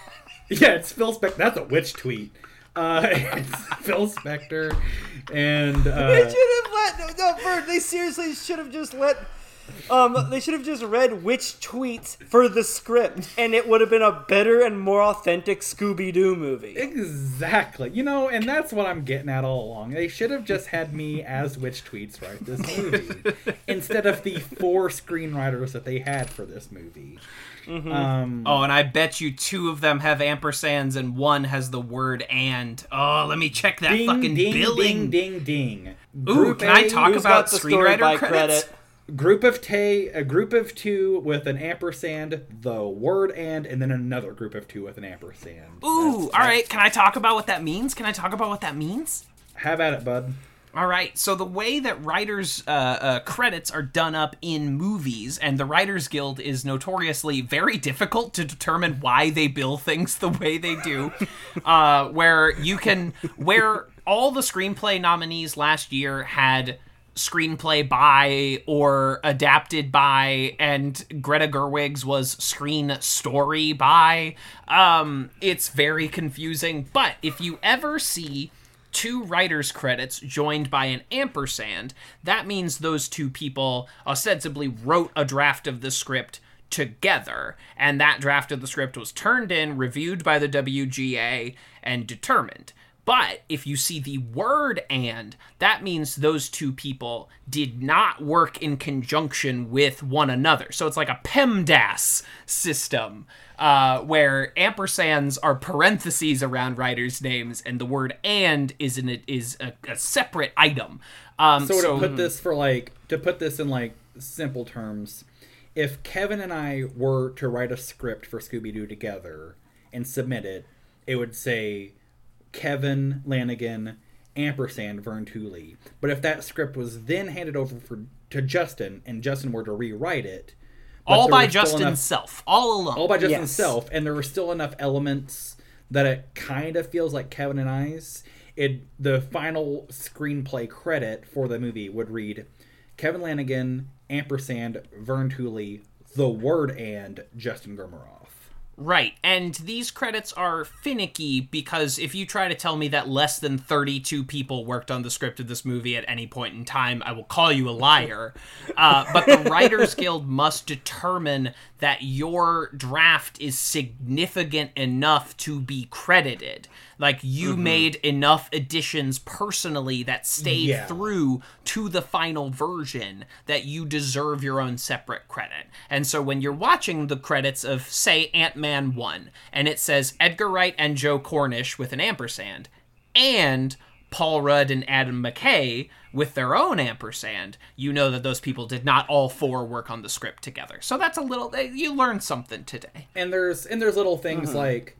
*laughs* yeah, it's Phil Spector. That's a witch tweet. Uh, *laughs* it's Phil Spector, and They uh, should have let no, no Bert, they seriously should have just let um they should have just read which tweets for the script and it would have been a better and more authentic Scooby-Doo movie. exactly, you know, and that's what I'm getting at all along. They should have just had me as witch tweets write this movie *laughs* instead of the four screenwriters that they had for this movie. Um, Oh, and I bet you two of them have ampersands and one has the word and. Oh, let me check that ding, fucking ding, billing. ding, ding, ding. Ooh, Group can I A- talk Who's about the screenwriter credits? credit? Group of tay, a group of two with an ampersand, the word and, and then another group of two with an ampersand. Ooh, all right. Can I talk about what that means? Can I talk about what that means? Have at it, bud. All right. So the way that writers' uh, uh, credits are done up in movies, and the Writers Guild is notoriously very difficult to determine why they bill things the way they do. *laughs* uh, where you can, where all the screenplay nominees last year had screenplay by or adapted by and Greta Gerwig's was screen story by um it's very confusing but if you ever see two writers credits joined by an ampersand. That means those two people ostensibly wrote a draft of the script together. And that draft of the script was turned in reviewed by the WGA and determined. But if you see the word and, that means those two people did not work in conjunction with one another. So it's like a PEMDAS system, uh, where ampersands are parentheses around writers' names, and the word and is an is a, a separate item. Um, So, so to put this for like to put this in like simple terms, if Kevin and I were to write a script for Scooby Doo together and submit it, it would say Kevin Lanigan ampersand Vern Tooley. But if that script was then handed over for to Justin and Justin were to rewrite it, but all by were still Justin enough- self, all alone. all by Justin Yes. himself, and there were still enough elements that it kind of feels like Kevin and I's. It the final screenplay credit for the movie would read Kevin Lanigan, ampersand Vern Tooley, the word and Justin Gurmaroff. Right, and these credits are finicky because if you try to tell me that less than 32 people worked on the script of this movie at any point in time, I will call you a liar. Uh, but the *laughs* Writers Guild must determine that your draft is significant enough to be credited. Like, you mm-hmm. made enough additions personally that stayed Yeah. through to the final version that you deserve your own separate credit. And so when you're watching the credits of, say, Ant Man 1, and it says Edgar Wright and Joe Cornish with an ampersand, and Paul Rudd and Adam McKay with their own ampersand, you know that those people did not all four work on the script together. So that's a little, you learned something today. And there's and there's little things mm-hmm. like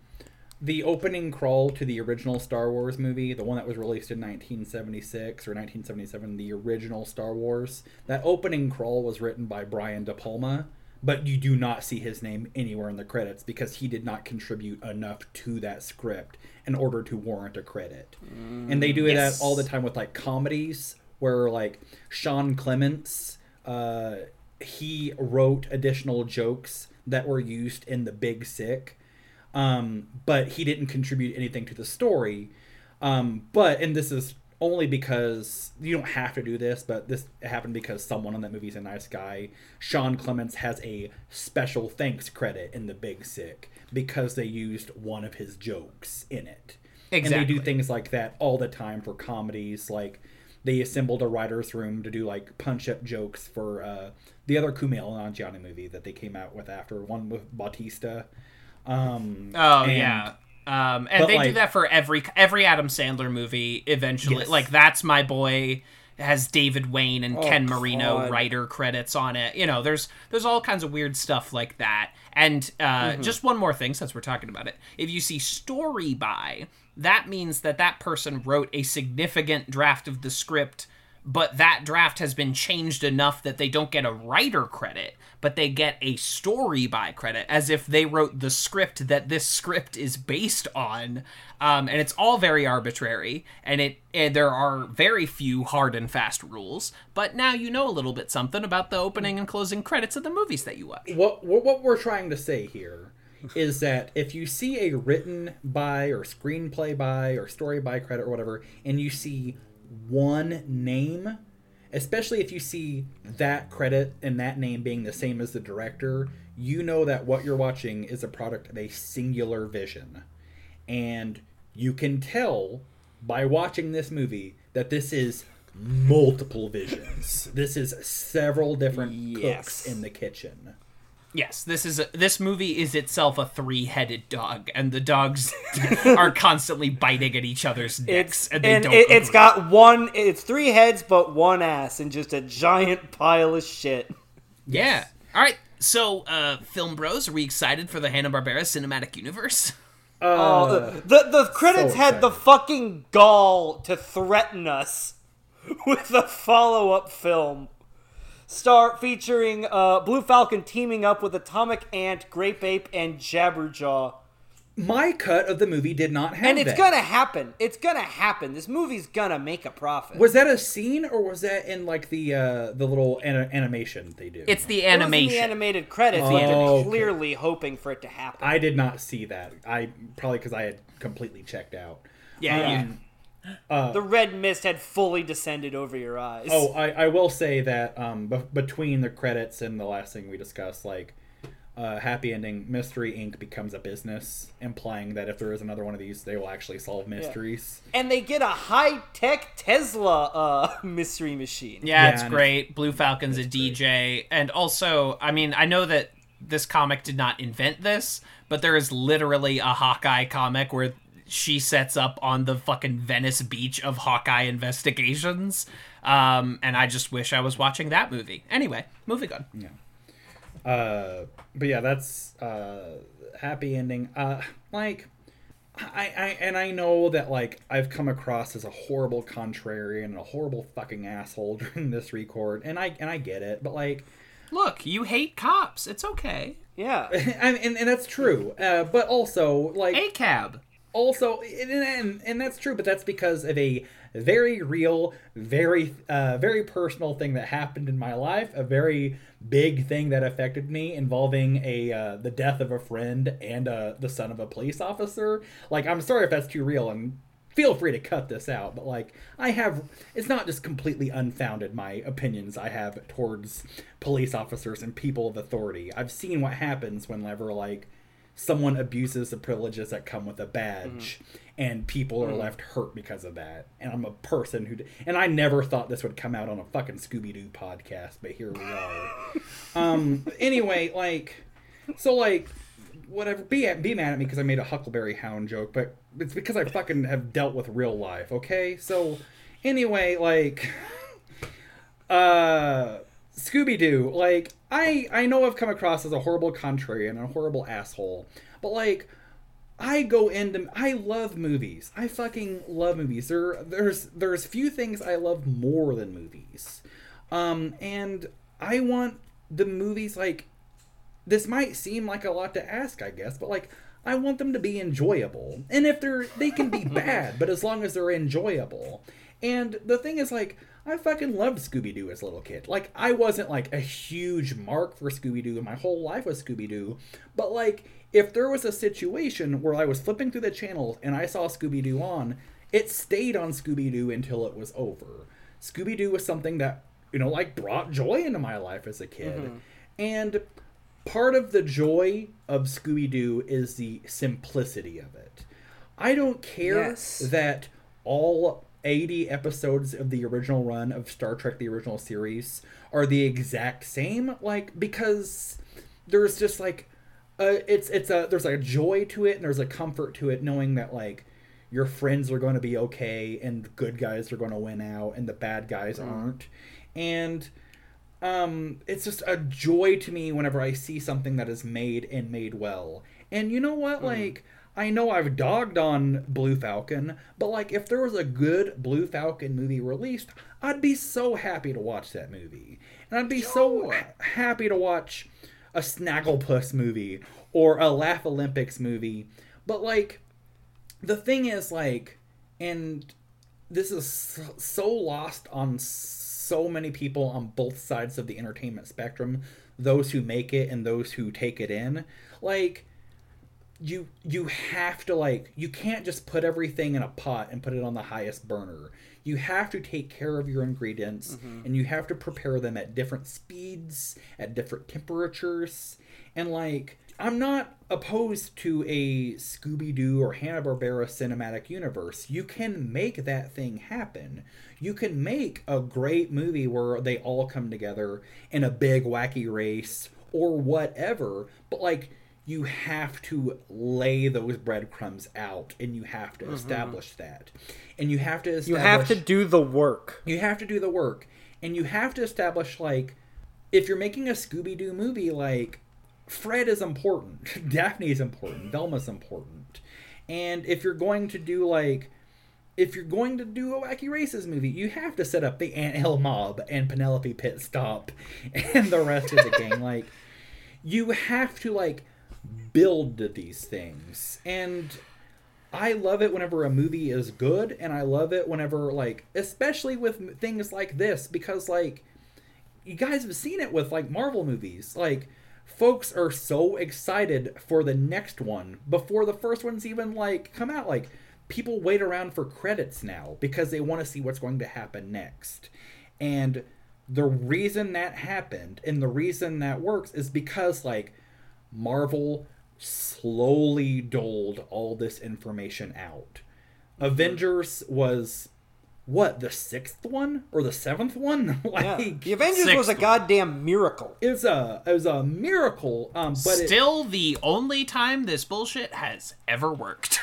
the opening crawl to the original Star Wars movie, the one that was released in 1976 or 1977, the original Star Wars. That opening crawl was written by Brian De Palma, but you do not see his name anywhere in the credits because he did not contribute enough to that script in order to warrant a credit. and they do it Yes. at all the time with like comedies where like Sean Clements uh he wrote additional jokes that were used in the Big Sick, um, but he didn't contribute anything to the story. Um, but and this is only because you don't have to do this, but this happened because someone on that movie's a nice guy. Sean Clements has a special thanks credit in the Big Sick because they used one of his jokes in it. Exactly. And they do things like that all the time for comedies. Like they assembled a writer's room to do like punch up jokes for uh, the other Kumail Nanjiani movie that they came out with after one with Bautista. Um, Oh and- yeah. Um, and they do that for every every Adam Sandler movie. Eventually, Yes. like that's my boy has David Wain and Ken Marino God. writer credits on it. You know, there's there's all kinds of weird stuff like that. And uh, Mm-hmm. just one more thing, since we're talking about it, if you see story by, that means that that person wrote a significant draft of the script but that draft has been changed enough that they don't get a writer credit, but they get a story by credit, as if they wrote the script that this script is based on. Um, and it's all very arbitrary, and it and there are very few hard and fast rules. But now you know a little bit something about the opening and closing credits of the movies that you watch. what what what we're trying to say here is that if you see a written by or screenplay by or story by credit or whatever and you see one name especially if you see that credit and that name being the same as the director you know that what you're watching is a product of a singular vision. And you can tell by watching this movie that this is multiple visions. *laughs* This is several different Yes. cooks in the kitchen Yes, this is a, this movie is itself a three-headed dog, and the dogs *laughs* are constantly biting at each other's necks, It's and they and don't. it, it's agree. got one. It's three heads, but one ass, and just a giant pile of shit. Yeah. All right. So, uh, film bros, are we excited for the Hanna Barbera cinematic universe? Oh, the the credits so had the fucking gall to threaten us *laughs* with a follow up film. Star featuring uh, Blue Falcon teaming up with Atomic Ant, Grape Ape, and Jabberjaw. my cut of the movie did not have And it's that. gonna happen. It's gonna happen. This movie's gonna make a profit. was that a scene or was that in like the uh the little ana- animation they do It's the It was in animation. the animated credits. Oh, but they're okay. clearly hoping for it to happen. i did not see that i probably because i had completely checked out yeah, Um, the red mist had fully descended over your eyes. oh I, I will say that um b- between the credits and the last thing we discussed like uh, happy ending mystery inc becomes a business implying that if there is another one of these they will actually solve mysteries and they get a high tech Tesla uh, *laughs* mystery machine. yeah, Yeah, it's great. Blue Falcon's a DJ, and also, I mean, I know that this comic did not invent this, but there is literally a Hawkeye comic where she sets up on the fucking Venice beach of Hawkeye investigations. Um, and I just wish I was watching that movie. Anyway, moving on. Yeah. Uh but yeah that's uh happy ending uh like I, I and I know that like I've come across as a horrible contrarian and a horrible fucking asshole *laughs* during this record, and I and I get it, but like, Look, you hate cops. It's okay. Yeah. *laughs* and and, and that's true, uh, but also like A cab. Also and, and that's true but that's because of a very real very uh very personal thing that happened in my life a very big thing that affected me involving a uh, the death of a friend and uh the son of a police officer. Like i'm sorry if that's too real and feel free to cut this out but like i have it's not just completely unfounded my opinions i have towards police officers and people of authority. I've seen what happens whenever like someone abuses the privileges that come with a badge and people are left hurt because of that. And i'm a person who d- and i never thought this would come out on a fucking scooby-doo podcast but here we are. *laughs* Um anyway like so like whatever be be mad at me because i made a huckleberry hound joke but it's because i fucking have dealt with real life okay? So anyway like *laughs* uh Scooby Doo, like I I know I've come across as a horrible contrarian and a horrible asshole, but like I go into I love movies. I fucking love movies. There there's there's few things I love more than movies. Um and I want the movies like this might seem like a lot to ask, I guess, but like I want them to be enjoyable. And if they're they can be *laughs* bad, but as long as they're enjoyable. And the thing is like I fucking loved Scooby Doo as a little kid. Like, I wasn't like a huge mark for Scooby Doo. My whole life was Scooby Doo. But, like, if there was a situation where I was flipping through the channels and I saw Scooby Doo on, it stayed on Scooby Doo until it was over. Scooby Doo was something that, you know, like brought joy into my life as a kid. Mm-hmm. And part of the joy of Scooby Doo is the simplicity of it. I don't care Yes. that all 80 episodes of the original run of Star Trek the original series are the exact same like because there's just like uh, it's it's a there's like a joy to it and there's a comfort to it knowing that like your friends are going to be okay and good guys are going to win out and the bad guys aren't. And um it's just a joy to me whenever i see something that is made and made well. And you know what? Like i know i've dogged on blue falcon but like if there was a good blue falcon movie released i'd be so happy to watch that movie. And i'd be so ha- happy to watch a snagglepuss movie or a laugh olympics movie. But like the thing is like and this is so- so lost on so many people on both sides of the entertainment spectrum those who make it and those who take it in. Like you you have to like you can't just put everything in a pot and put it on the highest burner. You have to take care of your ingredients mm-hmm. and you have to prepare them at different speeds at different temperatures. And like i'm not opposed to a scooby-doo or hanna-barbera cinematic universe. You can make that thing happen. You can make a great movie where they all come together in a big wacky race or whatever. But like you have to lay those breadcrumbs out and you have to mm-hmm. establish that. And you have to establish You have to do the work. you have to do the work. And you have to establish like if you're making a scooby-doo movie like fred is important *laughs* daphne is important velma's important. And if you're going to do like if you're going to do a wacky races movie you have to set up the Ant Hill mob and penelope pit stop *laughs* and the rest of the gang. *laughs* Like you have to like build these things and I love it whenever a movie is good, and I love it whenever, like, especially with things like this, because, like, you guys have seen it with, like, Marvel movies. Like, folks are so excited for the next one before the first one's even, like, come out. Like, people wait around for credits now because they want to see what's going to happen next. And the reason that happened and the reason that works is because, like, Marvel slowly doled all this information out. Avengers was what the sixth one or the seventh one? *laughs* Yeah. like The Avengers Sixth was a one. goddamn miracle. it was a it was a miracle. Um, but it, Still the only time this bullshit has ever worked.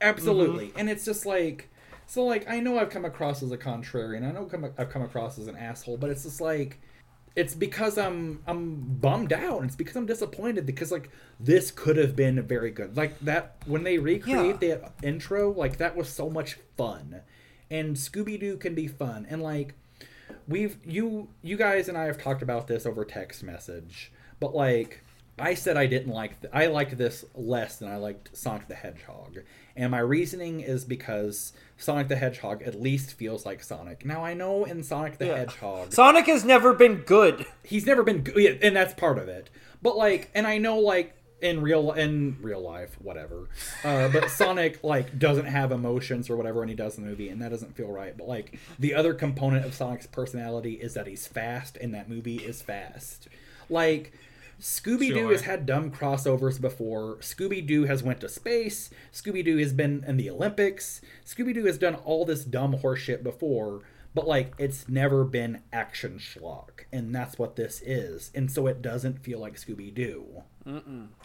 absolutely, and it's just like so. Like I know I've come across as a contrarian. I know I've come across as an asshole, but it's just like it's because I'm I'm bummed out. It's because I'm disappointed because like this could have been very good. Like that when they recreate the intro, like that was so much fun. And Scooby Doo can be fun. And like we've you you guys and I have talked about this over text message, but like I said I didn't like th- I liked this less than I liked Sonic the Hedgehog. And my reasoning is because Sonic the Hedgehog at least feels like Sonic. Now I know in Sonic the Hedgehog Sonic has never been good. he's never been good, yeah, and that's part of it. But like, and I know like in real in real life, whatever. Uh, but *laughs* Sonic like doesn't have emotions or whatever, and he does in the movie, and that doesn't feel right. But like the other component of Sonic's personality is that he's fast, and that movie is fast. Like. Scooby Doo Sure. has had dumb crossovers before. Scooby Doo has went to space. Scooby Doo has been in the Olympics. Scooby Doo has done all this dumb horseshit before, but like it's never been action schlock, and that's what this is. And so it doesn't feel like Scooby Doo.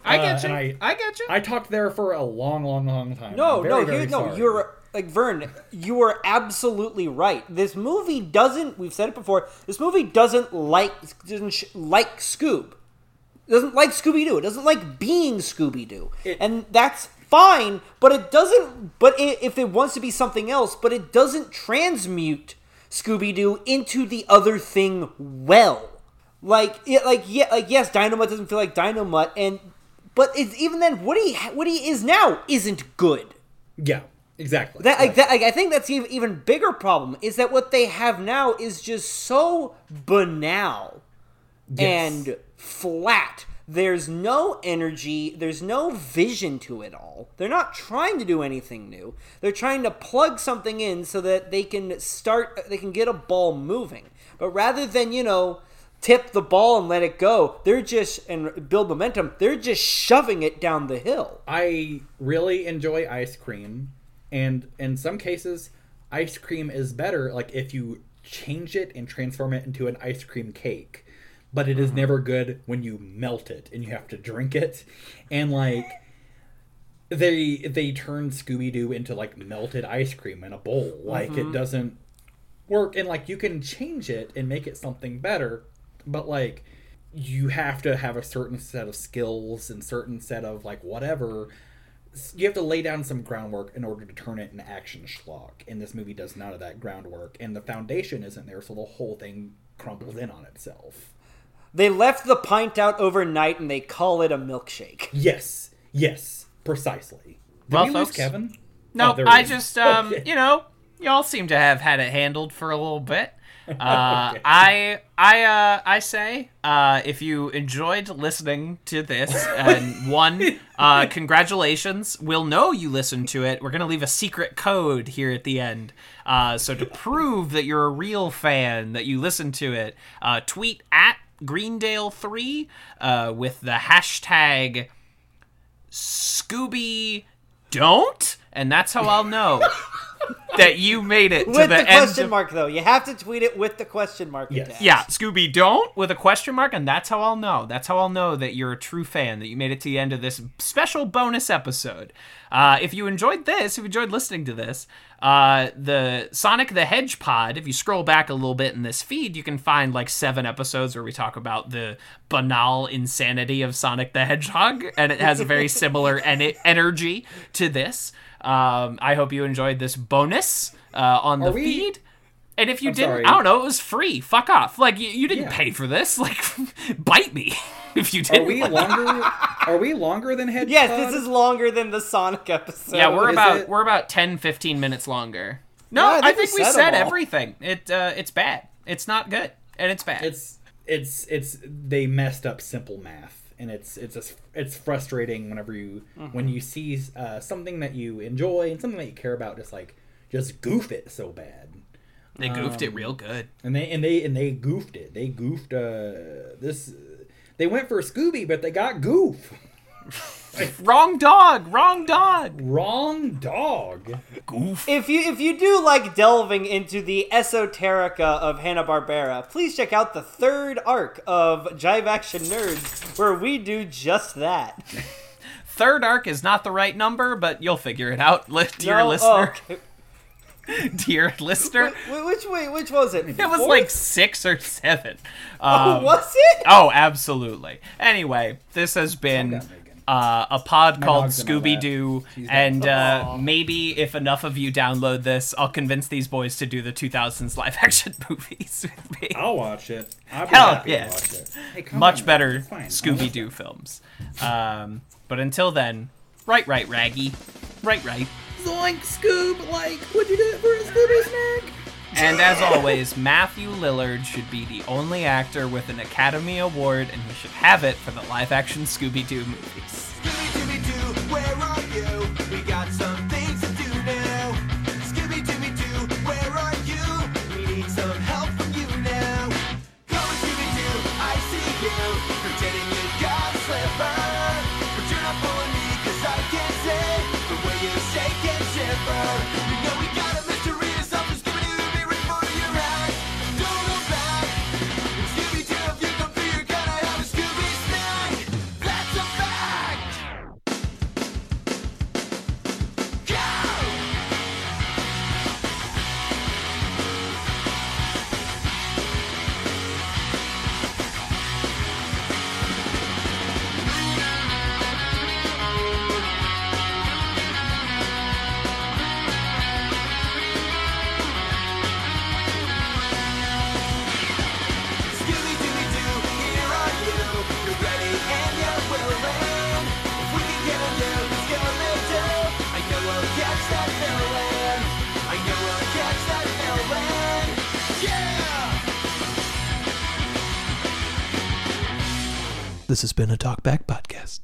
I Uh, get you. I- I, get you. I talked there for a long, long, long time. No, very, no, very you, no. You're like Vern. You are absolutely right. This movie doesn't. We've said it before. This movie doesn't like doesn't sh- like Scoob. It doesn't like Scooby Doo. It doesn't like being Scooby Doo, and that's fine. But it doesn't. But i if it wants to be something else, but it doesn't transmute Scooby Doo into the other thing well. Like, it, like yeah, like yes, Dynomutt doesn't feel like Dynomutt, and but it's even then Woody Woody is now isn't good. yeah, exactly. That, like, that, like, I think that's even even bigger problem is that what they have now is just so banal Yes. and flat. There's no energy, there's no vision to it all. They're not trying to do anything new. They're trying to plug something in so that they can start they can get a ball moving. But rather than, you know, tip the ball and let it go, they're just and build momentum, they're just shoving it down the hill. I really enjoy ice cream, and in some cases, ice cream is better. Like if you change it and transform it into an ice cream cake, but it is mm-hmm. never good when you melt it and you have to drink it, and like they they turn Scooby Doo into like melted ice cream in a bowl. Like it mm-hmm. doesn't work, and like you can change it and make it something better, but like you have to have a certain set of skills and certain set of like whatever. You have to lay down some groundwork in order to turn it into action schlock. And this movie does none of that groundwork. And the foundation isn't there so the whole thing crumbles in on itself They left the pint out overnight and they call it a milkshake. yes yes precisely did Well, we lose kevin No, Oh, there I is. just, um, Okay. you know, y'all seem to have had it handled for a little bit. *laughs* Uh, I, I, uh, I say, uh, if you enjoyed listening to this, *laughs* and one, uh, congratulations. We'll know you listened to it. We're gonna leave a secret code here at the end. Uh, so to prove that you're a real fan, that you listened to it, uh, tweet at Greendale3 uh, with the hashtag Scooby Don't, and that's how I'll know *laughs* that you made it to the, the, end. question of- mark, though. You have to tweet it with the question mark Yes. attached. Yeah, Scooby Don't with a question mark, and that's how I'll know. That's how I'll know that you're a true fan, that you made it to the end of this special bonus episode. Uh, if you enjoyed this, if you enjoyed listening to this, uh, the Sonic the Hedge pod, if you scroll back a little bit in this feed, you can find like seven episodes where we talk about the banal insanity of Sonic the Hedgehog, and it has a very *laughs* similar en- energy to this. Um, I hope you enjoyed this bonus uh, on the we- feed. And if you didn't, sorry. I don't know, it was free. Fuck off. Like you, you didn't Yeah. pay for this. *laughs* Like bite me *laughs* if you didn't. Are we *laughs* longer are we longer than head Yes, this is longer than the Sonic episode. yeah, we're is about it- we're about 10 15 minutes longer. No, Yeah, I I think think, we we said said everything. It uh, it's bad. It's not good. And it's bad. it's it's it's they messed up simple math and it's it's a, it's frustrating whenever you when you see uh, something that you enjoy and something that you care about just like just goof it so bad they goofed um, it real good. and they and they and they goofed it they goofed uh this they went for scooby but they got goof *laughs* Wrong dog. Wrong dog. wrong dog Goof. If you if you do like delving into the esoterica of Hanna Barbera, please check out the third arc of Jive Action Nerds, where we do just that. *laughs* Third arc is not the right number, but you'll figure it out, *laughs* dear No? listener. Oh, *laughs* Dear listener. wh- which way? Which was it? It was like six or seven. *laughs* Um, Oh, was it? Oh, absolutely. Anyway, this has been that, uh, a pod called my lap. Scooby Doo, and uh, *laughs* maybe if enough of you download this, I'll convince these boys to do the 2000s live action movies with me. i'll watch it i'll Hell, happy yeah. to watch it hey, Much on, better. Scooby Doo films. Um, but until then, right, right, Raggy. Right, right. Zoink, Scoob, like, what'd you do for a Scooby snack? And as always, Matthew Lillard should be the only actor with an Academy Award, and he should have it for the live action Scooby Doo movies. Scooby-Dooby-Doo, This has been a Talkback Podcast.